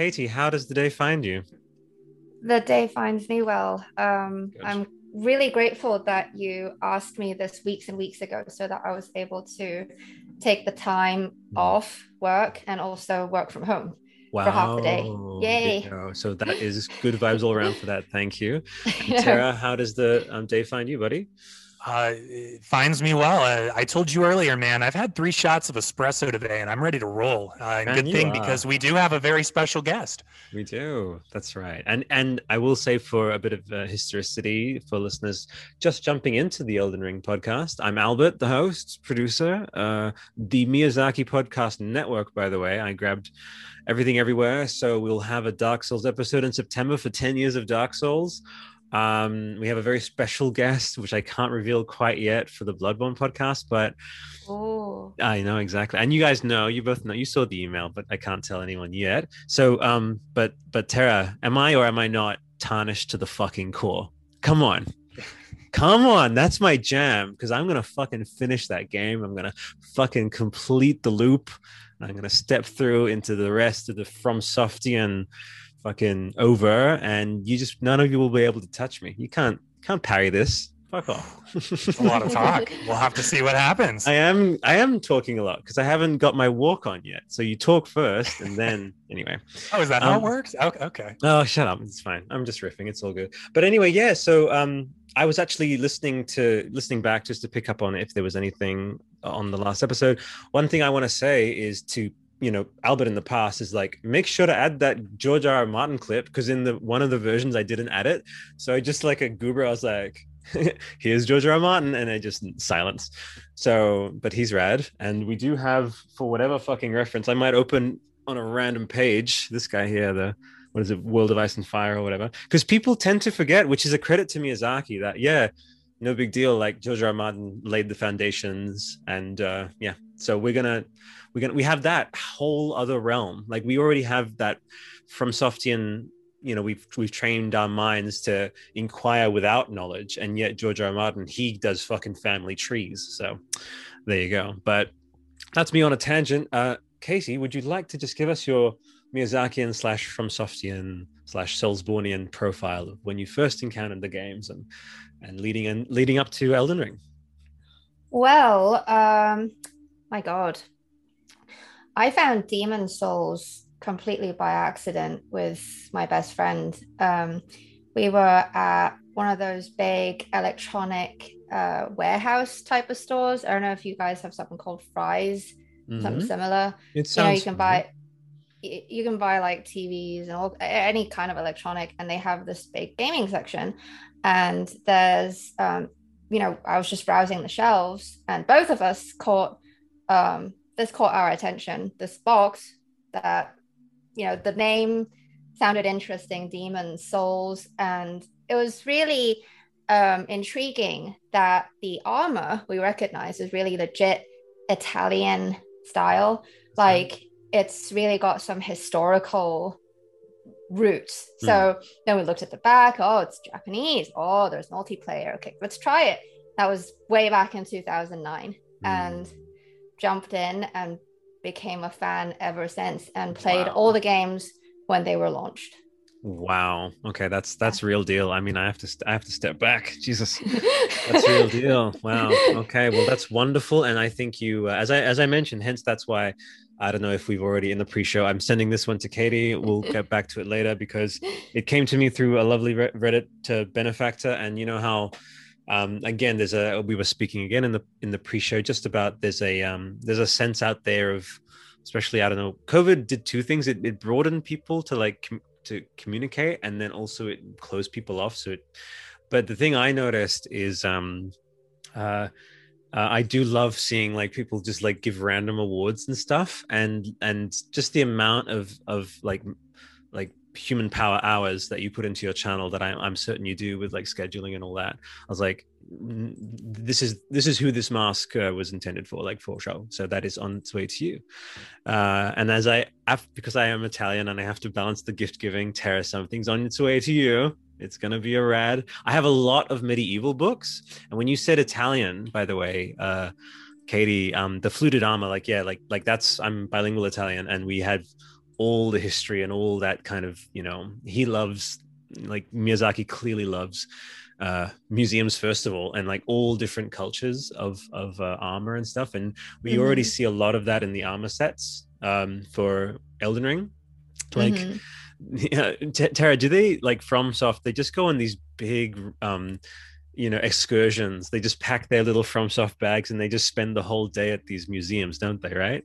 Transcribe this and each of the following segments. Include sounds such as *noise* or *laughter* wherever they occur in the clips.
Katie, how does the day find you? The day finds me well. Um, I'm really grateful that you asked me this weeks and weeks ago so that I was able to take the time Mhm. off work and also work from home. Wow. half the day. Yay. You. So that is good vibes all around for that. Thank you. And *laughs* Tara, how does the um, day find you, buddy? Uh, finds me well. Uh, I told you earlier, man. I've had three shots of espresso today, and I'm ready to roll. Uh, and good thing are. because we do have a very special guest. We do. That's right. And and I will say for a bit of uh, historicity for listeners just jumping into the Elden Ring podcast, I'm Albert, the host, producer, uh, the Miyazaki Podcast Network. By the way, I grabbed everything everywhere, so we'll have a Dark Souls episode in September for 10 years of Dark Souls. Um, we have a very special guest, which I can't reveal quite yet for the Bloodborne podcast, but Oh, I know exactly. And you guys know, you both know, you saw the email, but I can't tell anyone yet. So, um, but, but Tara, am I or am I not tarnished to the fucking core? Come on. *laughs* Come on. That's my jam because I'm going to fucking finish that game. I'm going to fucking complete the loop. I'm going to step through into the rest of the From Softian fucking over. And you just, none of you will be able to touch me. You can't, can't parry this. Fuck off. A lot of talk. we'll have to see what happens. I am I am talking a lot because I haven't got my walk on yet. So you talk first and then *laughs* anyway. Oh, is that how Um, it works? Okay. okay. Oh, shut up. It's fine. I'm just riffing. It's all good. But anyway, yeah, so um I was actually listening to listening back just to pick up on if there was anything on the last episode. One thing I want to say is to you know Albert in the past is like make sure to add that George R. R. Martin clip because in the one of the versions I didn't add it. So I just like a goober, I was like, *laughs* here's George R. R. Martin, and I just silence. So, but he's rad, and we do have for whatever fucking reference, I might open on a random page. This guy here, the what is it, World of Ice and Fire or whatever, because people tend to forget, which is a credit to Miyazaki that yeah, no big deal. Like George R. R. Martin laid the foundations, and uh, yeah, so we're gonna we're gonna we have that whole other realm. Like we already have that from Softian you know we've we've trained our minds to inquire without knowledge and yet george r. R. martin he does fucking family trees so there you go but that's me on a tangent uh casey would you like to just give us your miyazakian slash from softian slash Soulsbornian profile of when you first encountered the games and and leading and leading up to elden ring well, um, my God. I found Demon's Souls completely by accident with my best friend. Um, we were at one of those big electronic uh, warehouse type of stores. I don't know if you guys have something called Fry's, something Mhm. similar. it you know, you can buy you can buy like TVs and all any kind of electronic, and they have this big gaming section. And there's um, you know, I was just browsing the shelves, and both of us caught um this caught our attention. This box that you know the name sounded interesting, Demon's Souls, and it was really um, intriguing that the armor we recognize is really legit Italian style. Like it's really got some historical roots. So then we looked at the back. Oh, it's Japanese. Oh, there's multiplayer. Okay, let's try it. That was way back in 2009, and jumped in and became a fan ever since, and played Wow. all the games when they were launched. wow. Okay that's that's real deal. I mean i have to i have to step back. *laughs* Jesus. *laughs* That's real deal. Wow. Okay well that's wonderful. And i think you uh, as i as i mentioned hence that's why i don't know if we've already in the pre-show i'm sending this one to katie. We'll get back to it later because it came to me through a lovely Re- reddit to benefactor. And you know how um again there's a we were speaking again in the in the pre-show just about there's a um there's a sense out there of especially i don't know covid did two things. It, it broadened people to like com- to communicate and then also it closed people off. So it but the thing i noticed is um uh uh, I do love seeing like people just like give random awards and stuff, and and just the amount of of like like human power hours that you put into your channel that I, I'm certain you do with like scheduling and all that. I was like, "Mm, this is this is who this mask uh, was intended for, like for show. So that is on its way to you. Uh, and as I, because I am Italian and I have to balance the gift giving, Terra something's on its way to you. It's gonna be a rad. I have a lot of medieval books, and when you said Italian, by the way, uh, Katie, um, the fluted armor, like yeah, like like that's I'm bilingual Italian, and we had all the history and all that kind of you know he loves like Miyazaki clearly loves uh, museums first of all and like all different cultures of of uh, armor and stuff and we mm-hmm. already see a lot of that in the armor sets um, for Elden Ring like mm-hmm. *laughs* yeah, T- Tara do they like FromSoft they just go on these big um you know excursions they just pack their little FromSoft bags and they just spend the whole day at these museums don't they right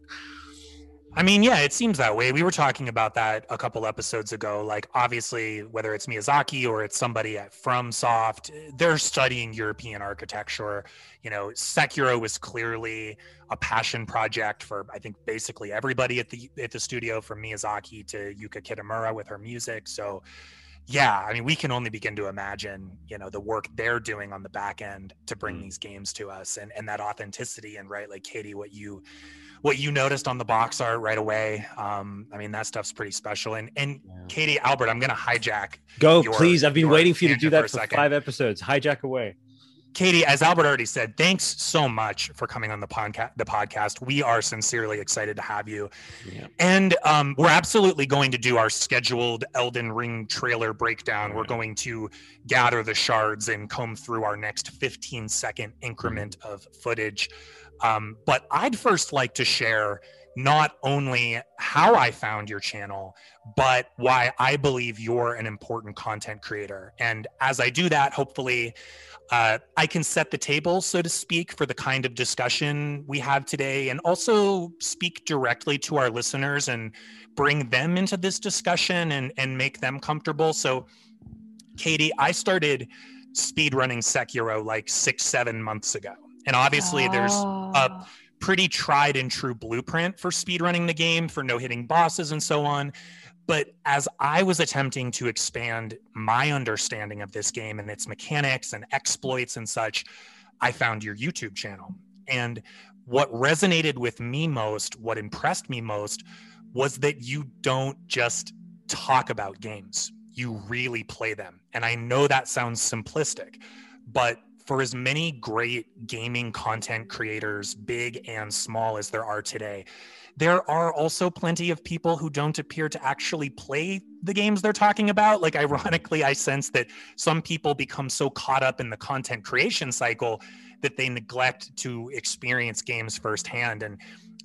I mean, yeah, it seems that way. We were talking about that a couple episodes ago. Like, obviously, whether it's Miyazaki or it's somebody at FromSoft, they're studying European architecture. You know, Sekiro was clearly a passion project for I think basically everybody at the at the studio, from Miyazaki to Yuka Kitamura with her music. So, yeah, I mean, we can only begin to imagine, you know, the work they're doing on the back end to bring mm. these games to us, and and that authenticity and right, like Katie, what you what you noticed on the box art right away. Um, I mean, that stuff's pretty special. And and yeah. Katie Albert, I'm gonna hijack. Go, your, please. I've been waiting for you to do that for, for five episodes. Hijack away. Katie, as Albert already said, thanks so much for coming on the podcast. The podcast, we are sincerely excited to have you, yeah. and um, we're absolutely going to do our scheduled Elden Ring trailer breakdown. We're going to gather the shards and comb through our next 15 second increment mm-hmm. of footage. Um, but I'd first like to share not only how I found your channel, but why I believe you're an important content creator. And as I do that, hopefully, uh, I can set the table, so to speak, for the kind of discussion we have today, and also speak directly to our listeners and bring them into this discussion and, and make them comfortable. So, Katie, I started speedrunning Sekiro like six, seven months ago. And obviously, oh. there's a oh. pretty tried and true blueprint for speedrunning the game, for no hitting bosses and so on. But as I was attempting to expand my understanding of this game and its mechanics and exploits and such, I found your YouTube channel. And what resonated with me most, what impressed me most, was that you don't just talk about games, you really play them. And I know that sounds simplistic, but for as many great gaming content creators, big and small, as there are today, there are also plenty of people who don't appear to actually play the games they're talking about. Like, *laughs* ironically, I sense that some people become so caught up in the content creation cycle that they neglect to experience games firsthand. And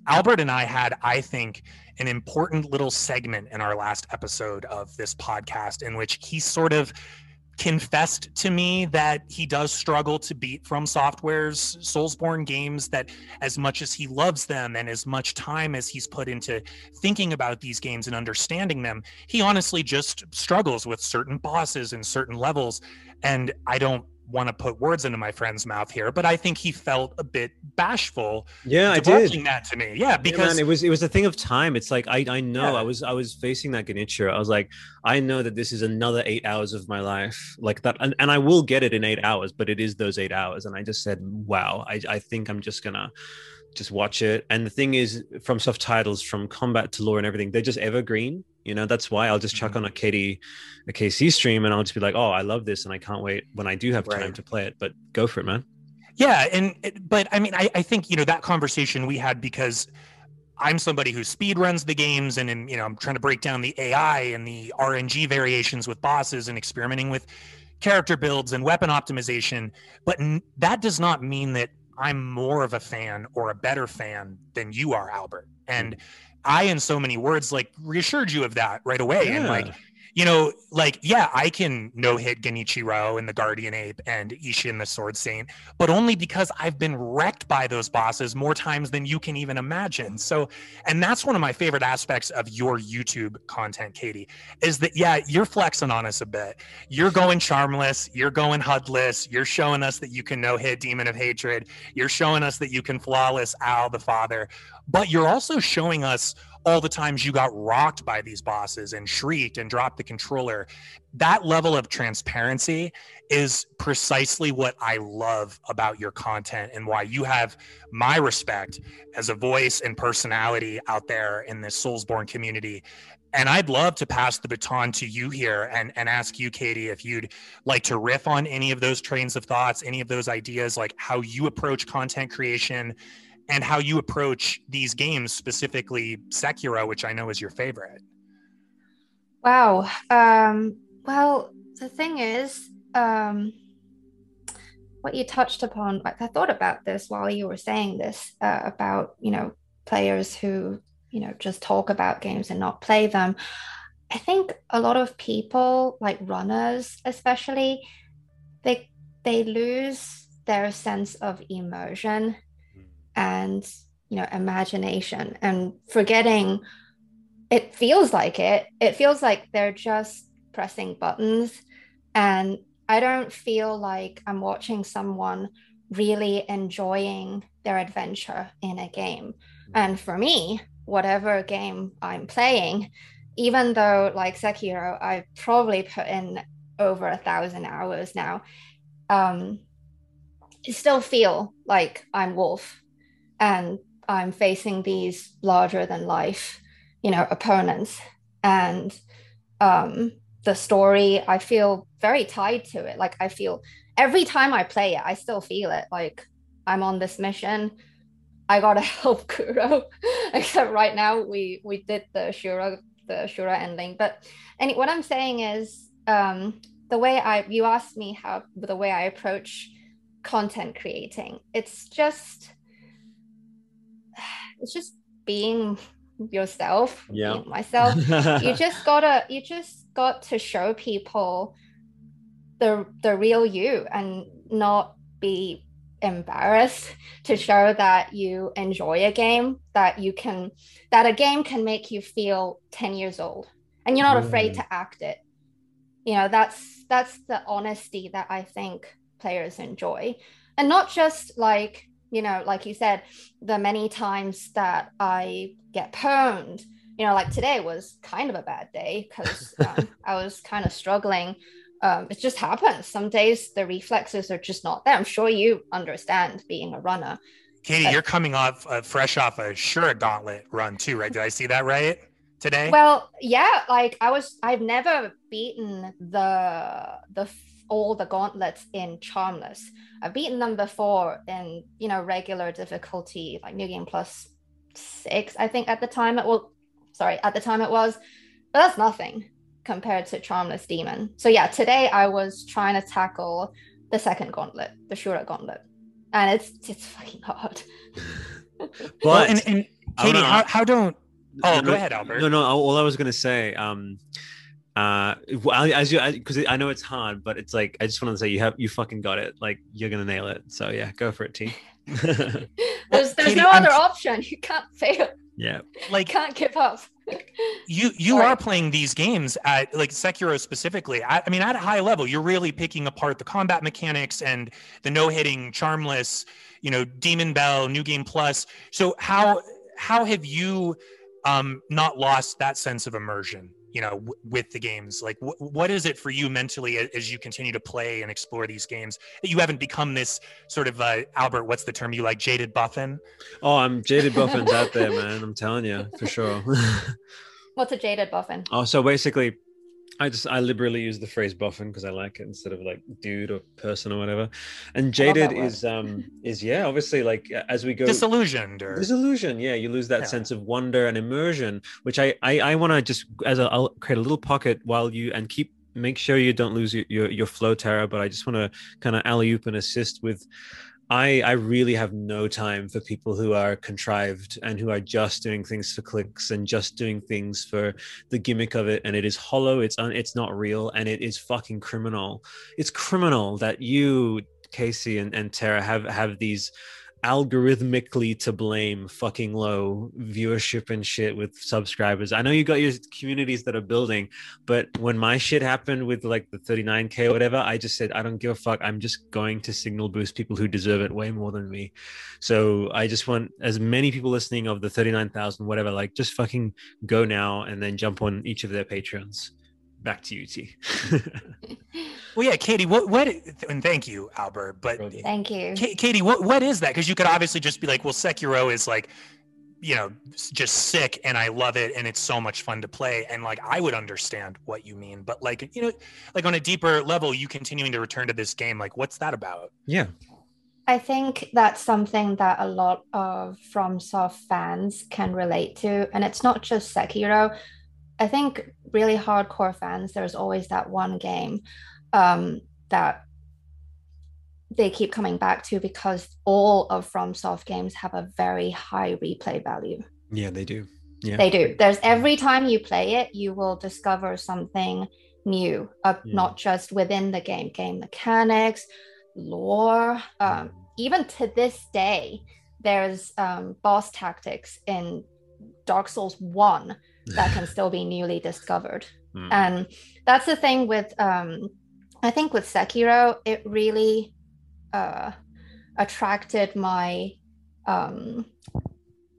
Albert and I had, I think, an important little segment in our last episode of this podcast in which he sort of confessed to me that he does struggle to beat FromSoftware's Soulsborne games that as much as he loves them and as much time as he's put into thinking about these games and understanding them, he honestly just struggles with certain bosses and certain levels. And I don't want to put words into my friend's mouth here, but I think he felt a bit bashful. Yeah, I did. that to me. Yeah, because yeah, man, it was it was a thing of time. It's like I I know yeah. I was I was facing that Genichiro. I was like, I know that this is another eight hours of my life, like that, and, and I will get it in eight hours, but it is those eight hours. And I just said, wow, I I think I'm just gonna just watch it. And the thing is, FromSoft titles, from combat to lore and everything, they're just evergreen. You know, that's why I'll just chuck mm-hmm. on a Katie, a KC stream, and I'll just be like, "Oh, I love this, and I can't wait when I do have time right. to play it." But go for it, man. Yeah, and but I mean, I, I think you know that conversation we had because I'm somebody who speed runs the games, and, and you know, I'm trying to break down the AI and the RNG variations with bosses, and experimenting with character builds and weapon optimization. But n- that does not mean that I'm more of a fan or a better fan than you are, Albert. And I, in so many words, like reassured you of that right away. Yeah. And like, you know, like, yeah, I can no hit Genichiro and the Guardian Ape and Ishin the Sword Saint, but only because I've been wrecked by those bosses more times than you can even imagine. So, and that's one of my favorite aspects of your YouTube content, Katie, is that, yeah, you're flexing on us a bit. You're going charmless, you're going HUDless, you're showing us that you can no hit Demon of Hatred, you're showing us that you can flawless Owl the Father, but you're also showing us all the times you got rocked by these bosses and shrieked and dropped the controller. That level of transparency is precisely what I love about your content and why you have my respect as a voice and personality out there in this Soulsborne community. And I'd love to pass the baton to you here and, and ask you, Katie, if you'd like to riff on any of those trains of thoughts, any of those ideas, like how you approach content creation and how you approach these games, specifically Sekiro, which I know is your favorite. Wow. Um, well, the thing is, um, what you touched upon, like I thought about this while you were saying this uh, about, you know, players who, you know, just talk about games and not play them. I think a lot of people, like runners especially, they they lose their sense of immersion. And you know imagination and forgetting it feels like it. It feels like they're just pressing buttons. And i don't feel like i'm watching someone really enjoying their adventure in a game. And for me whatever game i'm playing even though like sekiro i probably put in over a thousand hours now um still feel like i'm wolf and I'm facing these larger than life, you know, opponents. And um, the story, I feel very tied to it. Like I feel every time I play it, I still feel it. Like I'm on this mission. I gotta *laughs* help Kuro. *laughs* Except right now we we did the Shura the Shura ending. But and what I'm saying is um, the way I you asked me how the way I approach content creating. It's just it's just being yourself yeah. being myself. *laughs* You just gotta you just got to show people the the real you and not be embarrassed to show that you enjoy a game that you can that a game can make you feel 10 years old and you're not mm. afraid to act it. You know that's that's the honesty that i think players enjoy. And not just like you know, like you said, the many times that I get pwned, you know, like today was kind of a bad day because *laughs* um, I was kind of struggling. Um, it just happens. Some days the reflexes are just not there. I'm sure you understand being a runner. Katie, but, you're coming off uh, fresh off a Shura Gauntlet run too, right? Did I see that right today? Well, yeah. Like I was, I've never beaten the the all the gauntlets in Charmless. I've beaten them before in you know regular difficulty, like New Game Plus six, I think at the time it was. Sorry, at the time it was, but that's nothing compared to Charmless Demon. So yeah, today I was trying to tackle the second gauntlet, the Shura gauntlet, and it's it's fucking hard. *laughs* but well, and, and Katie, how, how don't? Oh, no, go ahead, Albert. No, no. All I was gonna say, um, uh as you because I know it's hard but it's like i just want to say you have you fucking got it. Like you're gonna nail it. So yeah go for it t. *laughs* *laughs* There's there's Katie, no other I'm... option. You can't fail. Yeah. Like can't give up. you you Sorry. are playing these games at like sekiro specifically. I, I mean at a high level you're really picking apart the combat mechanics and the no hitting charmless you know demon bell new game plus. So how how have you um not lost that sense of immersion you know w- with the games? Like w- what is it for you mentally as you continue to play and explore these games that you haven't become this sort of uh, albert what's the term you like jaded buffin? Oh i'm jaded buffins out there *laughs* man i'm telling you for sure. *laughs* What's a jaded buffin? Oh so basically I just I liberally use the phrase buffin because I like it instead of like dude or person or whatever. And jaded is um is yeah obviously like as we go disillusioned or disillusioned yeah you lose that yeah. sense of wonder and immersion which I I, I want to just as a, I'll create a little pocket while you and keep make sure you don't lose your your, your flow Tara but I just want to kind of alley oop and assist with I I really have no time for people who are contrived and who are just doing things for clicks and just doing things for the gimmick of it and it is hollow it's un, it's not real and it is fucking criminal. It's criminal that you Casey and, and Tara have have these algorithmically to blame fucking low viewership and shit with subscribers. I know you got your communities that are building, but when my shit happened with like the 39k or whatever, I just said I don't give a fuck. I'm just going to signal boost people who deserve it way more than me. So I just want as many people listening of the 39,000 whatever like just fucking go now and then jump on each of their patrons back to you, T. *laughs* well, yeah, Katie, what, what, and thank you, Albert, but thank you, K- Katie, what, what is that? Because you could obviously just be like, well, Sekiro is like, you know, just sick and I love it and it's so much fun to play. And like, I would understand what you mean, but like, you know, like on a deeper level, you continuing to return to this game, like, what's that about? Yeah. I think that's something that a lot of FromSoft fans can relate to. And it's not just Sekiro I think really hardcore fans, there's always that one game um, that they keep coming back to because all of FromSoft games have a very high replay value. Yeah, they do. Yeah. They do. There's every time you play it, you will discover something new, uh, yeah. not just within the game, game mechanics, lore. Um, even to this day, there's um, boss tactics in Dark Souls 1 that can *laughs* still be newly discovered. Mm. And that's the thing with, um, I think with Sekiro, it really uh, attracted my um,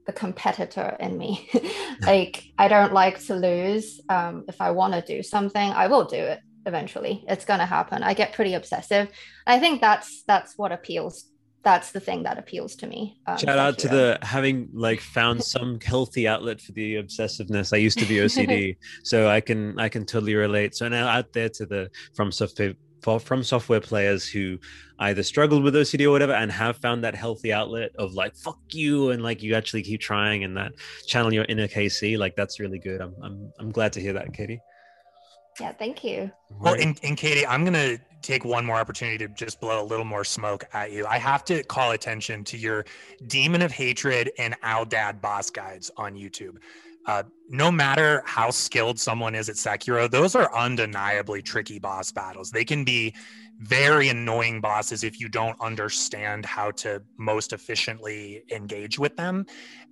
the competitor in me. *laughs* like I don't like to lose. Um, if I want to do something, I will do it eventually. It's gonna happen. I get pretty obsessive. I think that's that's what appeals. That's the thing that appeals to me. Um, Shout out to the having like found some healthy outlet for the obsessiveness. I used to be OCD, *laughs* so I can I can totally relate. So now out there to the from software from software players who either struggled with OCD or whatever and have found that healthy outlet of like fuck you and like you actually keep trying and that channel your inner KC like that's really good. I'm I'm I'm glad to hear that, Katie. Yeah, thank you. Well, and, and Katie, I'm gonna take one more opportunity to just blow a little more smoke at you. I have to call attention to your Demon of Hatred and Owl Dad boss guides on YouTube. Uh, no matter how skilled someone is at Sekiro, those are undeniably tricky boss battles. They can be very annoying bosses if you don't understand how to most efficiently engage with them.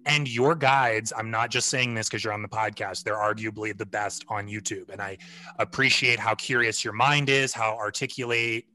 And your guides, I'm not just saying this because you're on the podcast, they're arguably the best on YouTube. And I appreciate how curious your mind is, how articulate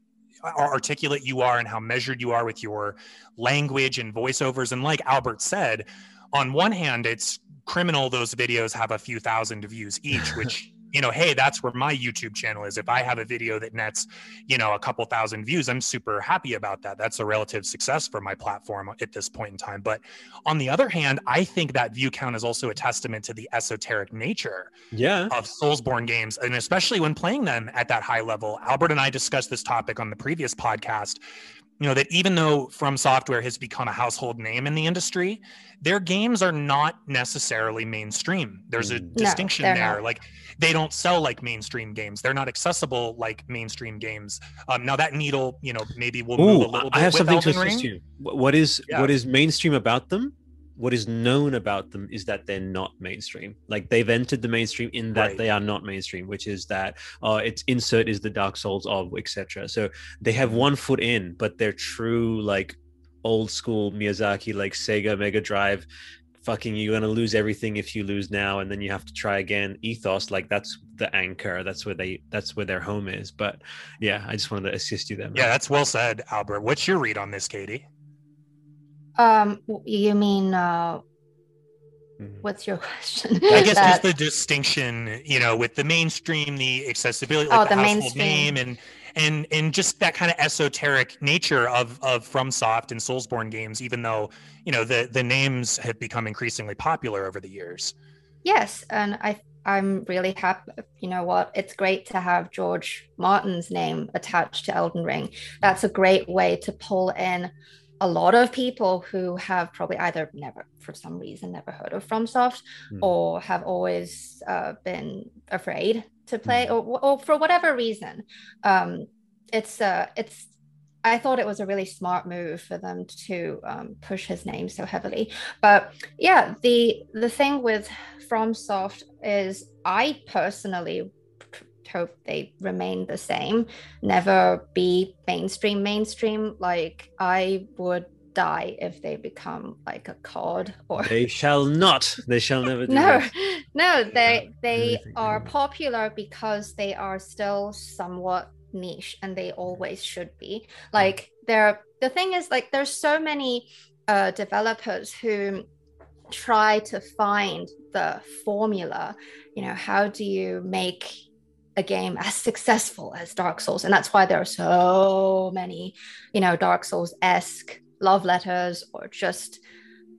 articulate you are and how measured you are with your language and voiceovers and like albert said on one hand it's criminal those videos have a few thousand views each *laughs* which you know hey that's where my youtube channel is. If i have a video that nets you know a couple thousand views i'm super happy about that. That's a relative success for my platform at this point in time. But on the other hand i think that view count is also a testament to the esoteric nature yeah. of soulsborne games and especially when playing them at that high level. Albert and i discussed this topic on the previous podcast you know that even though from software has become a household name in the industry their games are not necessarily mainstream. There's a mm. distinction there. not. like they don't sell like mainstream games. They're not accessible like mainstream games. Um, now that needle you know maybe will Ooh, move a little bit i have something Elden to assist you what is yeah. what is mainstream about them what is known about them is that they're not mainstream. Like they've entered the mainstream in that right. they are not mainstream, which is that uh, its insert is the Dark Souls of etc. So they have one foot in, but they're true like old school Miyazaki, like Sega Mega Drive. Fucking, you're gonna lose everything if you lose now, and then you have to try again. Ethos, like that's the anchor. That's where they. That's where their home is. But yeah, I just wanted to assist you there. Yeah, that's well said, Albert. What's your read on this, Katie? Um, you mean uh, mm-hmm. what's your *laughs* question? I guess that... just the distinction, you know, with the mainstream, the accessibility, like oh, the, the household name, and and and just that kind of esoteric nature of of FromSoft and Soulsborne games, even though you know the the names have become increasingly popular over the years. Yes, and I I'm really happy. You know what? It's great to have George Martin's name attached to Elden Ring. That's a great way to pull in a lot of people who have probably either never, for some reason, never heard of FromSoft mm. or have always uh, been afraid to play, mm. or, or, for whatever reason. Um, it's uh, it's. I thought it was a really smart move for them to um, push his name so heavily. But yeah, the the thing with FromSoft is, I personally hope they remain the same, never be mainstream, mainstream. Like I would die if they become like a COD or they shall not. They shall never *laughs* No, that. no, they they are popular because they are still somewhat niche and they always should be. Like they're the thing is like there's so many uh developers who try to find the formula you know how do you make a game as successful as Dark Souls. And that's why there are so many, you know, Dark Souls esque love letters or just,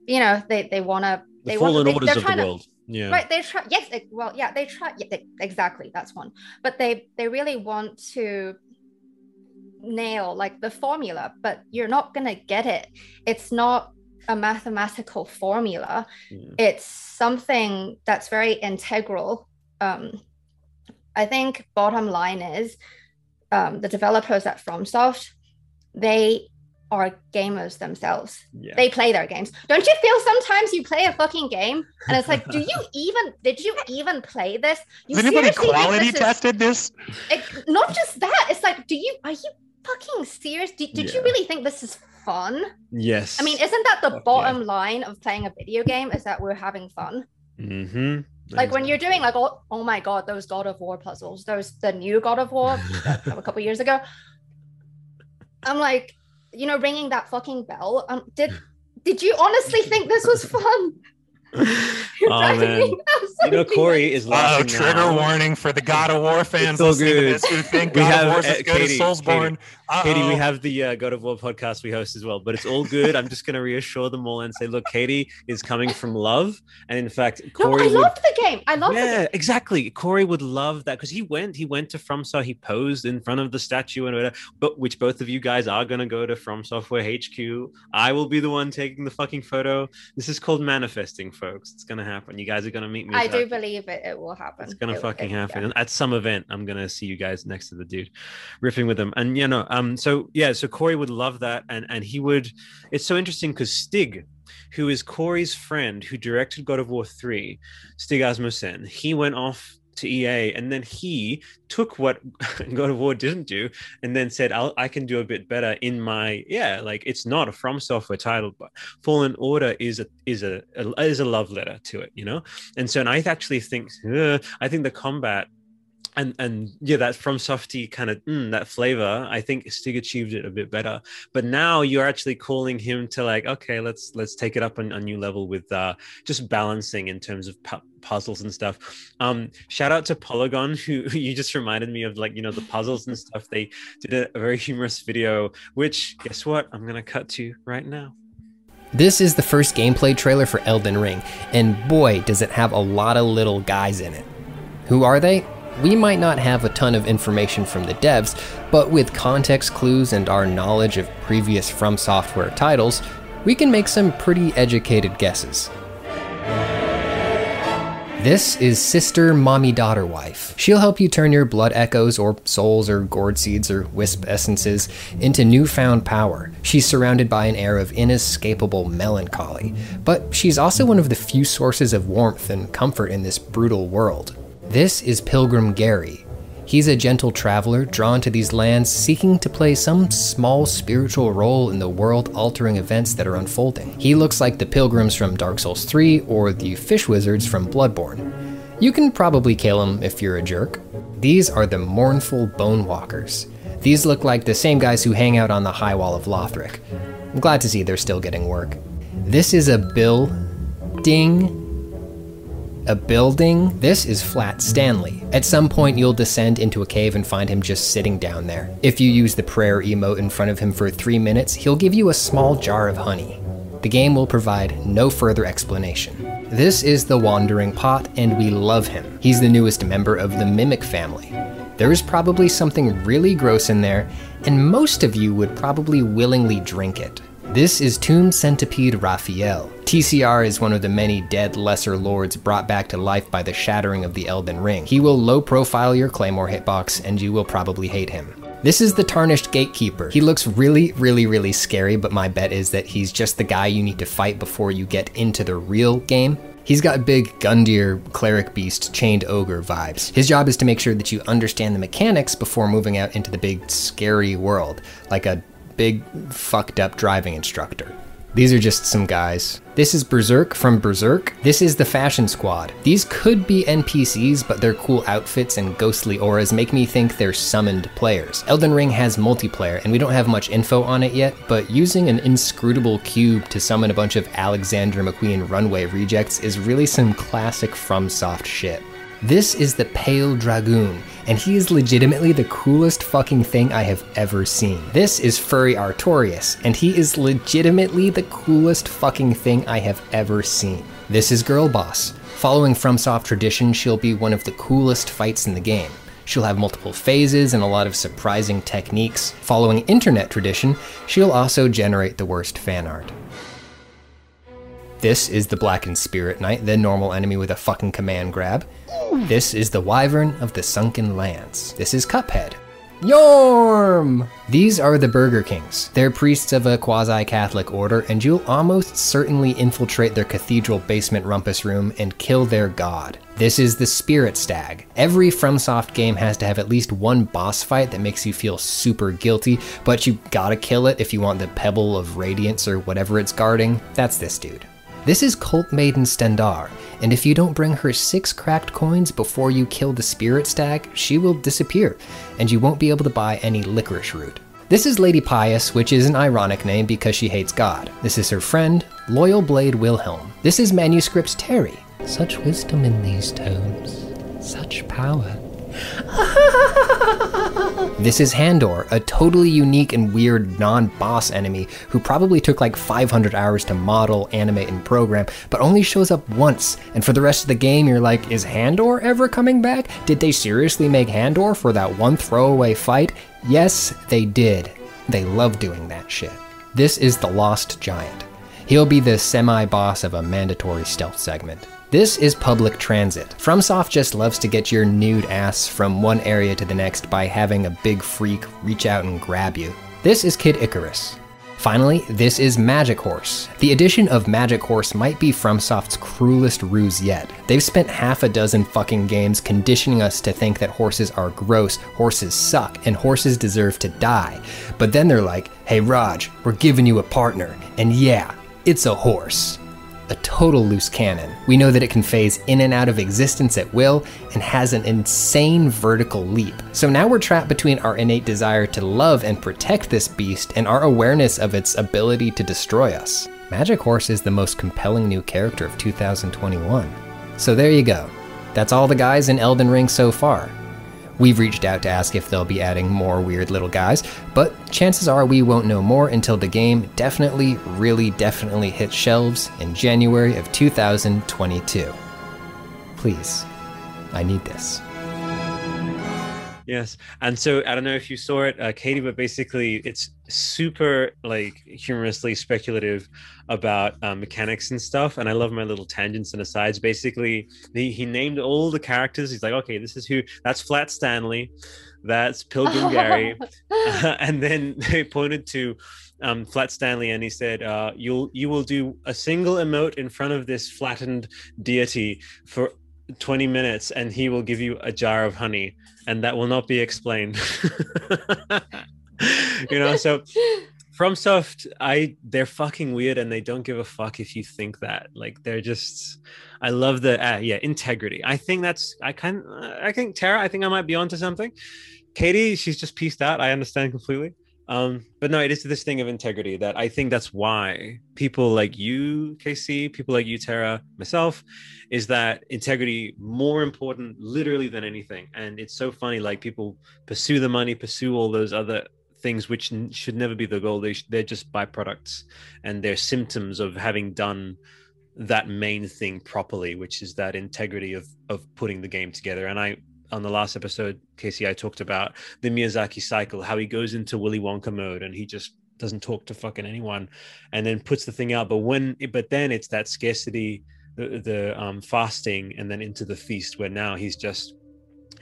you know, they, they want to. The they fallen they, orders of the world. yeah. Right. They try. Yes. They, well, yeah, they try. Yeah, they, exactly. That's one. But they, they really want to nail like the formula, but you're not going to get it. It's not a mathematical formula. Mm. It's something that's very integral um, I think bottom line is um, the developers at FromSoft, they are gamers themselves. Yeah. They play their games. Don't you feel sometimes you play a fucking game and it's like, do you *laughs* even did you even play this? You Has anybody quality this tested is, this? It, not just that. It's like, do you are you fucking serious? Did, did yeah. you really think this is fun? Yes. I mean, isn't that the bottom yeah. line of playing a video game? Is that we're having fun? Mm-hmm. Like when you're doing like oh, oh my god, those God of War puzzles, those the new God of War *laughs* a couple years ago. I'm like, you know, ringing that fucking bell. Um, did did you honestly think this was *laughs* fun? oh *laughs* man, you know Cory is. Like, oh, trigger now. warning for the God of War fans so listening good. to this who think God have, of War is as good as Soulsborne. Katie, Katie, we have the uh, God of War podcast we host as well, but it's all good. I'm just going to reassure them all and say, look, Katie is coming from love, and in fact, Cory. No, I would, loved the game. I love. It, yeah, exactly. Cory would love that because he went. He went to From So he posed in front of the statue and whatever. But which both of you guys are going to go to From Software HQ. I will be the one taking the fucking photo. This is called manifesting, folks. It's going to happen. You guys are going to meet me. I do believe it. It will happen. It's going to fucking it, happen. Yeah. At some event, I'm going to see you guys next to the dude, riffing with him, and you know. Um, so yeah, so Cory would love that, and and he would. It's so interesting because Stig, who is Cory's friend, who directed God of War three, Stig Asmussen, he went off to EA, and then he took what *laughs* God of War didn't do, and then said, i can do a bit better in my yeah." Like it's not a From Software title, but Fallen Order is a is a, a is a love letter to it, you know. And so, and I actually think uh, I think the combat and and yeah that from softy kind of mm, that flavor i think stig achieved it a bit better. But now you're actually calling him to like okay let's let's take it up on a new level with uh just balancing in terms of pu- puzzles and stuff. Um shout out to polygon who, who, *laughs* you just reminded me of like you know the puzzles and stuff. They did a, very humorous video which guess what? I'm gonna cut to right now. This is the first gameplay trailer for Elden Ring, and boy, does it have a lot of little guys in it. Who are they? We might not have a ton of information from the devs, but with context clues and our knowledge of previous From Software titles, we can make some pretty educated guesses. This is Sister Mommy Daughter Wife. She'll help you turn your blood echoes, or souls, or gourd seeds, or wisp essences into newfound power. She's surrounded by an air of inescapable melancholy, but she's also one of the few sources of warmth and comfort in this brutal world. This is Pilgrim Gary. He's a gentle traveler drawn to these lands seeking to play some small spiritual role in the world altering events that are unfolding. He looks like the pilgrims from Dark Souls 3 or the fish wizards from Bloodborne. You can probably kill him if you're a jerk. These are the mournful bone walkers. These look like the same guys who hang out on the high wall of Lothric. I'm glad to see they're still getting work. This is a Bill Ding a building. This is Flat Stanley. At some point, you'll descend into a cave and find him just sitting down there. If you use the prayer emote in front of him for three minutes, he'll give you a small jar of honey. The game will provide no further explanation. This is the Wandering Pot, and we love him. He's the newest member of the Mimic family. There is probably something really gross in there, and most of you would probably willingly drink it. This is Tomb Centipede Raphael. TCR is one of the many dead Lesser Lords brought back to life by the shattering of the Elden Ring. He will low profile your Claymore hitbox, and you will probably hate him. This is the Tarnished Gatekeeper. He looks really, really, really scary, but my bet is that he's just the guy you need to fight before you get into the real game. He's got big Gundyr cleric beast chained ogre vibes. His job is to make sure that you understand the mechanics before moving out into the big scary world, like a big fucked up driving instructor. These are just some guys. This is Berserk from Berserk. This is the Fashion Squad. These could be NPCs, but their cool outfits and ghostly auras make me think they're summoned players. Elden Ring has multiplayer, and we don't have much info on it yet, but using an inscrutable cube to summon a bunch of Alexander McQueen runway rejects is really some classic FromSoft shit. This is the Pale Dragoon, and he is legitimately the coolest fucking thing I have ever seen. This is Furry Artorias, and he is legitimately the coolest fucking thing I have ever seen. This is Girl Boss. Following FromSoft tradition, she'll be one of the coolest fights in the game. She'll have multiple phases and a lot of surprising techniques. Following internet tradition, she'll also generate the worst fan art. This is the Blackened Spirit Knight, the normal enemy with a fucking command grab. This is the Wyvern of the Sunken Lands. This is Cuphead. Yhorm! These are the Burger Kings. They're priests of a quasi Catholic order, and you'll almost certainly infiltrate their cathedral basement rumpus room and kill their god. This is the Spirit Stag. Every FromSoft game has to have at least one boss fight that makes you feel super guilty, but you gotta kill it if you want the Pebble of Radiance or whatever it's guarding. That's this dude. This is Cult Maiden Stendar, and if you don't bring her six cracked coins before you kill the spirit stag, she will disappear, and you won't be able to buy any licorice root. This is Lady Pious, which is an ironic name because she hates God. This is her friend, Loyal Blade Wilhelm. This is Manuscripts Terry. Such wisdom in these tomes, such power. *laughs* this is Handor, a totally unique and weird non boss enemy who probably took like 500 hours to model, animate, and program, but only shows up once. And for the rest of the game, you're like, is Handor ever coming back? Did they seriously make Handor for that one throwaway fight? Yes, they did. They love doing that shit. This is the Lost Giant. He'll be the semi boss of a mandatory stealth segment. This is public transit. FromSoft just loves to get your nude ass from one area to the next by having a big freak reach out and grab you. This is Kid Icarus. Finally, this is Magic Horse. The addition of Magic Horse might be FromSoft's cruelest ruse yet. They've spent half a dozen fucking games conditioning us to think that horses are gross, horses suck, and horses deserve to die. But then they're like, hey Raj, we're giving you a partner. And yeah, it's a horse a total loose cannon. We know that it can phase in and out of existence at will and has an insane vertical leap. So now we're trapped between our innate desire to love and protect this beast and our awareness of its ability to destroy us. Magic Horse is the most compelling new character of 2021. So there you go. That's all the guys in Elden Ring so far. We've reached out to ask if they'll be adding more weird little guys, but chances are we won't know more until the game definitely, really definitely hits shelves in January of 2022. Please, I need this. Yes, and so I don't know if you saw it, uh, Katie, but basically it's super like humorously speculative about uh, mechanics and stuff. And I love my little tangents and asides. Basically, he, he named all the characters. He's like, okay, this is who. That's Flat Stanley. That's Pilgrim *laughs* Gary. Uh, *laughs* and then they pointed to um, Flat Stanley, and he said, uh, "You'll you will do a single emote in front of this flattened deity for 20 minutes, and he will give you a jar of honey." and that will not be explained. *laughs* you know, so FromSoft, I they're fucking weird and they don't give a fuck if you think that. Like they're just I love the uh, yeah, integrity. I think that's I kind I think Tara, I think I might be onto something. Katie, she's just pieced out. I understand completely. Um, but no, it is this thing of integrity that I think that's why people like you, KC, people like you, Tara, myself, is that integrity more important literally than anything. And it's so funny, like people pursue the money, pursue all those other things which n- should never be the goal. They sh- they're just byproducts and they're symptoms of having done that main thing properly, which is that integrity of of putting the game together. And I on the last episode, Casey, I talked about the Miyazaki cycle, how he goes into Willy Wonka mode and he just doesn't talk to fucking anyone and then puts the thing out. But when, but then it's that scarcity, the, the um, fasting, and then into the feast where now he's just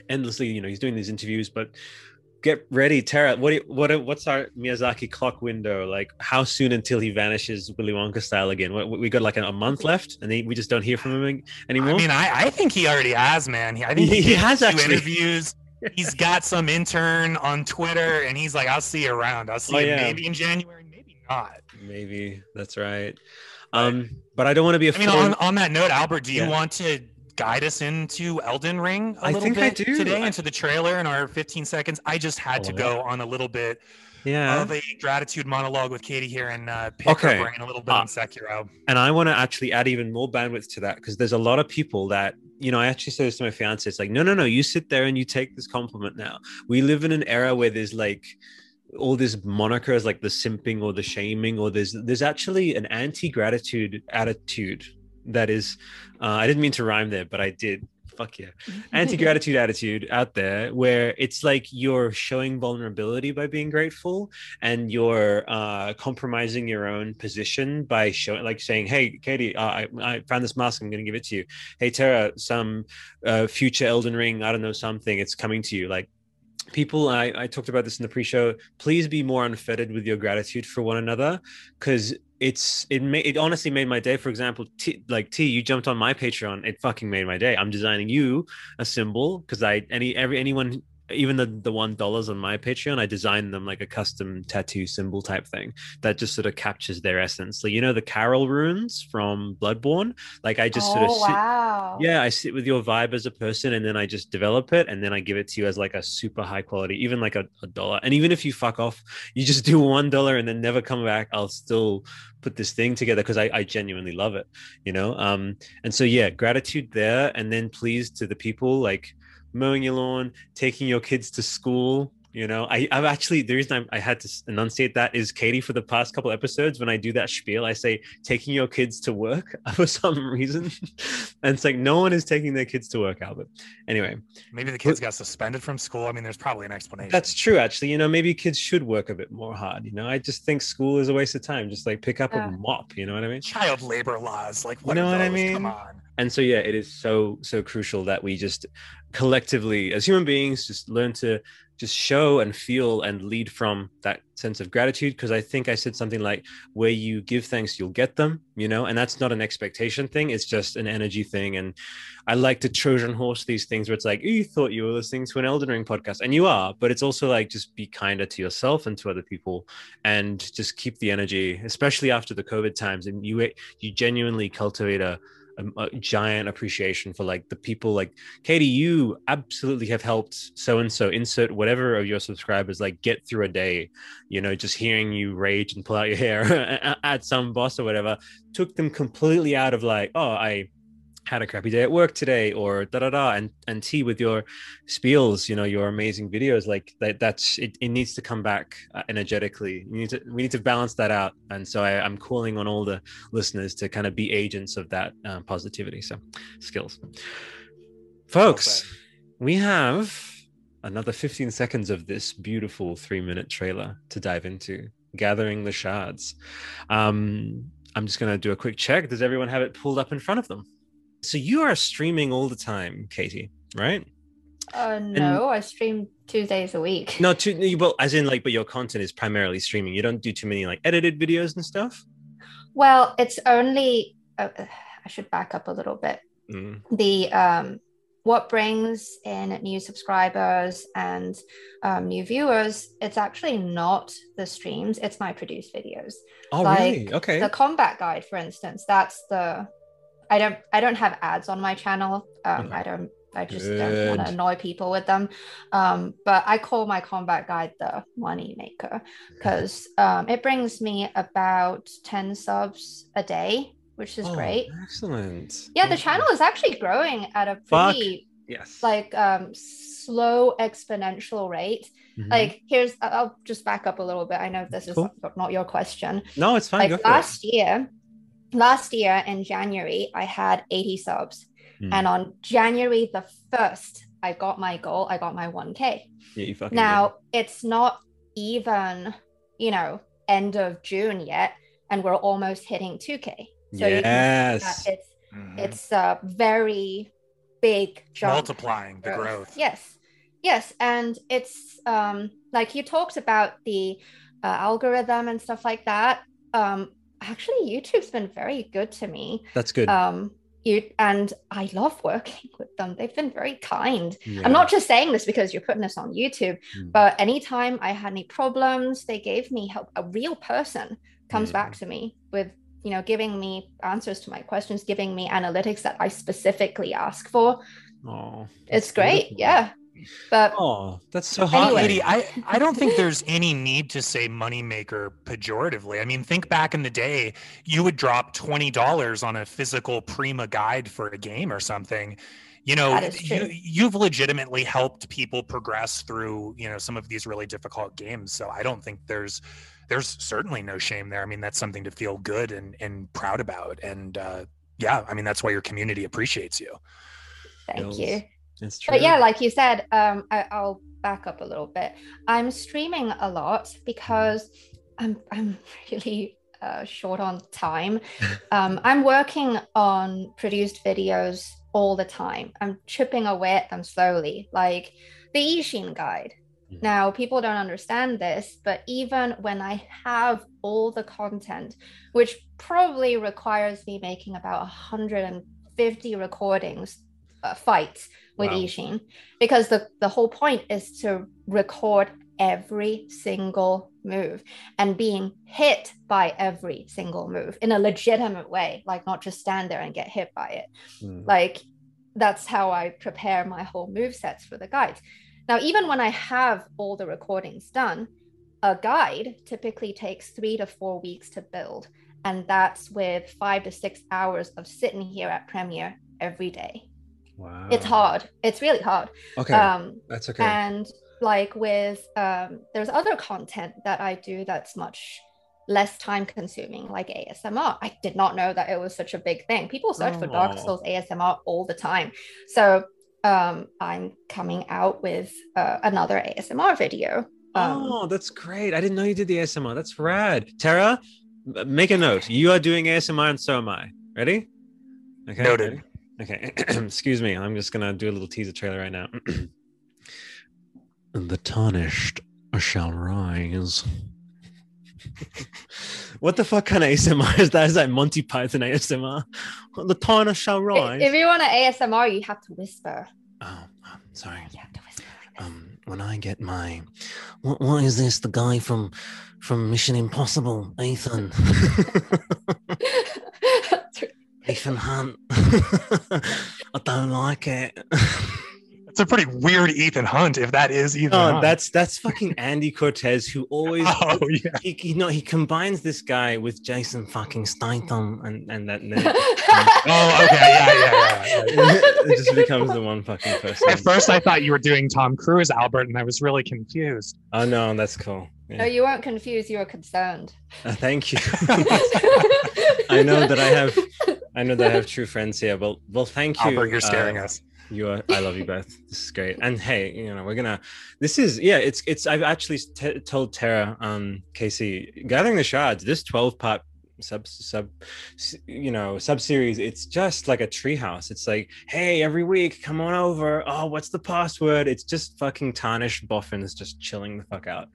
endlessly, you know, he's doing these interviews, but get ready, Tara. What what what's our Miyazaki clock window? Like, how soon until he vanishes Willy Wonka style again? What, we got like a, month left, and we just don't hear from him anymore. I mean, I, I think he already has, man. I think he, he has actually interviews. he's got some intern on Twitter, and he's like, "I'll see you around. I'll see oh, you yeah. maybe in January, maybe not. Maybe that's right." Um, but I don't want to be. A I mean, on, on that note, Albert, do you yeah. want to guide us into Elden Ring a I little bit today, into the trailer in our 15 seconds. I just had to go on a little bit yeah. of a gratitude monologue with Katie here and uh, pick okay. her brain a little bit uh, on Sekiro. And I want to actually add even more bandwidth to that because there's a lot of people that you know, I actually say this to my fiance. It's like, no, no, no, you sit there and you take this compliment now. We live in an era where there's like all these monikers like the simping or the shaming, or there's there's actually an anti-gratitude attitude that is uh, i didn't mean to rhyme there but i did. Fuck yeah. *laughs* Anti-gratitude attitude out there where it's like you're showing vulnerability by being grateful and you're uh, compromising your own position by showing like saying hey katie uh, I, I found this mask. I'm going to give it to you. Hey tara some uh, future elden ring i don't know something. It's coming to you. Like people I, I talked about this in the pre-show. Please be more unfettered with your gratitude for one another because it's it made it honestly made my day. For example t like t you jumped on my patreon. It fucking made my day. I'm designing you a symbol because i any every anyone even the the one dollars on my Patreon, I designed them like a custom tattoo symbol type thing that just sort of captures their essence. So you know the Caryll runes from Bloodborne, like I just oh, sort of sit, wow. yeah, I sit with your vibe as a person, and then I just develop it, and then I give it to you as like a super high quality, even like a, a dollar. And even if you fuck off, you just do one dollar and then never come back, I'll still put this thing together because I, I genuinely love it, you know. Um, and so yeah, gratitude there, and then please to the people like mowing your lawn, taking your kids to school. You know, I, I've actually the reason I, I had to enunciate that is Katie for the past couple episodes when I do that spiel, I say taking your kids to work *laughs* for some reason, and it's like no one is taking their kids to work, Albert. Anyway, maybe the kids got suspended from school. I mean, there's probably an explanation. That's true, actually. You know, maybe kids should work a bit more hard. You know, I just think school is a waste of time. Just like pick up Yeah. a mop. You know what I mean? child labor laws. Like, what You what know are what I mean? Come on. And so yeah it is so so crucial that we just collectively as human beings just learn to just show and feel and lead from that sense of gratitude. Because i think i said something like where you give thanks you'll get them you know? And that's not an expectation thing it's just an energy thing. And i like to trojan horse these things where it's like "Oh, you thought you were listening to an elden ring podcast and you are but it's also like just be kinder to yourself and to other people and just keep the energy especially after the covid times and you you genuinely cultivate a a, a giant appreciation for like the people like Katie, you absolutely have helped so and so insert whatever of your subscribers like get through a day. You know, just hearing you rage and pull out your hair *laughs* at some boss or whatever took them completely out of like, oh, I had a crappy day at work today or da da da and and T with your spiels you know your amazing videos like that that's it, it needs to come back uh, energetically. You need to we need to balance that out. And so I, i'm calling on all the listeners to kind of be agents of that um, positivity so skills. Folks we have another 15 seconds of this beautiful three minute trailer to dive into gathering the shards. Um i'm just going to do a quick check. Does everyone have it pulled up in front of them so you are streaming all the time, Katie, right? Uh, no, I stream two days a week. No, two, well, as in like, but your content is primarily streaming. You don't do too many like edited videos and stuff. Well, it's only. Uh, I should back up a little bit. Mm. The um, what brings in new subscribers and um, new viewers. It's actually not the streams. It's my produced videos. Oh, Like, really? Okay. The combat guide, for instance, that's the. I don't. I don't have ads on my channel. Um, Okay. I don't. I just don't want to annoy people with them. Um, but I call my combat guide the money maker *laughs* because um, it brings me about ten subs a day, which is Oh, great. Excellent. Yeah, the channel is actually growing at a Fuck. pretty Yes. like um slow exponential rate. Mhm. Like here's I'll just back up a little bit. I know this is Cool. not- not your question. no, it's fine. Like last year, last year in January, I had 80 subs. Mm. And on January the 1st, I got my goal. I got my 1K. Yeah, you fucking Now it's not even, you know, end of June yet, and we're almost hitting 2K. So you can see that yes. it's Mhm. it's a very big jump multiplying the growth. Yes, yes, and it's um like you talked about the uh, algorithm and stuff like that. Um, actually, YouTube's been very good to me. That's good. Um, you and I love working with them. They've been very kind. Yeah. I'm not just saying this because you're putting this on YouTube, Mm. but anytime I had any problems, they gave me help. A real person comes Mm. back to me with you know giving me answers to my questions, giving me analytics that I specifically ask for. Oh, It's great, yeah. But Oh, that's so hot. Anyway. Katie, I, I don't think there's any need to say moneymaker pejoratively. I mean, think back in the day, you would drop $20 on a physical Prima guide for a game or something. You know, you, you've legitimately helped people progress through, you know, some of these really difficult games. So I don't think there's there's certainly no shame there. I mean, that's something to feel good and, and proud about. And uh, yeah, I mean, that's why your community appreciates you. Thank Skills. you. It's true. But yeah, like you said, um, I, I'll back up a little bit. I'm streaming a lot because I'm I'm *laughs* really uh, short on time. *laughs* Um, I'm working on produced videos all the time. I'm chipping away at them slowly, like the Isshin guide. Now, people don't understand this, but even when I have all the content, which probably requires me making about 150 recordings, uh, fights with Wow. Isshin, because the, the whole point is to record every single move and being hit by every single move in a legitimate way, like not just stand there and get hit by it. Mm. like that's how i prepare my whole move sets for the guides. Now even when i have all the recordings done a guide typically takes three to four weeks to build. And that's with five to six hours of sitting here at premiere every day Wow. it's hard it's really hard Okay. um That's okay. and like with um there's other content that i do that's much less time consuming like asmr i did not know that it was such a big thing people search for dark Oh. souls asmr all the time so um i'm coming out with uh, another asmr video um, oh, that's great. I didn't know you did the ASMR. That's rad. Tara, make a note. You are doing ASMR and so am I. Ready? Okay. Noted. ready? Okay. *clears throat* Excuse me. I'm just gonna do a little teaser trailer right now. *clears throat* the tarnished shall rise. *laughs* what the fuck kind of ASMR is that? Is that Monty Python ASMR? The tarnished shall rise. if you want an asmr you have to whisper oh, I'm sorry. you have to whisper like um when I get my what, what is this the guy from from Mission Impossible Ethan *laughs* *laughs* Ethan Hunt *laughs* I don't like it It's a pretty weird Ethan Hunt, if that is Ethan. oh Hunt. that's that's fucking Andy Cortez who always *laughs* Oh yeah. he, he no he combines this guy with Jason fucking Statham and and that *laughs* and then Oh okay, yeah, yeah, yeah. yeah. it just becomes the one fucking person At first, I thought you were doing Tom Cruise, Albert, and I was really confused. oh no that's cool no you weren't confused you were concerned Uh, thank you I know that I have I know that I have true friends here. Well, well, thank you. Albert, you're scaring uh, us. You are. I love you both. This is great. And hey, you know, we're gonna. This is yeah. It's it's. I've actually t- told Tara, um, Casey, gathering the shards. This twelve part sub sub, you know, sub series. It's just like a treehouse. It's like, hey, every week, come on over. Oh, what's the password? It's just fucking tarnished boffins just chilling the fuck out.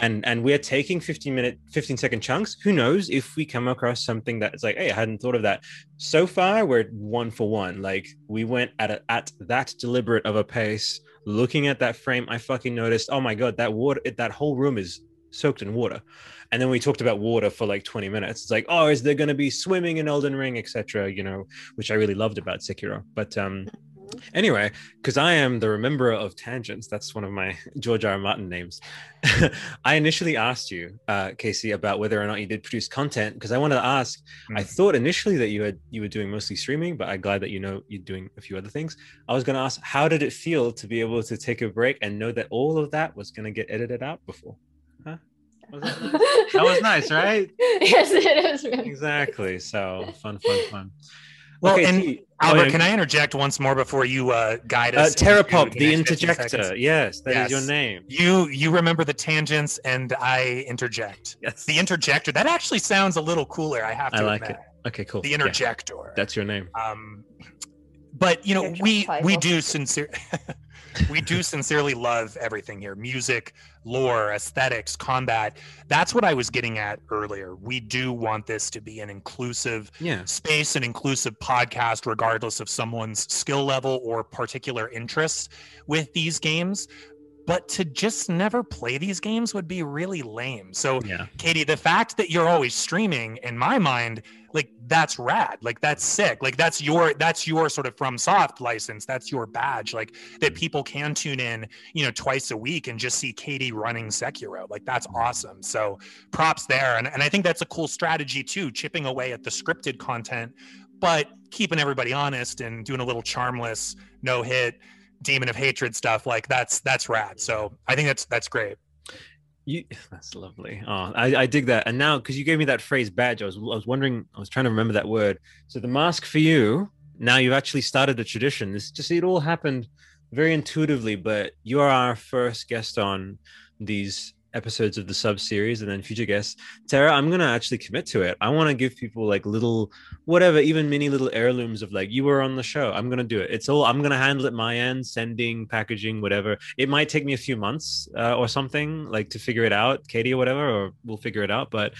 And and we're taking 15 minute, 15 second chunks. Who knows if we come across something that's like, hey, I hadn't thought of that so far we're one for one like we went at a, at that deliberate of a pace looking at that frame i fucking noticed oh my god that water that whole room is soaked in water and then we talked about water for like 20 minutes it's like oh is there going to be swimming in elden ring etc you know which i really loved about sekiro but um anyway because i am the rememberer of tangents that's one of my *laughs* george r. R. martin names *laughs* i initially asked you uh casey about whether or not you did produce content because i wanted to ask I Mm. thought initially that you had you were doing mostly streaming, but I'm glad that you know you're doing a few other things. I was going to ask, how did it feel to be able to take a break and know that all of that was going to get edited out before? Huh? Was that, nice? that was nice, right? *laughs* yes, it is. Really. Exactly. So fun, fun, fun. Well, Okay, and T- oh, Albert, yeah. can I interject once more before you uh, guide Uh, us? Terrapop, into the next 15 interjector. Yes, that is your name. You you remember the tangents, and I interject. Yes. The interjector. That actually sounds a little cooler. I have to I like admit. Okay, cool. The Yeah, interjector. that's your name. um, but you know, we we do sincere. *laughs* *laughs* we do sincerely love everything here. Music lore aesthetics combat. That's what i was getting at earlier. We do want this to be an inclusive Yeah. space an inclusive podcast regardless of someone's skill level or particular interests with these games but to just never play these games would be really lame. So Yeah. katie the fact that you're always streaming in my mind like that's rad. Like that's sick. Like that's your that's your sort of from soft license. That's your badge like that mm. people can tune in you know twice a week and just see katie running sekiro. Like that's mm. awesome. So props there. And, and i think that's a cool strategy too chipping away at the scripted content but keeping everybody honest and doing a little charmless no hit demon of hatred stuff like that's that's rad so i think that's that's great You, *laughs* that's lovely. Oh, I, I dig that. And now, because you gave me that phrase badge, I was, I was wondering, I was trying to remember that word. So the mask for you now you've actually started a tradition. This just it all happened very intuitively, but you are our first guest on these episodes of the sub series and then future guests. Tara, I'm gonna actually commit to it. I want to give people like little, whatever, even mini little heirlooms of like you were on the show. I'm gonna do it. It's all I'm gonna handle it my end, sending, packaging, whatever. It might take me a few months uh, or something like to figure it out, Katie or whatever, or we'll figure it out. But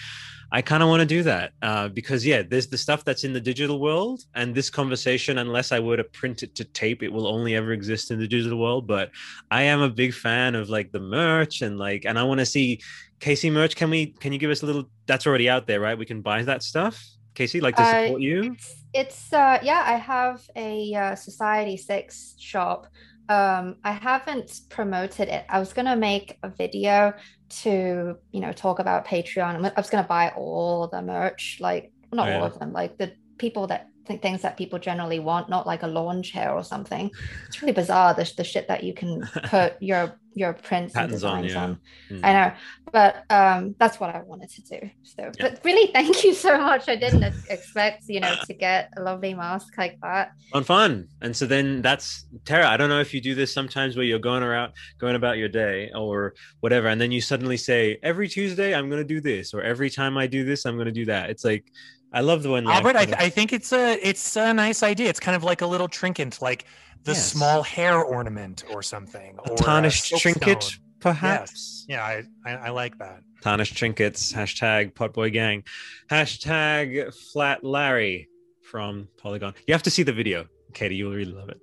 I kind of want to do that uh, because yeah, there's the stuff that's in the digital world, and this conversation, unless I were to print it to tape, it will only ever exist in the digital world. But I am a big fan of like the merch and like, and I want to see Casey merch. Can we? Can you give us a little? That's already out there, right? We can buy that stuff. Casey, like to uh, support uh, you. It's, it's uh yeah, I have a uh, Society Six shop um i haven't promoted it i was going to make a video to you know talk about patreon i was going to buy all the merch like not oh, yeah. all of them like the people that think things that people generally want not like a lawn chair or something it's really bizarre the, the shit that you can put *laughs* your your prints Patterns and designs on, yeah. on. Mm. i know but um that's what i wanted to do so yeah. but really thank you so much i didn't expect you know to get a lovely mask like that on fun and so then that's tara i don't know if you do this sometimes where you're going around going about your day or whatever and then you suddenly say every tuesday i'm going to do this or every time i do this i'm going to do that it's like I love the one. Albert, I, I, think it's a it's a nice idea. It's kind of like a little trinket, like the yes. small hair ornament or something, a or tarnished a trinket, stone. perhaps. Yes. Yeah, I, I, I like that. Tarnished trinkets. Hashtag Potboy Gang. Hashtag Flat Larry from Polygon. You have to see the video, Katie. You'll really love it.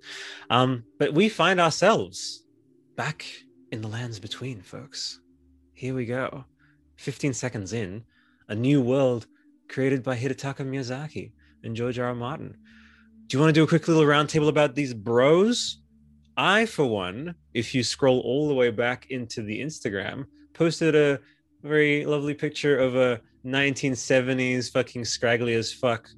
Um, but we find ourselves back in the lands between, folks. Here we go. 15 seconds in, a new world created by Hidetaka Miyazaki and George R. R. Martin. Do you want to do a quick little roundtable about these bros? I, for one, if you scroll all the way back into the Instagram, posted a very lovely picture of a 1970s fucking scraggly as fuck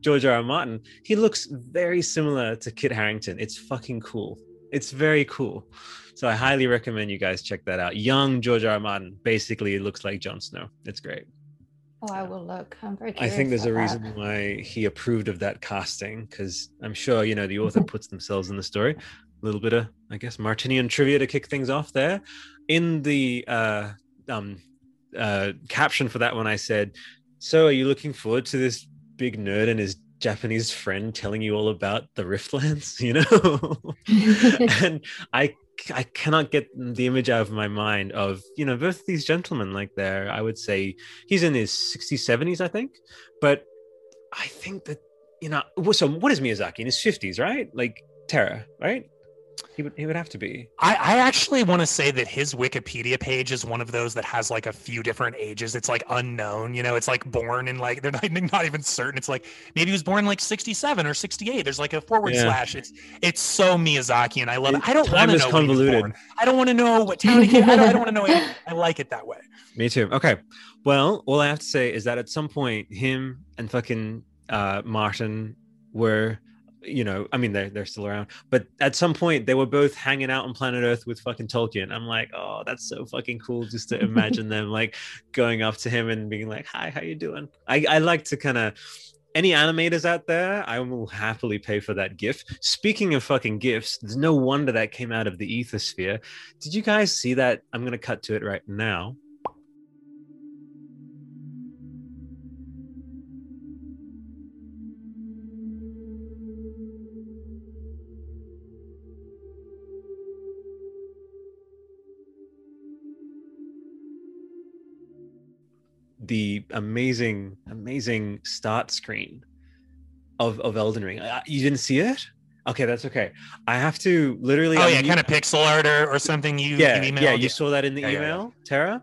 George R. R. Martin. He looks very similar to Kit Harington. It's fucking cool. It's very cool. So I highly recommend you guys check that out. Young George R. R. Martin basically looks like Jon Snow. It's great. Oh, I will look. I'm very I think there's a reason that. why he approved of that casting because I'm sure, you know, the author puts themselves in the story. A little bit of, I guess, Martinian trivia to kick things off there. In the uh, um, uh, caption for that one, I said, So are you looking forward to this big nerd and his Japanese friend telling you all about the Riftlands, *laughs* you know? *laughs* and I I cannot get the image out of my mind of you know both these gentlemen like they're I would say he's in his 60s 70s I think. But I think that you know so what is Miyazaki? In his 50s right? Like Tara right he would he would have to be. I, I actually want to say that his Wikipedia page is one of those that has like a few different ages. It's like unknown, you know. It's like born in like *laughs* they're not, not even certain. It's like maybe he was born like sixty seven or sixty eight. There's like a forward yeah. slash. It's it's so Miyazaki, and I love it. I don't want to know convoluted. I don't want to know what town he came. I don't, I don't want to know. Anything. *laughs* I like it that way. Me too. Okay. Well, all I have to say is that at some point, him and fucking uh, Martin were you know, I mean, they're, they're still around, but at some point they were both hanging out on planet Earth with fucking Tolkien. I'm like, oh, that's so fucking cool just to imagine them *laughs* like going up to him and being like, hi, how you doing? I, I like to kind of, any animators out there, I will happily pay for that gift. Speaking of fucking gifts, there's no wonder that came out of the ethosphere. Did you guys see that? I'm going to cut to it right now. The amazing, amazing start screen of of Elden Ring. You didn't see it? Okay, that's okay. I have to literally. Oh I yeah, kind of pixel art or, or something. You yeah you yeah you saw that in the yeah, email, yeah, Tara.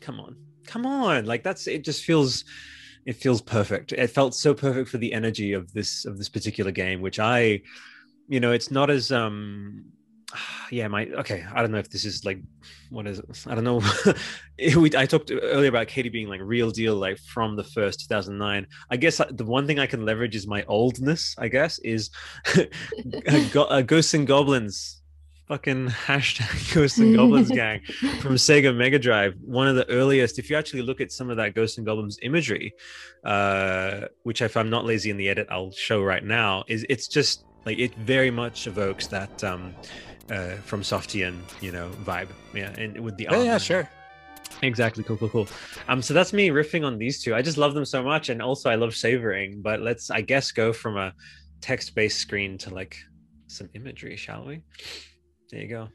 Come on, come on! Like that's it. Just feels it feels perfect. It felt so perfect for the energy of this of this particular game, which I, you know, it's not as um *sighs* yeah, my okay. I don't know if this is like what is it? I don't know. *laughs* we, I talked earlier about Katie being like real deal, like from the first 2009. I guess the one thing I can leverage is my oldness. I guess is *laughs* uh, Ghosts and Goblins fucking hashtag *laughs* Ghosts and Goblins gang from Sega Mega Drive. One of the earliest, if you actually look at some of that Ghosts and Goblins imagery, uh, which if I'm not lazy in the edit, I'll show right now, is it's just like it very much evokes that um uh from Softian, you know, vibe. Yeah, and with the Oh, yeah, sure. Exactly. Cool, cool, cool. Um, so that's me riffing on these two. I just love them so much, and also I love savoring. But let's, I guess, go from a text-based screen to like some imagery, shall we? There you go.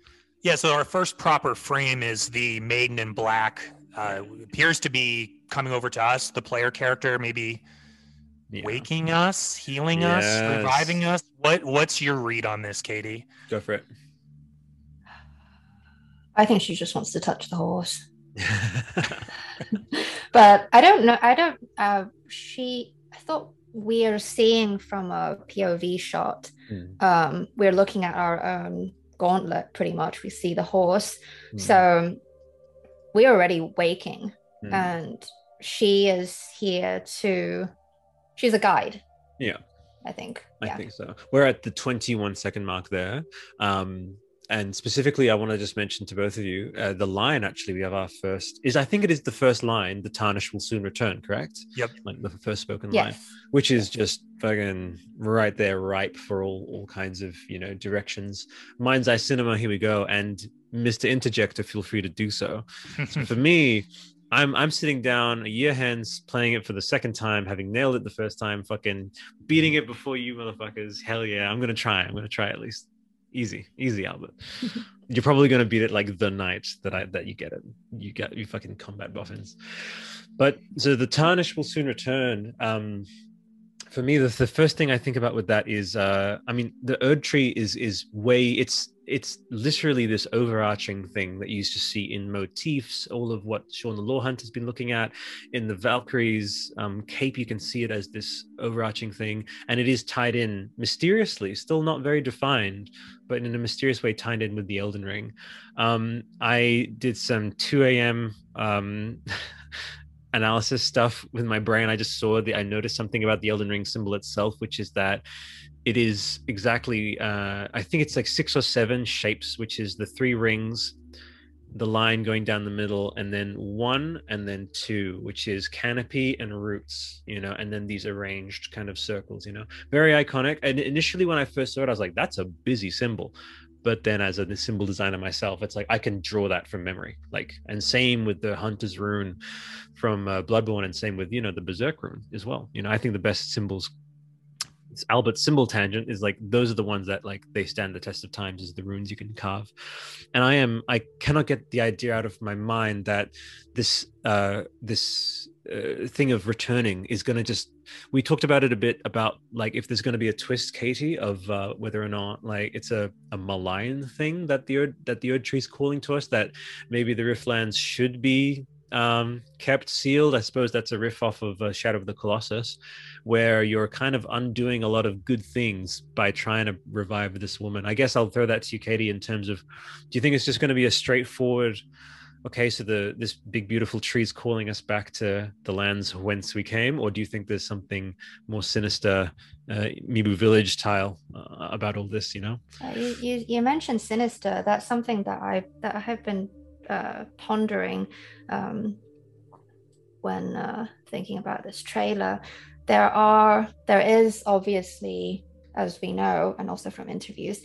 Yeah, so our first proper frame is the maiden in black. Uh, appears to be coming over to us, the player character, maybe Yeah. waking us, healing Yes. us, reviving us. What What's your read on this, Katie? Go for it. I think she just wants to touch the horse. *laughs* but I don't know. I don't. Uh, she. I thought we are seeing from a POV shot. Hmm. Um, we're looking at our um, gauntlet. Pretty much, we see the horse. Hmm. So we're already waking, Hmm. and she is here to. She's a guide. Yeah. I think. I Yeah. think so. We're at the 21 second mark there. Um, and specifically, I want to just mention to both of you uh, the line actually we have our first is I think it is the first line, the tarnish will soon return, correct? Yep. Like the first spoken line. Yes. which is just fucking right there, ripe for all all kinds of you know directions. Mind's Eye Cinema, here we go, and Mr. Interjector, feel free to do so. So for me, I'm I'm sitting down a year hence, playing it for the second time, having nailed it the first time, fucking beating it before you motherfuckers. Hell yeah, I'm gonna try. I'm gonna try at least. Easy, easy, Albert. *laughs* You're probably gonna beat it like the night that I that you get it. You get you fucking combat boffins. But so the tarnish will soon return. Um, for me, the, the first thing I think about with that is, uh, I mean, the Erd tree is is way it's it's literally this overarching thing that you used to see in motifs. All of what Sean the Law Hunt has been looking at in the Valkyries um, cape, you can see it as this overarching thing, and it is tied in mysteriously, still not very defined, but in a mysterious way tied in with the Elden Ring. Um, I did some 2 a.m. Um, *laughs* analysis stuff with my brain. I just saw the I noticed something about the Elden Ring symbol itself, which is that it is exactly uh, I think it's like six or seven shapes, which is the three rings, the line going down the middle, and then one and then two, which is canopy and roots, you know, and then these arranged kind of circles, you know, very iconic. And initially when I first saw it, I was like, that's a busy symbol but then as a symbol designer myself it's like i can draw that from memory like and same with the hunter's rune from uh, bloodborne and same with you know the berserk rune as well you know i think the best symbols it's albert's symbol tangent is like those are the ones that like they stand the test of times as the runes you can carve. And i am i cannot get the idea out of my mind that this uh this uh, thing of returning is going to just we talked about it a bit about like if there's going to be a twist katie of uh, whether or not like it's a, a malign thing that the that the Erd tree's calling to us that maybe the riftlands should be um, kept sealed. I suppose that's a riff off of uh, shadow of the colossus where you're kind of undoing a lot of good things by trying to revive this woman. I guess i'll throw that to you katie in terms of do you think it's just going to be a straightforward okay so the this big beautiful tree is calling us back to the lands whence we came? Or do you think there's something more sinister uh, mibu village tile uh, about all this you know? Uh, you, you, you mentioned sinister. That's something that I that I have been uh, pondering um, when uh, thinking about this trailer. There are there is obviously, as we know, and also from interviews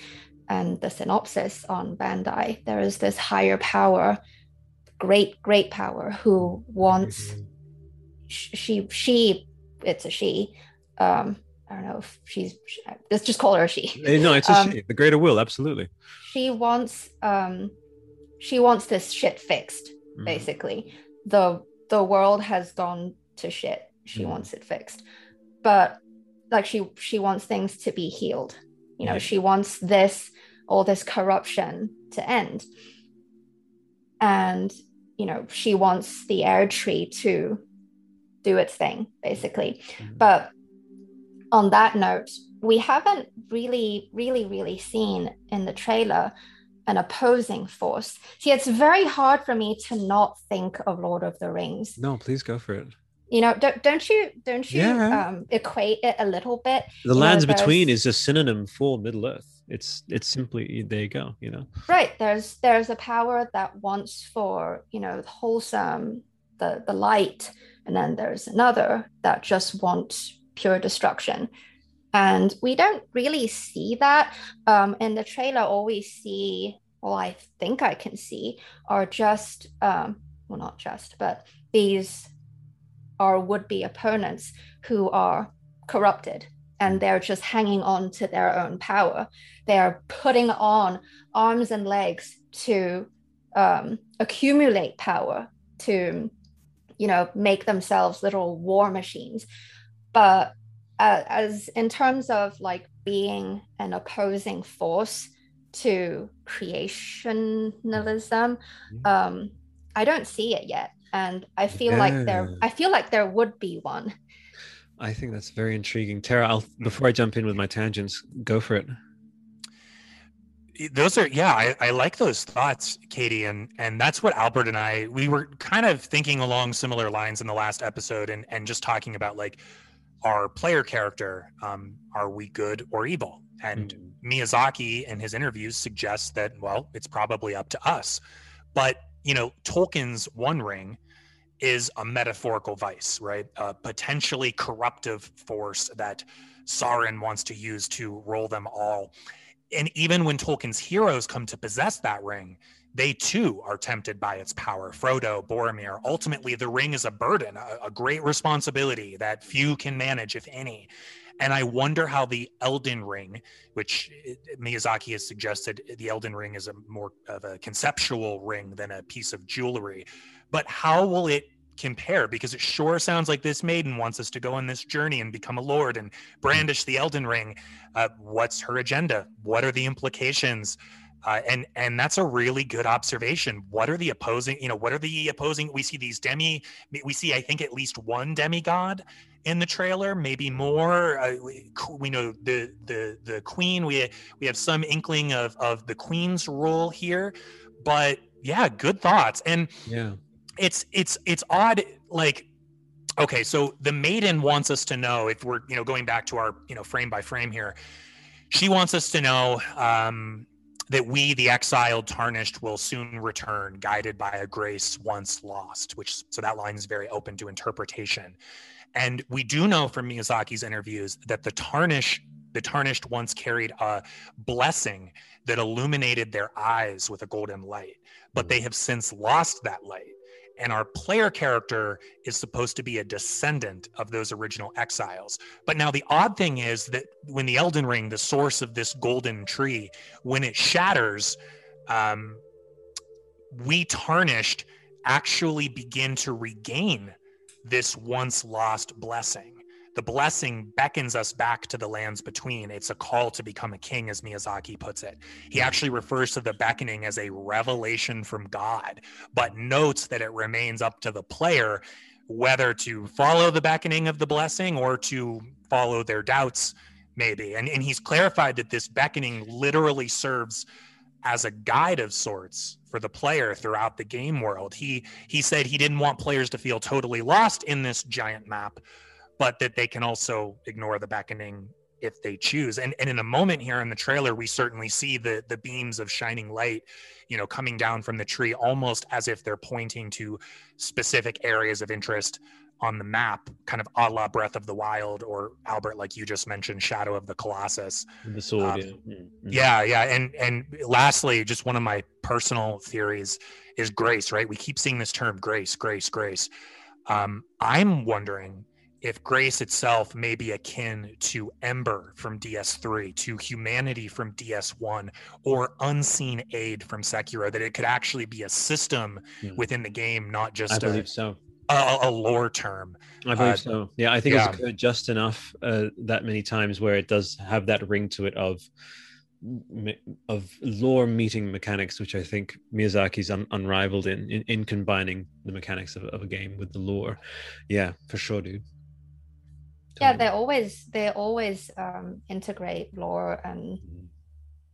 and the synopsis on Bandai, there is this higher power, great great power, who wants sh- she she it's a she. Um, I don't know if she's. Let's just call her a she Eh, no it's a Um, she the greater will absolutely she wants um she wants this shit fixed Mhm. basically the the world has gone to shit she Mhm. wants it fixed but like she she wants things to be healed you know Yeah. she wants this all this corruption to end and you know she wants the Erd tree to do its thing basically Mhm. but on that note, we haven't really, really, really seen in the trailer an opposing force. See, it's very hard for me to not think of Lord of the Rings. no please go for it You know, don't, don't you don't you Yeah. um, equate it a little bit? the You know, lands between is a synonym for middle earth it's it's simply there you go you know right there's there's a power that wants for you know wholesome the the light and then there's another that just wants pure destruction and we don't really see that um, in the trailer all we see well i think i can see are just um, well not just but these are would-be opponents who are corrupted and they're just hanging on to their own power. They are putting on arms and legs to um, accumulate power, to you know make themselves little war machines. But uh, as in terms of like being an opposing force to creationalism, mm-hmm. um, I don't see it yet, and I feel yeah. like there I feel like there would be one. I think that's very intriguing. Tara, I'll before I jump in with my tangents, go for it. Those are yeah, I, I like those thoughts, Katie, and and that's what Albert and I we were kind of thinking along similar lines in the last episode, and and just talking about like our player character, um, are we good or evil? And mm-hmm. Miyazaki in his interviews suggests that well, it's probably up to us, but you know, Tolkien's One Ring is a metaphorical vice, right? A potentially corruptive force that Sauron wants to use to roll them all. And even when Tolkien's heroes come to possess that ring, they too are tempted by its power. Frodo, Boromir. Ultimately, the ring is a burden, a, a great responsibility that few can manage, if any. And I wonder how the Elden Ring, which Miyazaki has suggested, the Elden Ring is a more of a conceptual ring than a piece of jewelry but how will it compare because it sure sounds like this maiden wants us to go on this journey and become a lord and brandish the elden ring uh, what's her agenda what are the implications uh, and and that's a really good observation. What are the opposing you know what are the opposing we see these demi we see i think at least one demigod in the trailer maybe more. Uh, we, we, know the the the queen we we have some inkling of of the queen's role here but yeah good thoughts. And yeah. it's it's it's odd like okay so the maiden wants us to know if we're you know going back to our you know frame by frame here she wants us to know um, that we the exiled tarnished will soon return guided by a grace once lost which so that line is very open to interpretation. And we do know from miyazaki's interviews that the tarnish the tarnished once carried a blessing that illuminated their eyes with a golden light but mm-hmm. they have since lost that light and our player character is supposed to be a descendant of those original exiles. But now the odd thing is that when the Elden Ring, the source of this golden tree, when it shatters, um, we tarnished actually begin to regain this once lost blessing the blessing beckons us back to the lands between. It's a call to become a king, as Miyazaki puts it. He hmm. actually refers to the beckoning as a revelation from God, but notes that it remains up to the player whether to follow the beckoning of the blessing or to follow their doubts, maybe. And, and he's clarified that this beckoning literally serves as a guide of sorts for the player throughout the game world. He he said he didn't want players to feel totally lost in this giant map, but that they can also ignore the beckoning if they choose. And and in a moment here in the trailer, we certainly see the the beams of shining light, you know, coming down from the tree, almost as if they're pointing to specific areas of interest on the map, kind of a la Breath of the Wild, or Albert, like you just mentioned, Shadow of the Colossus. The sword, um, yeah. Mm-hmm. yeah, yeah. And and lastly, just one of my personal theories is grace. Right? We keep seeing this term grace, grace, grace. Um, I'm wondering if grace itself may be akin to Ember from DS3, to humanity from DS1, or unseen aid from Sekiro, that it could actually be a system mm. within the game, not just I believe a, so. A, a, lore term. I believe uh, so. Yeah, I think yeah. it's occurred just enough uh, that many times where it does have that ring to it of of lore meeting mechanics, which I think Miyazaki's un- unrivaled in, in, in combining the mechanics of, of a game with the lore. Yeah, for sure, dude yeah they always they always um, integrate lore and mm-hmm.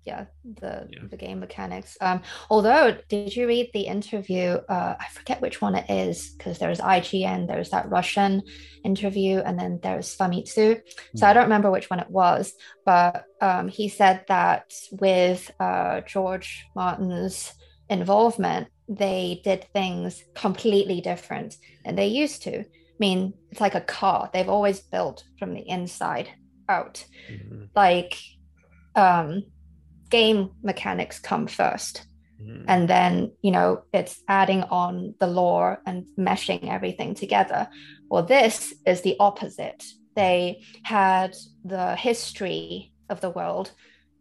yeah the Yeah. the game mechanics. Um although did you read the interview uh i forget which one it is because there's ign there's that russian interview and then there's famitsu. So i don't remember which one it was but um he said that with uh george martin's involvement they did things completely different than they used to mean it's like a car. They've always built from the inside out. Mhm, like um game mechanics come first. Mhm. and then you know it's adding on the lore and meshing everything together. Well this is the opposite. They had the history of the world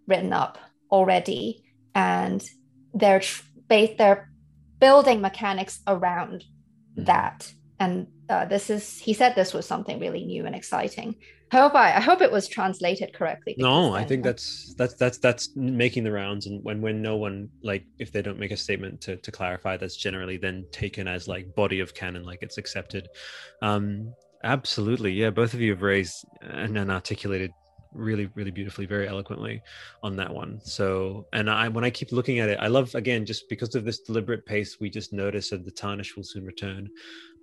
written up already and they're tr- they're building mechanics around Mhm. that and uh, this is he said this was something really new and exciting. I hope I, I hope it was translated correctly no i think that's that's that's that's making the rounds and when when no one like if they don't make a statement to, to clarify that's generally then taken as like body of canon like it's accepted. Um absolutely. Yeah both of you have raised and, and articulated really really beautifully very eloquently on that one. So and i when i keep looking at it i love again just because of this deliberate pace we just notice that the tarnish will soon return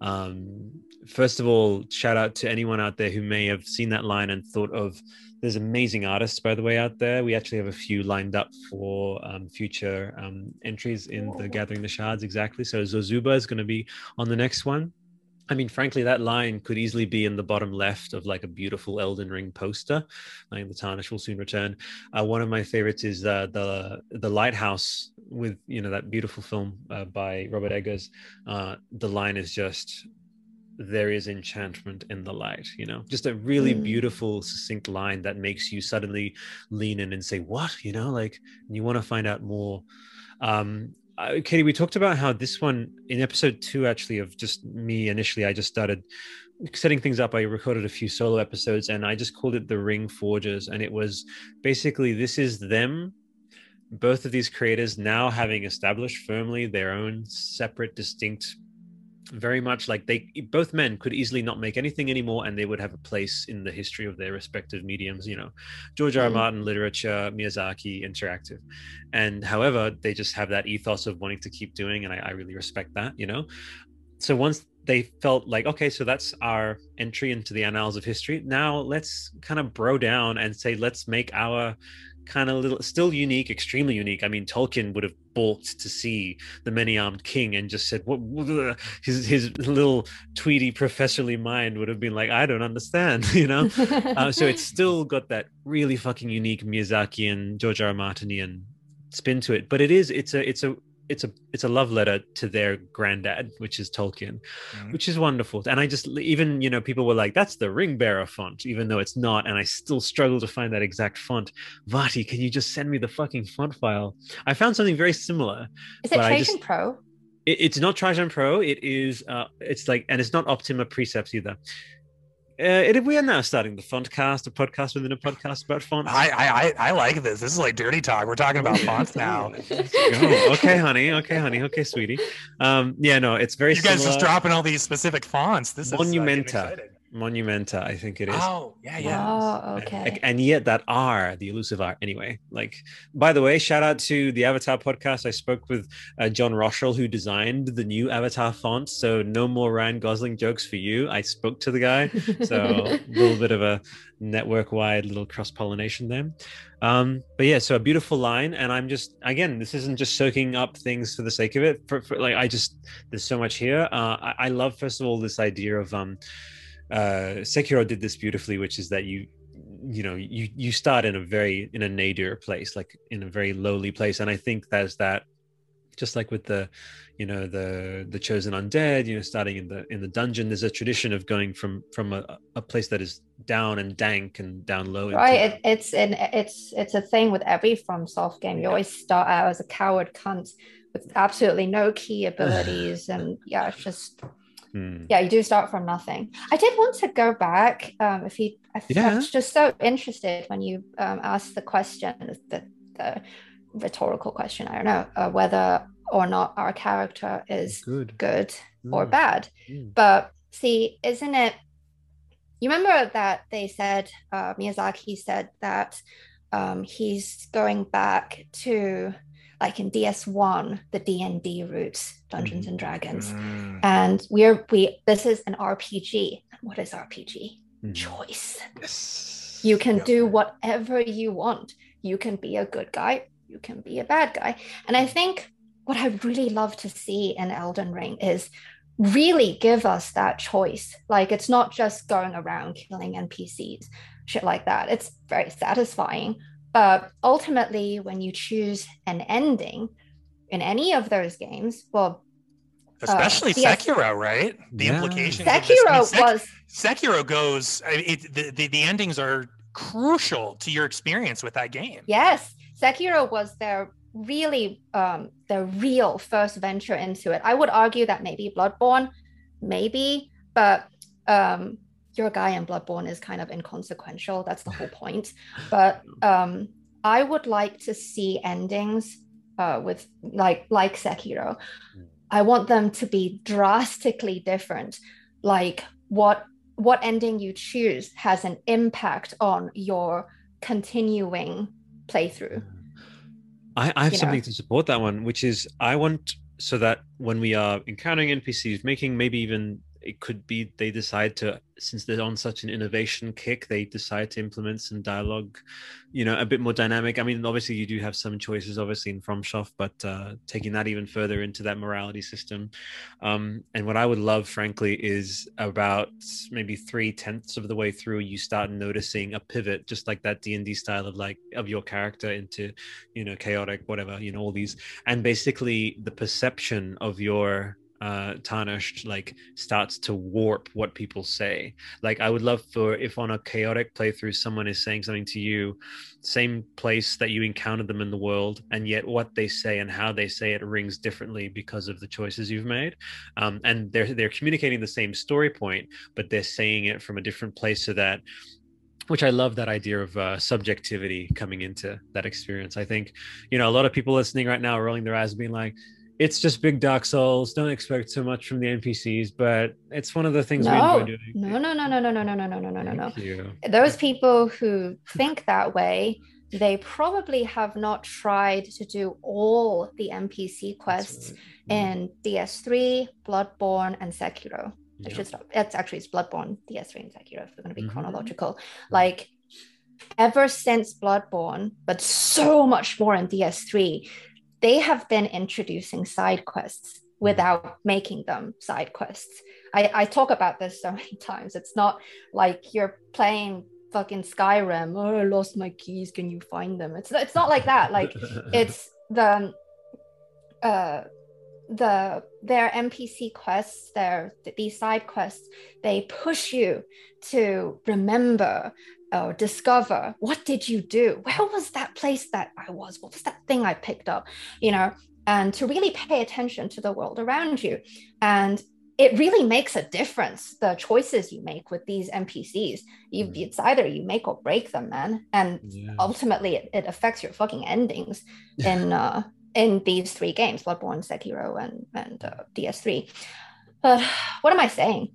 um first of all shout out to anyone out there who may have seen that line and thought of there's amazing artists by the way out there. We actually have a few lined up for um, future um, entries in the gathering the shards exactly. So zozuba is going to be on the next one I mean, frankly, that line could easily be in the bottom left of like a beautiful Elden Ring poster. Like the tarnish will soon return. Uh, one of my favorites is uh, the the lighthouse with you know that beautiful film uh, by Robert Eggers. Uh, the line is just there is enchantment in the light you know just a really Mm. beautiful succinct line that makes you suddenly lean in and say what you know like you want to find out more um uh, Katie, we talked about how this one in episode two, actually, of just me initially, I just started setting things up. I recorded a few solo episodes and I just called it the Ring Forgers. And it was basically this is them, both of these creators now having established firmly their own separate, distinct very much like they both men could easily not make anything anymore and they would have a place in the history of their respective mediums you know george r. R. Mm. martin literature miyazaki interactive and however they just have that ethos of wanting to keep doing and I, I really respect that you know so once they felt like okay so that's our entry into the annals of history now let's kind of bro down and say let's make our kind of little still unique extremely unique i mean tolkien would have balked to see the many-armed king and just said what, what his his little tweedy professorly mind would have been like i don't understand *laughs* you know uh, so it's *laughs* still got that really fucking unique Miyazaki and George R. R. Martinian spin to it. But it is it's a it's a it's a it's a love letter to their granddad, which is Tolkien, Mhm. which is wonderful. And I just even you know people were like, "That's the Ring Bearer font," even though it's not. And I still struggle to find that exact font. Vati, can you just send me the fucking font file? I found something very similar. Is it but Trajan just- Pro? It, it's not Trajan Pro. It is. Uh, it's like, and it's not Optima Precepts either. Uh, it, we are now starting the font cast, a podcast within a podcast about fonts. I, I I I like this. This is like dirty talk. We're talking about *laughs* fonts now. Okay, honey. Okay, honey. Okay, sweetie. Um, yeah, no, it's very You guys similar. just dropping all these specific fonts. This is uh, getting Monumenta. excited. Monumenta, I think it is. Oh yeah yeah. Oh, And- okay. And yet that R, the elusive R. Anyway, like, by the way, shout out to the Avatar podcast. I spoke with uh, John Rochelle, who designed the new Avatar font. So no more Ryan Gosling jokes for you. I spoke to the guy. So *laughs* a little bit of a network wide little cross pollination there. Um, but yeah, so a beautiful line. And I'm just, again, this isn't just soaking up things for the sake of it. For, for like, I just, there's so much here. Uh, I, I love, first of all, this idea of, um, uh, Sekiro did this beautifully, which is that you, you know, you you start in a very in a nadir place, like in a very lowly place, and I think there's that, just like with the, you know, the the chosen undead, you know, starting in the in the dungeon. There's a tradition of going from from a, a place that is down and dank and down low. into- Right, it, it's an it's it's a thing with every FromSoft game. You always start out as a coward cunt with absolutely no key *laughs* abilities, and yeah, it's just Hmm. yeah, you do start from nothing. I did want to go back. Um, if you, I, Yeah. Was just so interested when you um, asked the question, the, the rhetorical question. I don't know uh, whether or not our character is good good or Mm. bad. Mm. But see, isn't it? You remember that they said uh, Miyazaki said that um, he's going back to like in DS1, the D&D roots, Dungeons and Dragons. Mm. And we're we this is an RPG. What is RPG? Mhm. Choice. Yes. You can Yep. do whatever you want. You can be a good guy, you can be a bad guy. And I think what I really love to see in Elden Ring is really give us that choice. Like it's not just going around killing NPCs, shit like that. It's very satisfying. But ultimately, when you choose an ending in any of those games, well, Especially yes. Sekiro, right? The Yeah. implications. of this- I Sekiro mean, Sek- was Sekiro goes. I- It, the, the the endings are crucial to your experience with that game. Yes, Sekiro was their really um their real first venture into it. I would argue that maybe Bloodborne, maybe, but um your guy in Bloodborne is kind of inconsequential. That's the whole *laughs* point. But um I would like to see endings uh with like like Sekiro. I want them to be drastically different. Like what what ending you choose has an impact on your continuing playthrough. I, I have you something know. to support that one, which is I want so that when we are encountering NPCs, making maybe even it could be they decide to since they're on such an innovation kick, they decide to implement some dialogue, you know, a bit more dynamic. I mean, obviously you do have some choices, obviously in FromSoft, but uh, taking that even further into that morality system. Um, and what I would love, frankly, is about maybe three tenths of the way through, you start noticing a pivot, just like that D and D style of like of your character into you know chaotic whatever you know all these and basically the perception of your uh tarnished like starts to warp what people say like i would love for if on a chaotic playthrough someone is saying something to you same place that you encountered them in the world and yet what they say and how they say it rings differently because of the choices you've made um, and they're they're communicating the same story point but they're saying it from a different place so that which I love that idea of uh, subjectivity coming into that experience. I think, you know, a lot of people listening right now are rolling their eyes, being like, "It's just big Dark Souls. Don't expect too much from the NPCs." But it's one of the things we enjoy doing. no, no, no, no, no, no, no, no, no, no, no, no, no. Those people who think that way, they probably have not tried to do all the NPC quests right. in DS3, Bloodborne, and Sekiro. It's Yeah. just it's actually it's Bloodborne, DS3, and Sekiro. If we're going to be Mhm. chronological, like ever since Bloodborne, but so much more in DS3, they have been introducing side quests without making them side quests. I, I talk about this so *laughs* many times. It's not like you're playing fucking Skyrim. Oh, I lost my keys. Can you find them? It's it's not like that. Like *laughs* it's the uh the their npc quests their these side quests they push you to remember or discover what did you do? Where was that place that i was? What was that thing i picked up? You know and to really pay attention to the world around you. And it really makes a difference the choices you make with these npcs you, it's either you make or break them man. And Yeah. ultimately it, it affects your fucking endings *laughs* in uh in these three games bloodborne sekiro and and uh, ds3 but *sighs* what am i saying?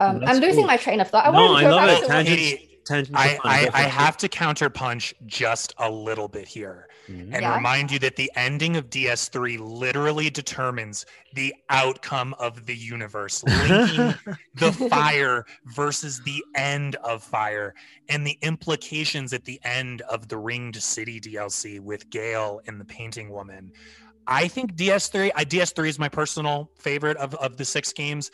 Um, i'm losing cool. my train of thought. I No, wanted I to go love it. Tangents, Katie, I. I, I have to counterpunch just a little bit here Mhm. and Yeah. remind you that the ending of DS3 literally determines the outcome of the universe, *laughs* linking the fire versus the end of fire and the implications at the end of the Ringed City DLC with Gale and the Painting Woman. I think DS3, I, DS3 is my personal favorite of, of the six games.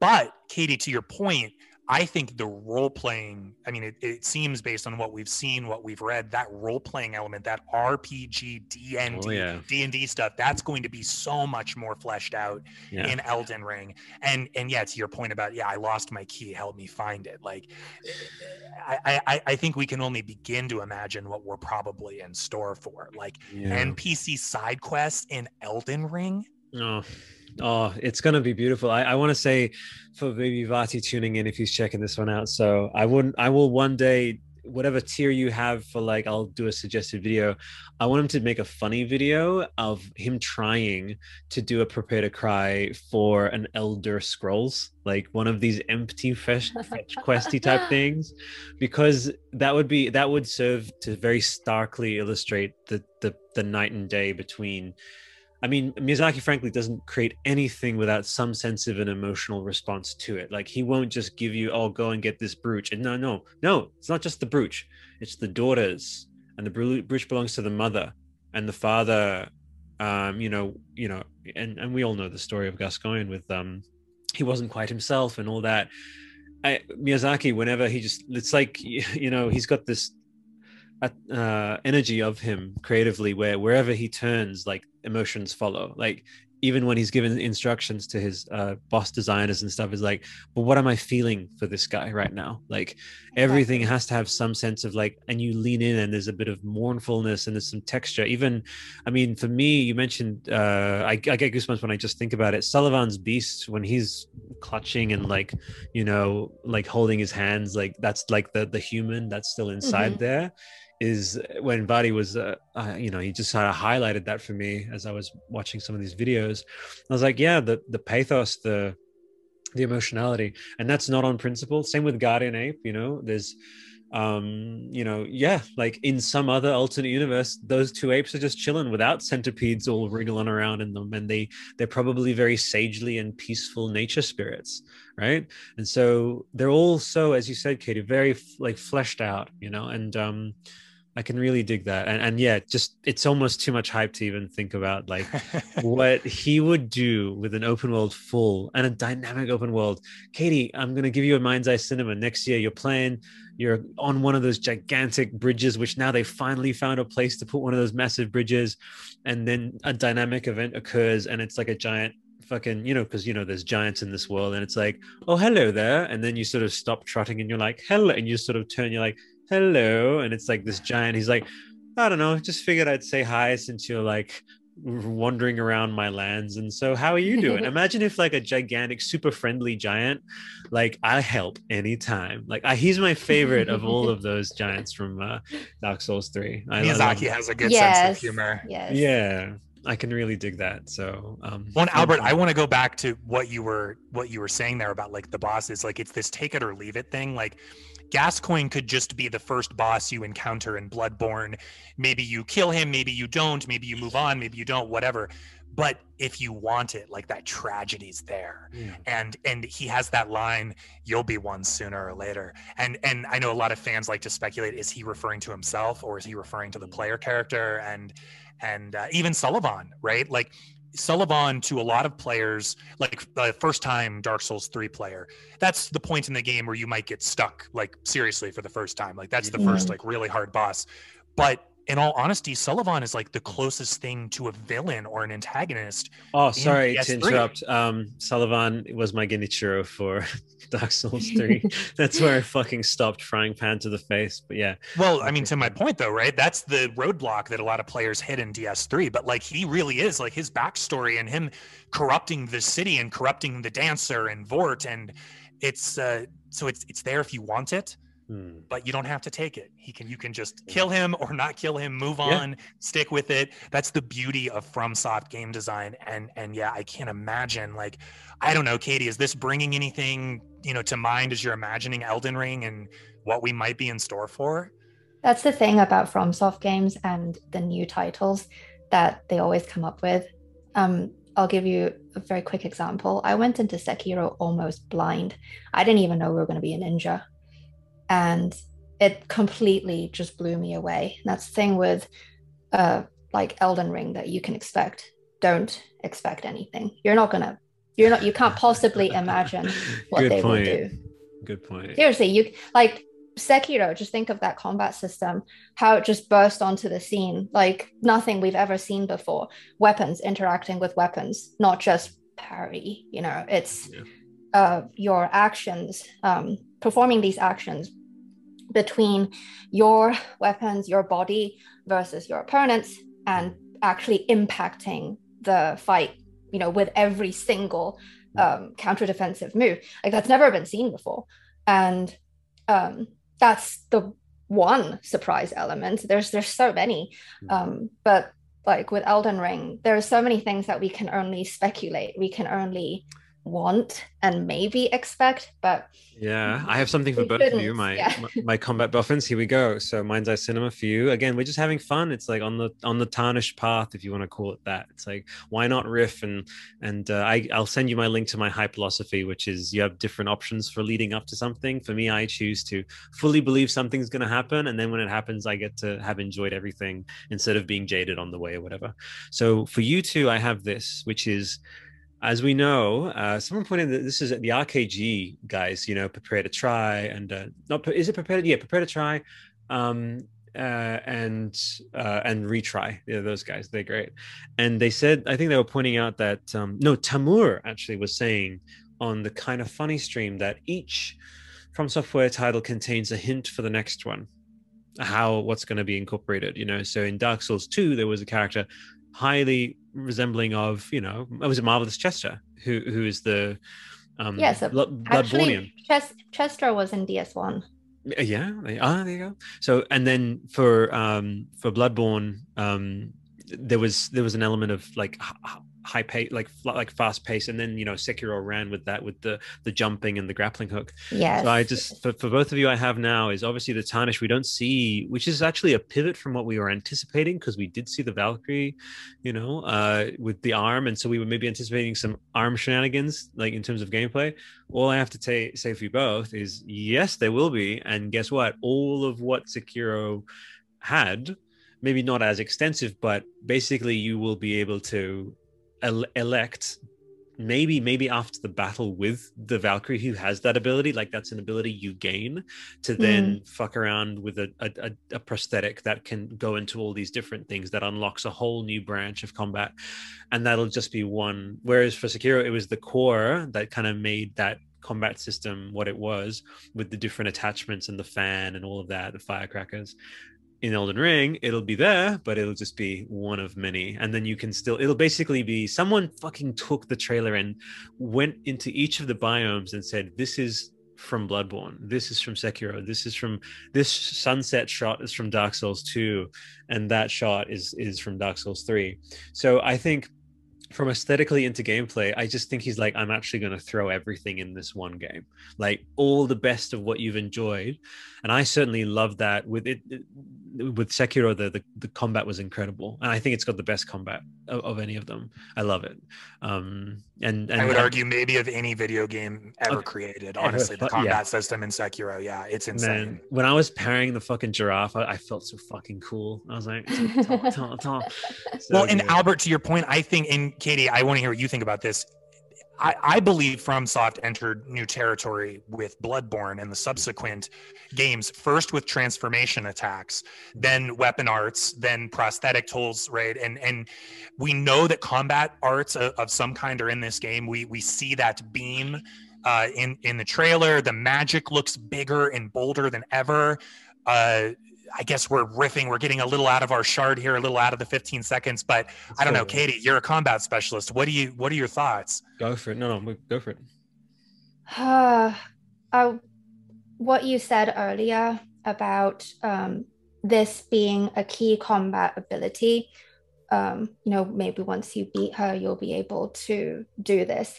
But Katie, to your point, I think the role playing, I mean, it, it seems based on what we've seen, what we've read, that role playing element, that RPG, D&D, Oh, yeah. D&D stuff, that's going to be so much more fleshed out Yeah. in Elden Ring. And and yeah, to your point about yeah, I lost my key, help me find it. Like I I, I think we can only begin to imagine what we're probably in store for. Like yeah. NPC side quests in Elden Ring. Oh, oh, it's gonna be beautiful. I, I want to say for maybe Vaati tuning in if he's checking this one out. So I wouldn't. I will one day whatever tier you have for like I'll do a suggested video. I want him to make a funny video of him trying to do a prepare to cry for an Elder Scrolls, like one of these empty fetch, fetch questy *laughs* type things, because that would be that would serve to very starkly illustrate the the the night and day between I mean, Miyazaki frankly doesn't create anything without some sense of an emotional response to it. Like he won't just give you, "Oh, go and get this brooch." And no, no, no, it's not just the brooch; it's the daughters, and the brooch belongs to the mother, and the father. Um, you know, you know, and and we all know the story of Gascoigne with um, he wasn't quite himself and all that. I, Miyazaki, whenever he just, it's like *laughs* you know, he's got this uh, energy of him creatively where wherever he turns like emotions follow. Like even when he's given instructions to his uh, boss designers and stuff is like but what am i feeling for this guy right now? Like everything has to have some sense of like and you lean in and there's a bit of mournfulness and there's some texture. Even i mean for me you mentioned uh, I, I get goosebumps when i just think about it. Sulyvahn's beast when he's clutching and like you know like holding his hands like that's like the the human that's still inside mm-hmm. there is when Vaati was, uh, uh, you know, he just kind of highlighted that for me as I was watching some of these videos. I was like, yeah, the the pathos, the the emotionality, and that's not on principle. Same with Guardian Ape. You know, there's, um, you know, yeah, like in some other alternate universe, those two apes are just chilling without centipedes all wriggling around in them, and they they're probably very sagely and peaceful nature spirits, right? And so they're all so, as you said, Katie, very like fleshed out, you know, and um I can really dig that. And, and yeah, just it's almost too much hype to even think about like *laughs* what he would do with an open world full and a dynamic open world. Katie, I'm going to give you a mind's eye cinema next year. You're playing, you're on one of those gigantic bridges, which now they finally found a place to put one of those massive bridges. And then a dynamic event occurs and it's like a giant fucking you know because you know there's giants in this world and it's like oh hello there and then you sort of stop trotting and you're like hello and you sort of turn you're like hello and it's like this giant he's like i don't know just figured i'd say hi since you're like wandering around my lands and so how are you doing *laughs* imagine if like a gigantic super friendly giant like i help anytime like I, he's my favorite of all of those giants from uh, dark souls 3 I miyazaki has a good yes. sense of humor yes. yeah I can really dig that. So, um, one Albert, I want to go back to what you were what you were saying there about like the bosses. Like it's this take it or leave it thing. Like Gascoigne could just be the first boss you encounter in Bloodborne. Maybe you kill him, maybe you don't, maybe you move on, maybe you don't, whatever. But if you want it, like that tragedy's there. Yeah. And and he has that line, you'll be one sooner or later. And and I know a lot of fans like to speculate, is he referring to himself or is he referring to the player character? And and uh, even Sulyvahn, right? Like Sulyvahn to a lot of players, like the first time Dark Souls 3 player, that's the point in the game where you might get stuck, like seriously for the first time. Like that's the first like really hard boss. But in all honesty, Sulyvahn is like the closest thing to a villain or an antagonist. Oh, sorry to interrupt. Um, Sulyvahn was my Genichiro for *laughs* Dark Souls 3. *laughs* That's where I fucking stopped frying pan to the face. But yeah. Well, I mean, to my point though, right? That's the roadblock that a lot of players hit in DS3. But like he really is like his backstory and him corrupting the city and corrupting the dancer and Vordt. and it's uh so it's it's there if you want it Hmm. But you don't have to take it. He can you can just kill him or not kill him, move on, yeah. stick with it. That's the beauty of FromSoft game design. And and yeah, I can't imagine like I don't know, Katie, is this bringing anything, you know, to mind as you're imagining Elden Ring and what we might be in store for? That's the thing about FromSoft games and the new titles that they always come up with. Um, I'll give you a very quick example. I went into Sekiro almost blind. I didn't even know we were going to be a ninja and it completely just blew me away. That's the thing with uh, like Elden Ring that you can expect. Don't expect anything. You're not gonna. You're not. You can't possibly *laughs* imagine what Good they point. will do. Good point. Seriously, you like Sekiro. Just think of that combat system. How it just burst onto the scene like nothing we've ever seen before. Weapons interacting with weapons, not just parry. You know, it's yeah. uh, your actions. Um, performing these actions between your weapons, your body versus your opponents, and actually impacting the fight, you know, with every single um, counter defensive move. Like that's never been seen before. And um, that's the one surprise element. There's there's so many, Hmm. um, but like with Elden Ring, there are so many things that we can only speculate. We can only want and maybe expect, but Yeah, I have something for both of you. My, yeah. my my combat buffins. Here we go. So Mind's Eye Cinema for you. Again, we're just having fun. It's like on the on the tarnished path, if you want to call it that. It's like why not riff and and uh, I I'll send you my link to my high philosophy, which is you have different options for leading up to something. For me, I choose to fully believe something's going to happen, and then when it happens, I get to have enjoyed everything instead of being jaded on the way or whatever. So for you two, I have this, which is as we know, uh, someone pointed that this is the RKG guys. You know, prepare to try and uh, not is it prepare to yeah prepare to try, um, uh, and uh, and retry. Yeah, those guys they're great. And they said I think they were pointing out that um, no Tamoor actually was saying on the kind of funny stream that each from software title contains a hint for the next one how what's going to be incorporated you know so in dark souls 2 there was a character highly resembling of you know it was it marvelous chester who who is the um Yes, uh, Blood, Bloodbornian actually, Ches- Chester was in DS1. yeah ah there you go so and then for um for bloodborne um there was there was an element of like h- high pace like like fast pace and then you know sekiro ran with that with the the jumping and the grappling hook Yes. so I just for, for both of you I have now is obviously the tarnish we don't see, which is actually a pivot from what we were anticipating because we did see the Valkyrie, you know, uh, with the arm, and so we were maybe anticipating some arm shenanigans like in terms of gameplay. All I have to ta- say for you both is yes, there will be, and guess what? All of what Sekiro had, maybe not as extensive, but basically you will be able to el- elect maybe maybe after the battle with the valkyrie who has that ability like that's an ability you gain to then hmm. fuck around with a, a- a prosthetic that can go into all these different things that unlocks a whole new branch of combat. And that'll just be one. Whereas for sekiro it was the core that kind of made that combat system what it was with the different attachments and the fan and all of that the firecrackers in Elden Ring, it'll be there, but it'll just be one of many. And then you can still, it'll basically be someone fucking took the trailer and went into each of the biomes and said, This is from Bloodborne. This is from Sekiro. This is from this sunset shot is from Dark Souls 2. And that shot is is from Dark Souls 3. So I think from aesthetically into gameplay, I just think he's like, I'm actually going to throw everything in this one game, like all the best of what you've enjoyed, and I certainly love that. With it, it- with Sekiro, the, the the combat was incredible, and I think it's got the best combat of, of any of them. I love it. Um, and and I would and- argue maybe of any video game ever Okay. created. *laughs* Honestly, the combat yeah. system in Sekiro, yeah, it's insane. Man, when I was parrying the fucking giraffe, I, I felt so fucking cool. I was like, "Tall, tall, tall." So well, and. Albert, to your point, I think, and Katie, I want to hear what you think about this. I, I believe FromSoft entered new territory with Bloodborne and the subsequent games, first with transformation attacks, then weapon arts, then prosthetic tools, right? And and we know that combat arts of, of some kind are in this game. We we see that beam uh, in in the trailer. The magic looks bigger and bolder than ever. Uh, I guess we're riffing. We're getting a little out of our shard here, a little out of the 15 seconds. But I don't know, So, Katie. You're a combat specialist. What do you? What are your thoughts? Go for it. No, no, go for it. *sighs* Uh, I, what you said earlier about um, this being a key combat ability, um, you know, maybe once you beat her, you'll be able to do this.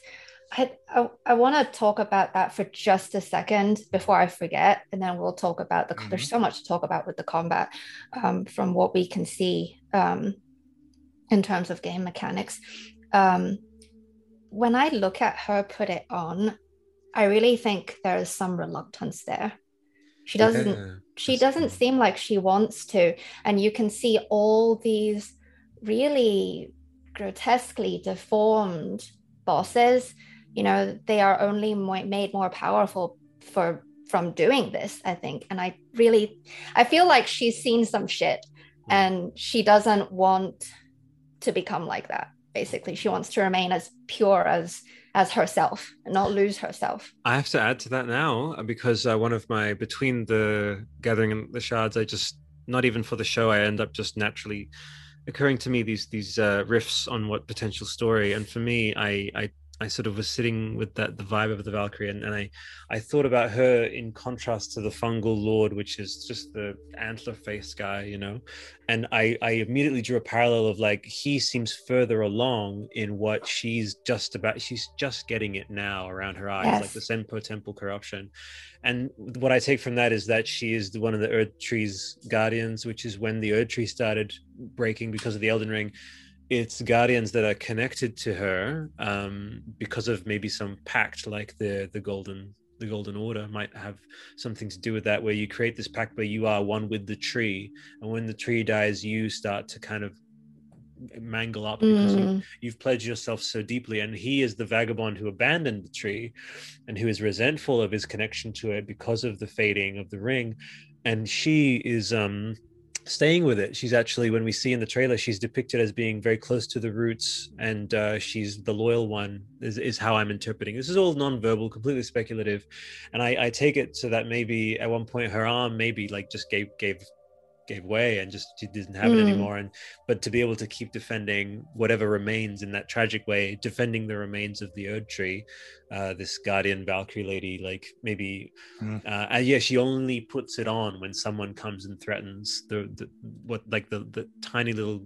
I, I, I want to talk about that for just a second before I forget, and then we'll talk about the. There's so much to talk about with the combat um, from what we can see um, in terms of game mechanics. Um, when I look at her put it on, I really think there is some reluctance there. She doesn't Yeah, she doesn't true. seem like she wants to and you can see all these really grotesquely deformed bosses you know they are only made more powerful for from doing this i think and i really i feel like she's seen some shit Hmm. and she doesn't want to become like that basically she wants to remain as pure as as herself and not lose herself I have to add to that now uh, because uh, one of my between the gathering and the shards, I just not even for the show, I end up just naturally occurring to me these these uh, riffs on what potential story. And for me, I I I sort of was sitting with that the vibe of the Valkyrie, and, and I I thought about her in contrast to the fungal lord, which is just the antler faced guy, you know. And I I immediately drew a parallel of like he seems further along in what she's just about. She's just getting it now around her eyes, yes. like the Senpou Temple corruption. And what I take from that is that she is one of the Erdtree's guardians, which is when the Earth Tree started breaking because of the Elden Ring it's guardians that are connected to her um, because of maybe some pact like the the golden the golden order might have something to do with that where you create this pact where you are one with the tree. And when the tree dies you start to kind of mangle up because mm. you, you've pledged yourself so deeply. And he is the vagabond who abandoned the tree and who is resentful of his connection to it because of the fading of the ring. And she is um staying with it. She's actually, when we see in the trailer, she's depicted as being very close to the roots, and uh, she's the loyal one. Is, is how I'm interpreting. This is all non-verbal, completely speculative, and I, I take it so that maybe at one point her arm maybe like just gave gave gave way and just she didn't have mm. it anymore and but to be able to keep defending whatever remains in that tragic way defending the remains of the Erdtree uh, this guardian valkyrie lady like maybe mm. uh, yeah she only puts it on when someone comes and threatens the, the what like the the tiny little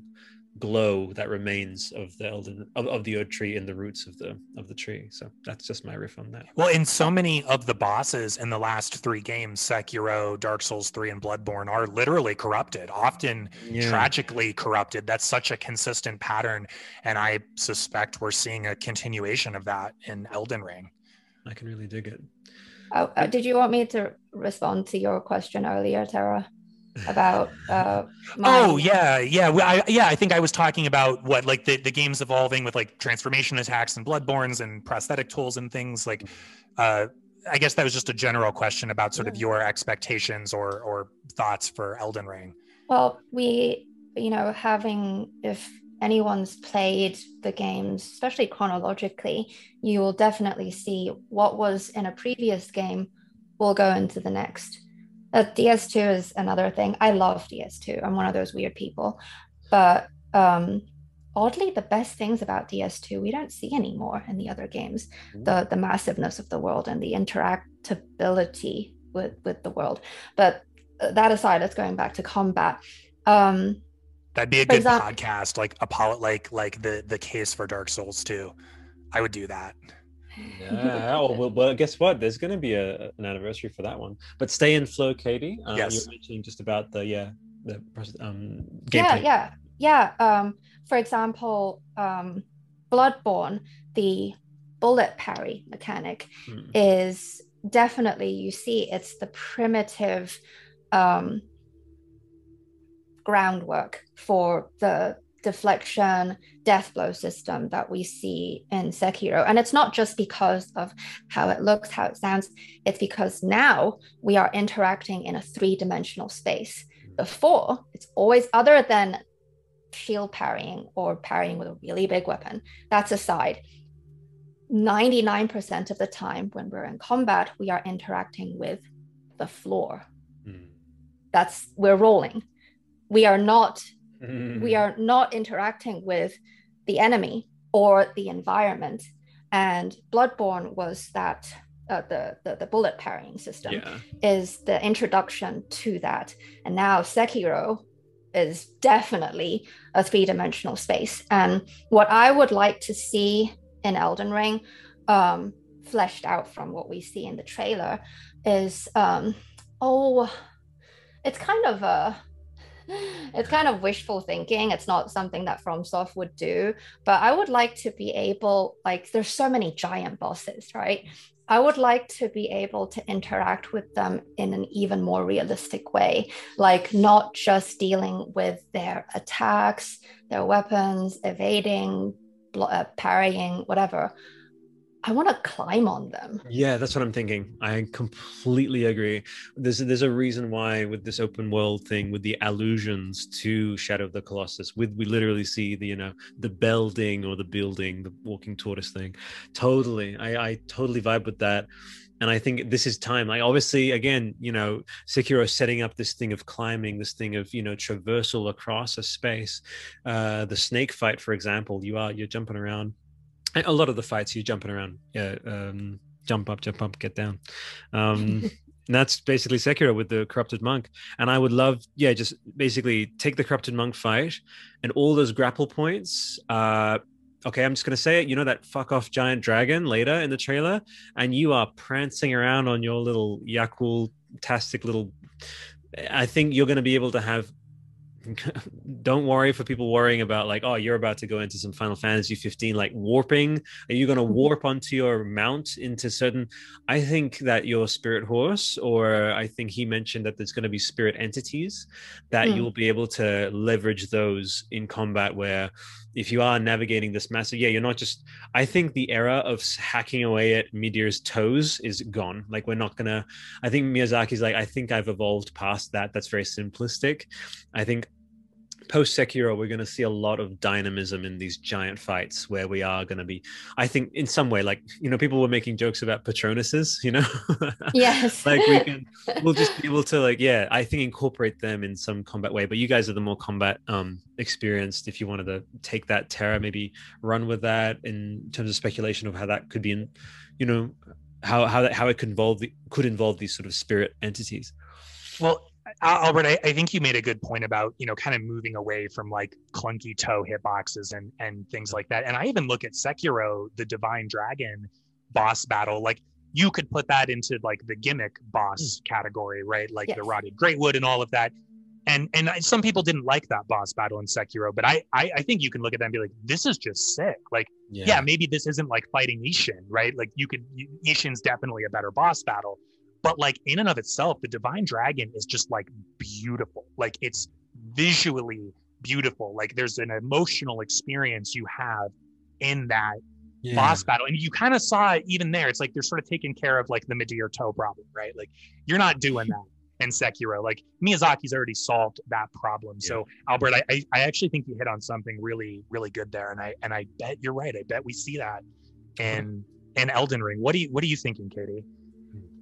glow that remains of the elden of, of the tree in the roots of the of the tree. So that's just my riff on that. Well in so many of the bosses in the last three games sekiro dark souls 3 and bloodborne are literally corrupted often yeah. tragically corrupted. That's such a consistent pattern and i suspect we're seeing a continuation of that in elden ring. I can really dig it. Oh, uh, did you want me to respond to your question earlier tara about uh oh yeah yeah I, yeah i think i was talking about what like the, the games evolving with like transformation attacks and bloodborns and prosthetic tools and things like uh i guess that was just a general question about sort of your expectations or or thoughts for elden ring. Well we you know having if anyone's played the games especially chronologically you will definitely see what was in a previous game will go into the next uh, DS2 is another thing. I love DS2. I'm one of those weird people. But um, oddly, the best things about DS2 we don't see anymore in the other games. The the massiveness of the world and the interactability with with the world. But uh, that aside, let's going back to combat. Um, That'd be a good example, podcast, like a Apollo, like like the the case for Dark Souls 2. I would do that. Yeah. oh well, well, guess what? There's going to be a, an anniversary for that one. But stay in flow, Katie. Um, yes. You're mentioning just about the yeah the um Yeah, yeah, yeah. Um, for example, um, Bloodborne, the bullet parry mechanic hmm. is definitely you see it's the primitive um groundwork for the deflection death blow system that we see in Sekiro. And it's not just because of how it looks, how it sounds, it's because now we are interacting in a three dimensional space. Before, it's always other than shield parrying or parrying with a really big weapon. That's aside. 99% of the time when we're in combat, we are interacting with the floor. Mm. That's we're rolling. We are not Mm. We are not interacting with the enemy or the environment. And Bloodborne was that uh, the, the, the bullet parrying system yeah. is the introduction to that. And now Sekiro is definitely a three dimensional space. And what I would like to see in Elden Ring, um, fleshed out from what we see in the trailer, is um, oh, it's kind of a it's kind of wishful thinking. It's not something that FromSoft would do, but I would like to be able, like, there's so many giant bosses, right? I would like to be able to interact with them in an even more realistic way, like not just dealing with their attacks, their weapons, evading, uh, parrying, whatever, I want to climb on them. Yeah, that's what I'm thinking. I completely agree. There's there's a reason why with this open world thing, with the allusions to Shadow of the Colossus, with we literally see the you know the building or the building, the walking tortoise thing. Totally, I I totally vibe with that. And I think this is time. Like obviously, again, you know, Sekiro setting up this thing of climbing, this thing of you know traversal across a space. Uh, the snake fight, for example, you are you're jumping around a lot of the fights you're jumping around yeah um jump up jump up get down um *laughs* and that's basically Sekiro with the corrupted monk. And I would love, yeah, just basically take the corrupted monk fight and all those grapple points. Uh, okay, I'm just gonna say it. You know that fuck off giant dragon later in the trailer, and you are prancing around on your little Yakul tastic little. I think you're gonna be able to have *laughs* don't worry for people worrying about like oh you're about to go into some final fantasy 15 like warping are you going to mm-hmm. warp onto your mount into certain i think that your spirit horse or i think he mentioned that there's going to be spirit entities that mm. you'll be able to leverage those in combat where if you are navigating this massive yeah you're not just i think the era of hacking away at Midir's toes is gone. Like we're not gonna i think miyazaki's like i think i've evolved past that. That's very simplistic. I think post Sekiro, we're going to see a lot of dynamism in these giant fights where we are going to be, I think, in some way, like, you know, people were making jokes about Patronuses, *laughs* you know? Yes. like, we can, *laughs* we'll just be able to, like, yeah, I think incorporate them in some combat way. But you guys are the more combat um experienced. If you wanted to take that Tara, maybe run with that in terms of speculation of how that could be in, you know, how how that how it could involve the, could involve these sort of spirit entities. Well, Albert, I, I, think you made a good point about you know kind of moving away from like clunky toe hitboxes and and things like that. And I even look at Sekiro, the Divine Dragon boss battle, like you could put that into like the gimmick boss mm. category, right? Like yes. the rotted greatwood and all of that. And and some people didn't like that boss battle in Sekiro, but I, I I think you can look at that and be like, this is just sick. Like, yeah, yeah maybe this isn't like fighting Isshin, right? Like you could Isshin's definitely a better boss battle, but like in and of itself the divine dragon is just like beautiful. Like it's visually beautiful. Like there's an emotional experience you have in that yeah. boss battle. And you kind of saw it even there. It's like they're sort of taking care of like the Midir toe problem right? Like you're not doing that in Sekiro. Like Miyazaki's already solved that problem. Yeah. so Albert I, I actually think you hit on something really really good there. And I and I bet you're right. I bet we see that uh-huh. in in Elden Ring. What do you what are you thinking Katie